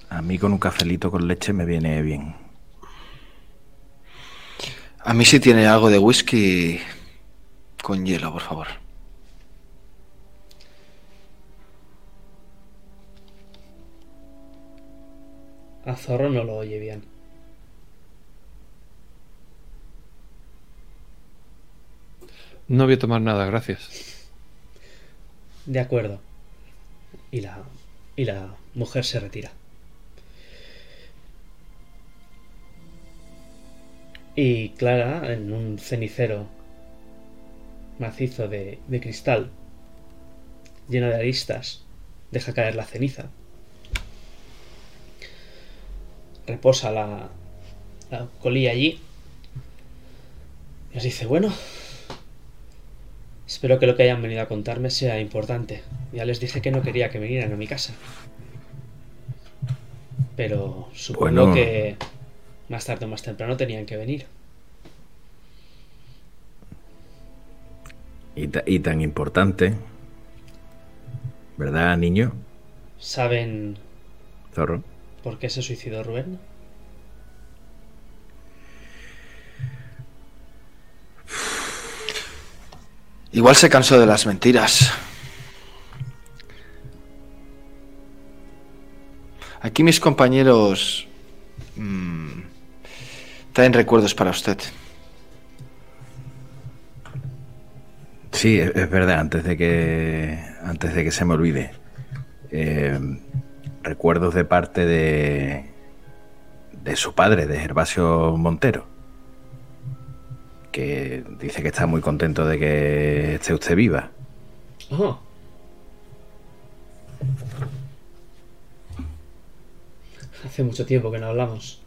[SPEAKER 2] A mí con un cafelito con leche me viene bien.
[SPEAKER 3] A mí sí tiene algo de whisky con hielo, por favor.
[SPEAKER 1] A Zorro no lo oye bien.
[SPEAKER 4] No voy a tomar nada, gracias.
[SPEAKER 1] De acuerdo. Y la, y la mujer se retira. Y Clara, en un cenicero macizo de, de cristal, lleno de aristas, deja caer la ceniza. Reposa la, la colilla allí. Y os dice, bueno, espero que lo que hayan venido a contarme sea importante. Ya les dije que no quería que vinieran a mi casa. Pero supongo
[SPEAKER 2] Bueno.
[SPEAKER 1] que más tarde o más temprano tenían que venir.
[SPEAKER 2] Y, ta- y tan importante. ¿Verdad, niño?
[SPEAKER 1] ¿Saben
[SPEAKER 2] Zorro.
[SPEAKER 1] por qué se suicidó Rubén?
[SPEAKER 3] Igual se cansó de las mentiras. Aquí mis compañeros mm, traen recuerdos para usted.
[SPEAKER 2] Sí, es, verdad, antes de que. Antes de que se me olvide. Eh, recuerdos de parte de. de su padre, de Gervasio Montero. Que dice que está muy contento de que esté usted viva.
[SPEAKER 1] Oh. Hace mucho tiempo que no hablamos.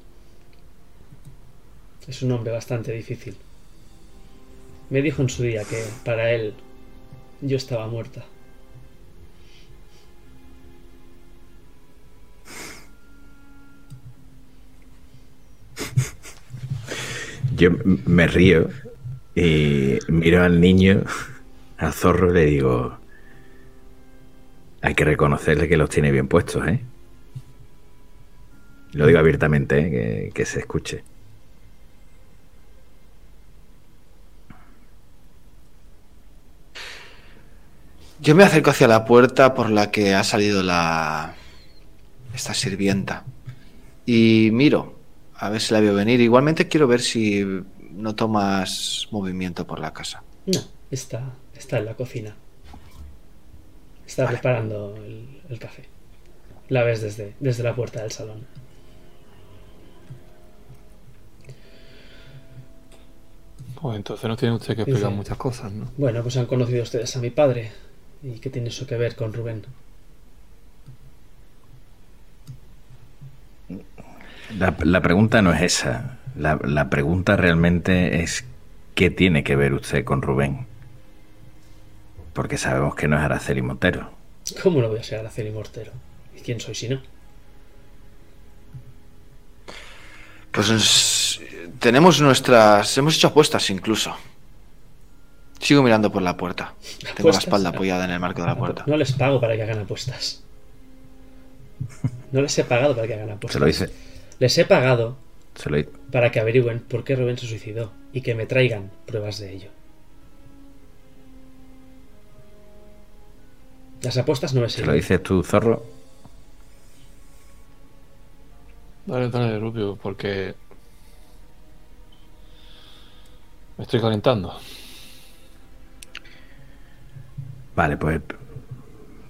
[SPEAKER 1] Es un hombre bastante difícil. Me dijo en su día que para él yo estaba muerta.
[SPEAKER 2] Yo me río y miro al niño, al zorro, y le digo. Hay que reconocerle que los tiene bien puestos, ¿eh? Lo digo abiertamente, ¿eh? que, que se escuche.
[SPEAKER 3] Yo me acerco hacia la puerta por la que ha salido la esta sirvienta y miro a ver si la veo venir. Igualmente quiero ver si noto más movimiento por la casa.
[SPEAKER 1] No, está, está en la cocina. Está
[SPEAKER 3] Vale.
[SPEAKER 1] preparando el, el café. La ves desde, desde la puerta del salón.
[SPEAKER 4] Pues entonces no tiene usted que explicar muchas cosas, ¿no?
[SPEAKER 1] Bueno, pues han conocido ustedes a mi padre. ¿Y qué tiene eso que ver con Rubén?
[SPEAKER 2] La, la pregunta no es esa. La, la pregunta realmente es: ¿qué tiene que ver usted con Rubén? Porque sabemos que no es Araceli Montero.
[SPEAKER 1] ¿Cómo no voy a ser Araceli Mortero? ¿Y quién soy si no?
[SPEAKER 3] Pues nos- tenemos nuestras... Hemos hecho apuestas incluso. Sigo mirando por la puerta. Tengo la espalda apoyada en el marco de la puerta.
[SPEAKER 1] No les pago para que hagan apuestas. No les he pagado para que hagan apuestas.
[SPEAKER 2] Se lo dice.
[SPEAKER 1] Les he pagado
[SPEAKER 2] Se lo, di-
[SPEAKER 1] para que averigüen por qué Rubén se suicidó y que me traigan pruebas de ello. Las apuestas no me
[SPEAKER 2] se lo
[SPEAKER 1] sirven.
[SPEAKER 2] dices tú, zorro.
[SPEAKER 4] Dale, dale, Rubio, porque Me estoy calentando.
[SPEAKER 2] Vale, pues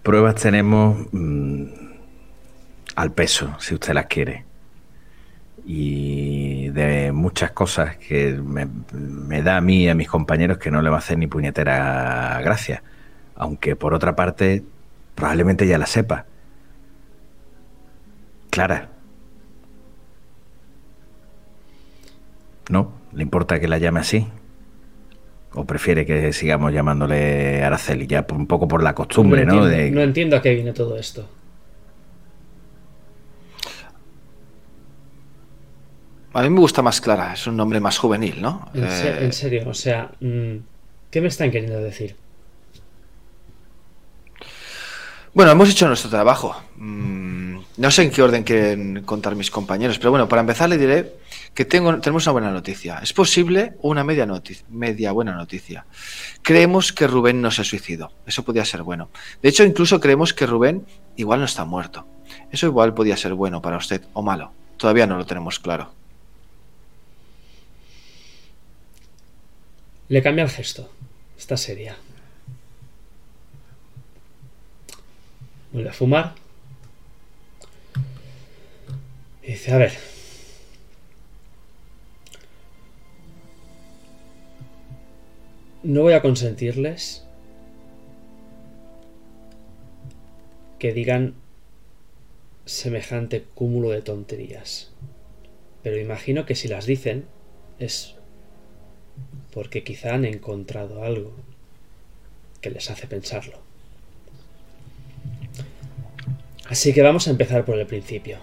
[SPEAKER 2] pruebas tenemos mm, al peso, si usted las quiere. Y de muchas cosas que me, da a mí y a mis compañeros que no le va a hacer ni puñetera gracia. Aunque por otra parte, probablemente ya la sepa. Clara. ¿No? ¿Le importa que la llame así? ¿O prefiere que sigamos llamándole Araceli? Ya por- un poco por la costumbre, ¿no?
[SPEAKER 1] entiendo,
[SPEAKER 2] De-
[SPEAKER 1] no entiendo a qué viene todo esto.
[SPEAKER 3] A mí me gusta más Clara, es un nombre más juvenil, ¿no?
[SPEAKER 1] En, se-
[SPEAKER 3] Eh,
[SPEAKER 1] en serio, o sea, mm, ¿qué me están queriendo decir?
[SPEAKER 3] Bueno, hemos hecho nuestro trabajo. Mm, no sé en qué orden quieren contar mis compañeros, pero bueno, para empezar le diré que tengo, tenemos una buena noticia. Es posible una media, media buena noticia. Creemos que Rubén no se suicidó. Eso podría ser bueno. De hecho, incluso creemos que Rubén igual no está muerto. Eso igual podría ser bueno para usted o malo. Todavía no lo tenemos claro.
[SPEAKER 1] Le cambia el gesto. Está seria. Vuelve a fumar. Y dice, a ver. No voy a consentirles que digan semejante cúmulo de tonterías. Pero imagino que si las dicen es porque quizá han encontrado algo que les hace pensarlo. Así que vamos a empezar por el principio.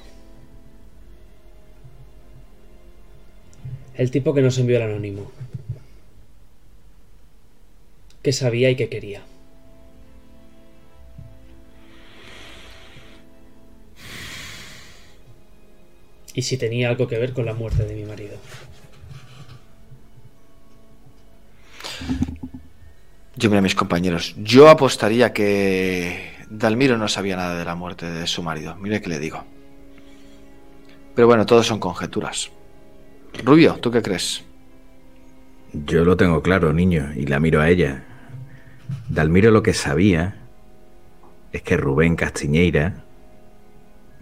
[SPEAKER 1] El tipo que nos envió el anónimo. ¿Qué sabía y qué quería? Y si tenía algo que ver con la muerte de mi marido.
[SPEAKER 3] Yo mira a mis compañeros. Yo apostaría que Dalmiro no sabía nada de la muerte de su marido. Mire que le digo. Pero bueno, todo son conjeturas. Rubio, ¿tú qué crees?
[SPEAKER 2] Yo lo tengo claro, niño, y la miro a ella. Dalmiro lo que sabía es que Rubén Castiñeira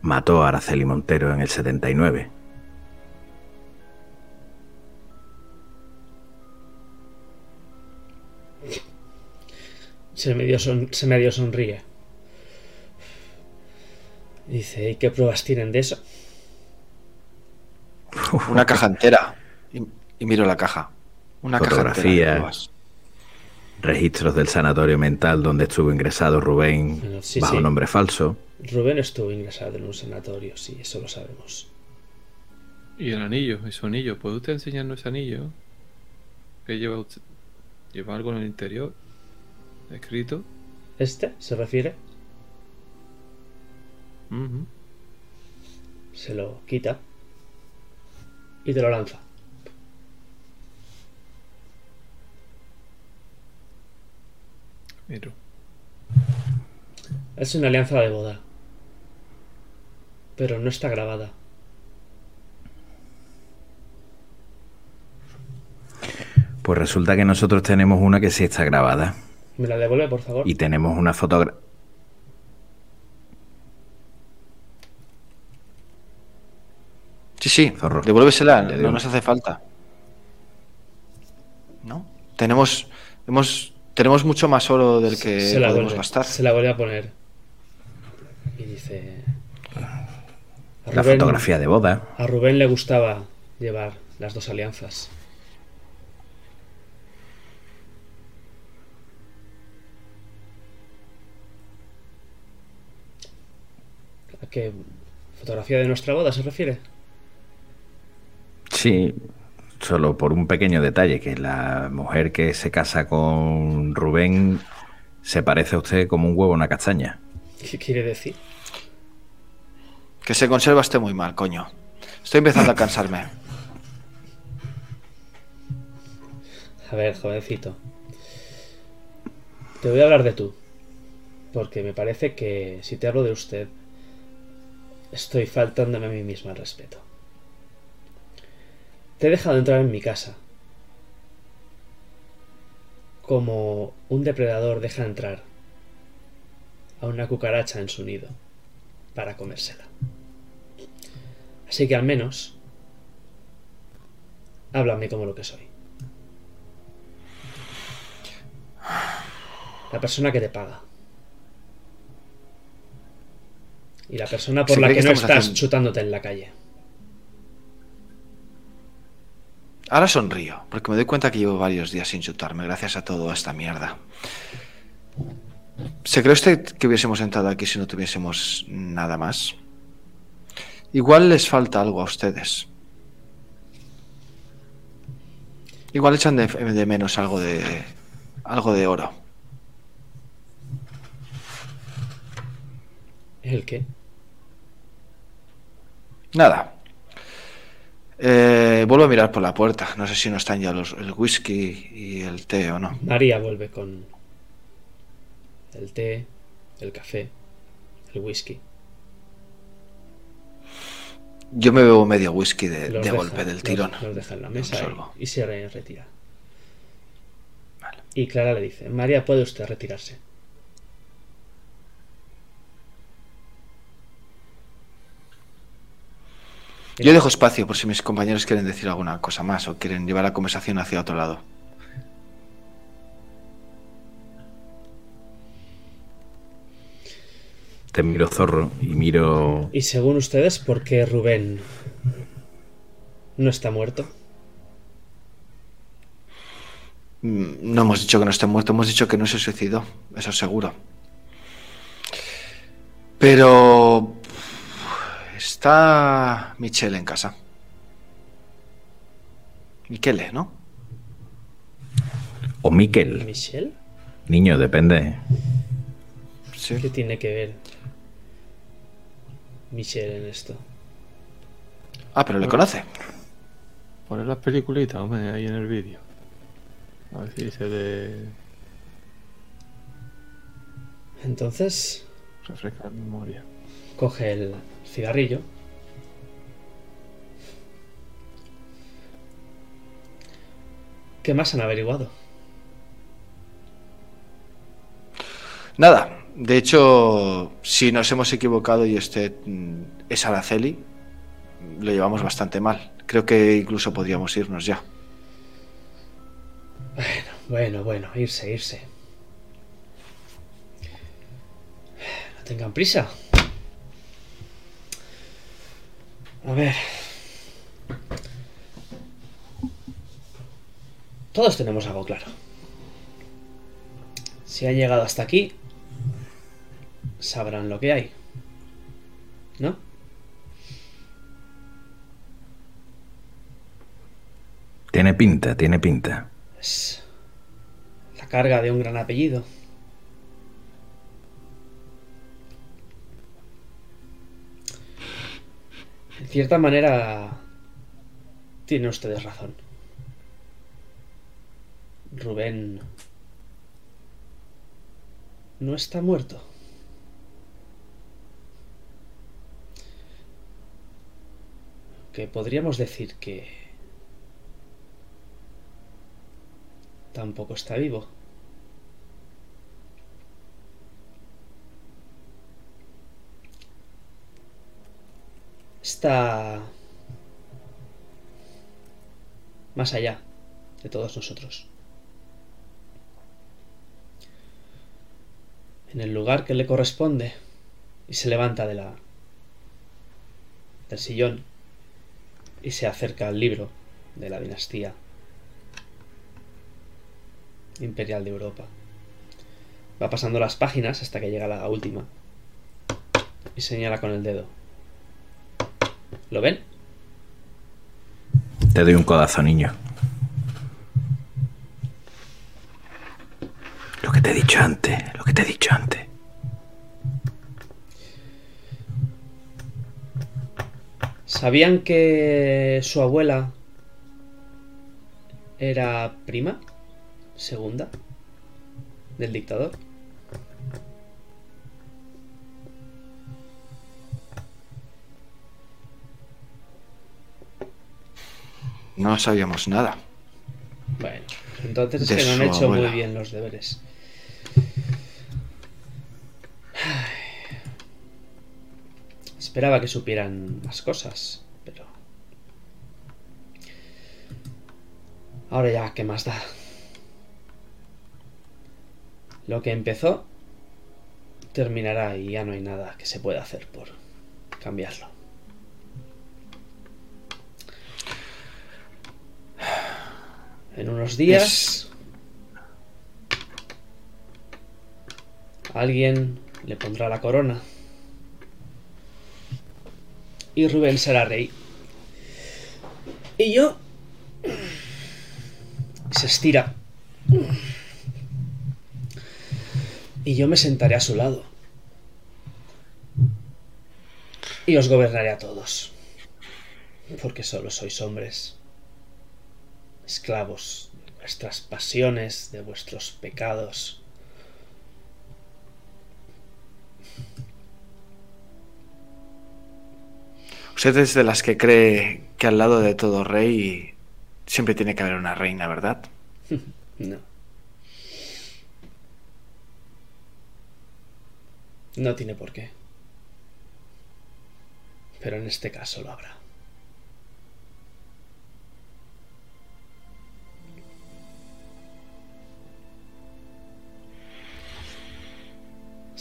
[SPEAKER 2] mató a Araceli Montero en el 79.
[SPEAKER 1] Se medio, son- se medio sonríe. Dice, ¿y qué pruebas tienen de eso?
[SPEAKER 3] Una caja entera. Y, y miro la caja. Una caja entera.
[SPEAKER 2] Registros del sanatorio mental donde estuvo ingresado Rubén
[SPEAKER 1] sí,
[SPEAKER 2] bajo
[SPEAKER 1] sí.
[SPEAKER 2] nombre falso.
[SPEAKER 1] Rubén estuvo ingresado en un sanatorio, sí, eso lo sabemos.
[SPEAKER 4] Y el anillo, y su anillo. ¿Puede usted enseñarnos ese anillo? ¿Qué lleva usted? ¿Lleva algo en el interior? ¿Escrito?
[SPEAKER 1] ¿Este se refiere? Se lo quita y te lo lanza.
[SPEAKER 4] Miro.
[SPEAKER 1] Es una alianza de boda. Pero no está grabada.
[SPEAKER 2] Pues resulta que nosotros tenemos una que sí está grabada.
[SPEAKER 1] ¿Me la devuelve, por favor?
[SPEAKER 2] Y tenemos una fotografía.
[SPEAKER 3] Sí, sí.
[SPEAKER 2] Zorro.
[SPEAKER 3] Devuélvesela. No nos hace falta. ¿No? Tenemos. Hemos, tenemos mucho más oro del que
[SPEAKER 1] se la
[SPEAKER 3] podemos
[SPEAKER 1] vuelve,
[SPEAKER 3] gastar.
[SPEAKER 1] Se la vuelve a poner. Y dice... A
[SPEAKER 2] La
[SPEAKER 1] Rubén-
[SPEAKER 2] fotografía de boda.
[SPEAKER 1] A Rubén le gustaba llevar las dos alianzas. ¿A qué fotografía de nuestra boda se refiere?
[SPEAKER 2] Sí, solo por un pequeño detalle, que la mujer que se casa con Rubén se parece a usted como un huevo a una castaña.
[SPEAKER 1] ¿Qué quiere decir?
[SPEAKER 3] Que se conserva esté muy mal, coño. Estoy empezando a cansarme.
[SPEAKER 1] A ver, jovencito. Te voy a hablar de tú. Porque me parece que si te hablo de usted, estoy faltándome a mí mismo al respeto. Te he dejado entrar en mi casa. como un depredador deja entrar a una cucaracha en su nido para comérsela. Así que al menos háblame como lo que soy. La persona que te paga. Y la persona por
[SPEAKER 3] Se
[SPEAKER 1] la que,
[SPEAKER 3] que
[SPEAKER 1] no estás
[SPEAKER 3] haciendo-
[SPEAKER 1] chutándote en la calle.
[SPEAKER 3] Ahora sonrío, porque me doy cuenta que llevo varios días sin chutarme gracias a toda esta mierda. ¿Se cree usted que hubiésemos entrado aquí si no tuviésemos nada más? Igual les falta algo a ustedes. Igual echan de, de menos algo de algo de oro.
[SPEAKER 1] ¿El qué?
[SPEAKER 3] Nada. Eh, vuelvo a mirar por la puerta. No sé si no están ya los, el whisky y el té o no.
[SPEAKER 1] María vuelve con el té, el café, el whisky.
[SPEAKER 3] Yo me bebo medio whisky de,
[SPEAKER 1] Los
[SPEAKER 3] de
[SPEAKER 1] deja-
[SPEAKER 3] golpe del
[SPEAKER 1] los-
[SPEAKER 3] tirón.
[SPEAKER 1] Los deja en la
[SPEAKER 3] Me
[SPEAKER 1] mesa y, y se re- retira.
[SPEAKER 3] Vale.
[SPEAKER 1] Y Clara le dice, María, puede usted retirarse.
[SPEAKER 3] Yo dejo espacio por si mis compañeros quieren decir alguna cosa más o quieren llevar la conversación hacia otro lado.
[SPEAKER 2] Te miro zorro y miro.
[SPEAKER 1] Y según ustedes, ¿por qué Rubén no está muerto?
[SPEAKER 3] Mm, No hemos dicho que no esté muerto, hemos dicho que no se suicidó, eso seguro. Pero... Está Michelle en casa. Michele, ¿no?
[SPEAKER 2] O Miquel.
[SPEAKER 1] ¿Michelle?
[SPEAKER 2] Niño, depende.
[SPEAKER 3] Sí.
[SPEAKER 1] ¿Qué tiene que ver Michelle en esto?
[SPEAKER 3] Ah, pero le conoce.
[SPEAKER 4] Poner las peliculitas, hombre, ahí en el vídeo. A ver si se le
[SPEAKER 1] Entonces,
[SPEAKER 4] refresca la memoria.
[SPEAKER 1] coge el cigarrillo. ¿Qué más han averiguado?
[SPEAKER 3] Nada. De hecho, si nos hemos equivocado y usted mm, es Araceli, lo llevamos bastante mal. Creo que incluso podríamos irnos ya.
[SPEAKER 1] Bueno, bueno, irse, irse. No tengan prisa. A ver. Todos tenemos algo claro. Si han llegado hasta aquí, sabrán lo que hay. ¿No?
[SPEAKER 2] Tiene pinta, tiene pinta.
[SPEAKER 1] Es la carga de un gran apellido. En cierta manera, tienen ustedes razón. Rubén no está muerto. Que podríamos decir que tampoco está vivo. Está más allá de todos nosotros. En el lugar que le corresponde y se levanta de la del sillón y se acerca al libro de la dinastía imperial de Europa. Va pasando las páginas hasta que llega la última y señala con el dedo. ¿Lo ven?
[SPEAKER 2] Te doy un codazo, niño. Lo que te he dicho antes, lo que te he dicho antes.
[SPEAKER 1] ¿Sabían que su abuela era prima? Segunda del dictador.
[SPEAKER 3] No sabíamos nada.
[SPEAKER 1] Bueno, Entonces es
[SPEAKER 3] de
[SPEAKER 1] que no han hecho muy bien los deberes. Ay. Esperaba que supieran más cosas, pero... Ahora ya, ¿qué más da? Lo que empezó terminará y ya no hay nada que se pueda hacer por cambiarlo. En unos días. Alguien le pondrá la corona. Y Rubén será rey. Y yo se estira. Y yo me sentaré a su lado. Y os gobernaré a todos. Porque solo sois hombres esclavos de vuestras pasiones, de vuestros pecados.
[SPEAKER 3] Usted es de las que cree que al lado de todo rey siempre tiene que haber una reina, ¿verdad?
[SPEAKER 1] No. No tiene por qué. Pero en este caso lo habrá.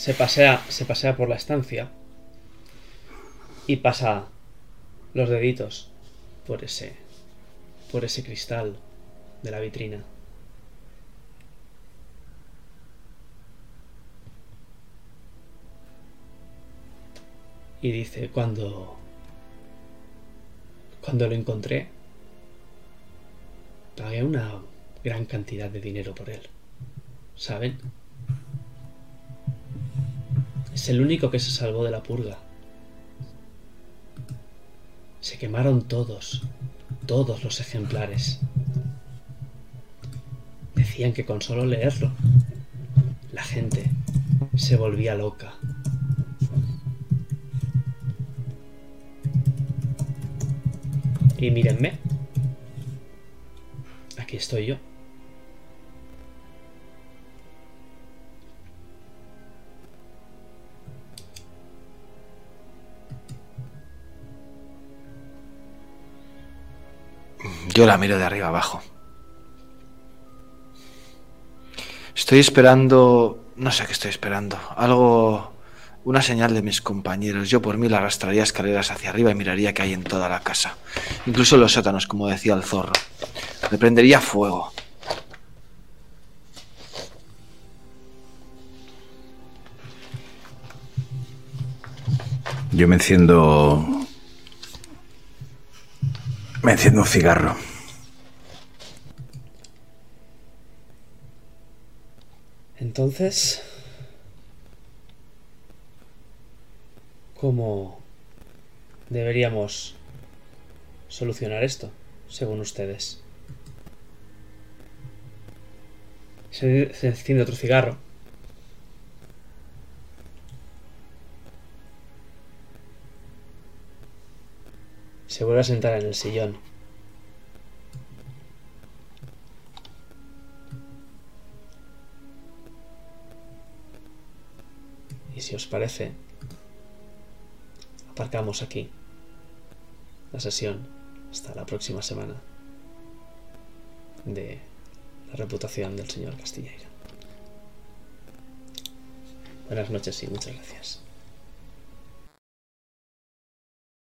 [SPEAKER 1] Se pasea, se pasea por la estancia y pasa los deditos por ese por ese cristal de la vitrina. Y dice, cuando cuando lo encontré pagué una gran cantidad de dinero por él. ¿Saben? Es el único que se salvó de la purga. Se quemaron todos, todos los ejemplares. Decían que con solo leerlo, la gente se volvía loca. Y mírenme. Aquí estoy yo.
[SPEAKER 3] Yo la miro de arriba abajo. Estoy esperando, no sé qué estoy esperando, algo, una señal de mis compañeros. Yo por mí la arrastraría escaleras hacia arriba y miraría qué hay en toda la casa, incluso los sótanos, como decía el zorro. Le prendería fuego.
[SPEAKER 2] Yo me enciendo. Me enciendo un cigarro.
[SPEAKER 1] Entonces, ¿cómo deberíamos solucionar esto, según ustedes? Se, enciende otro cigarro. Se vuelve a sentar en el sillón. Y si os parece, aparcamos aquí la sesión hasta la próxima semana de la reputación del señor Castilleira. Buenas noches y muchas gracias.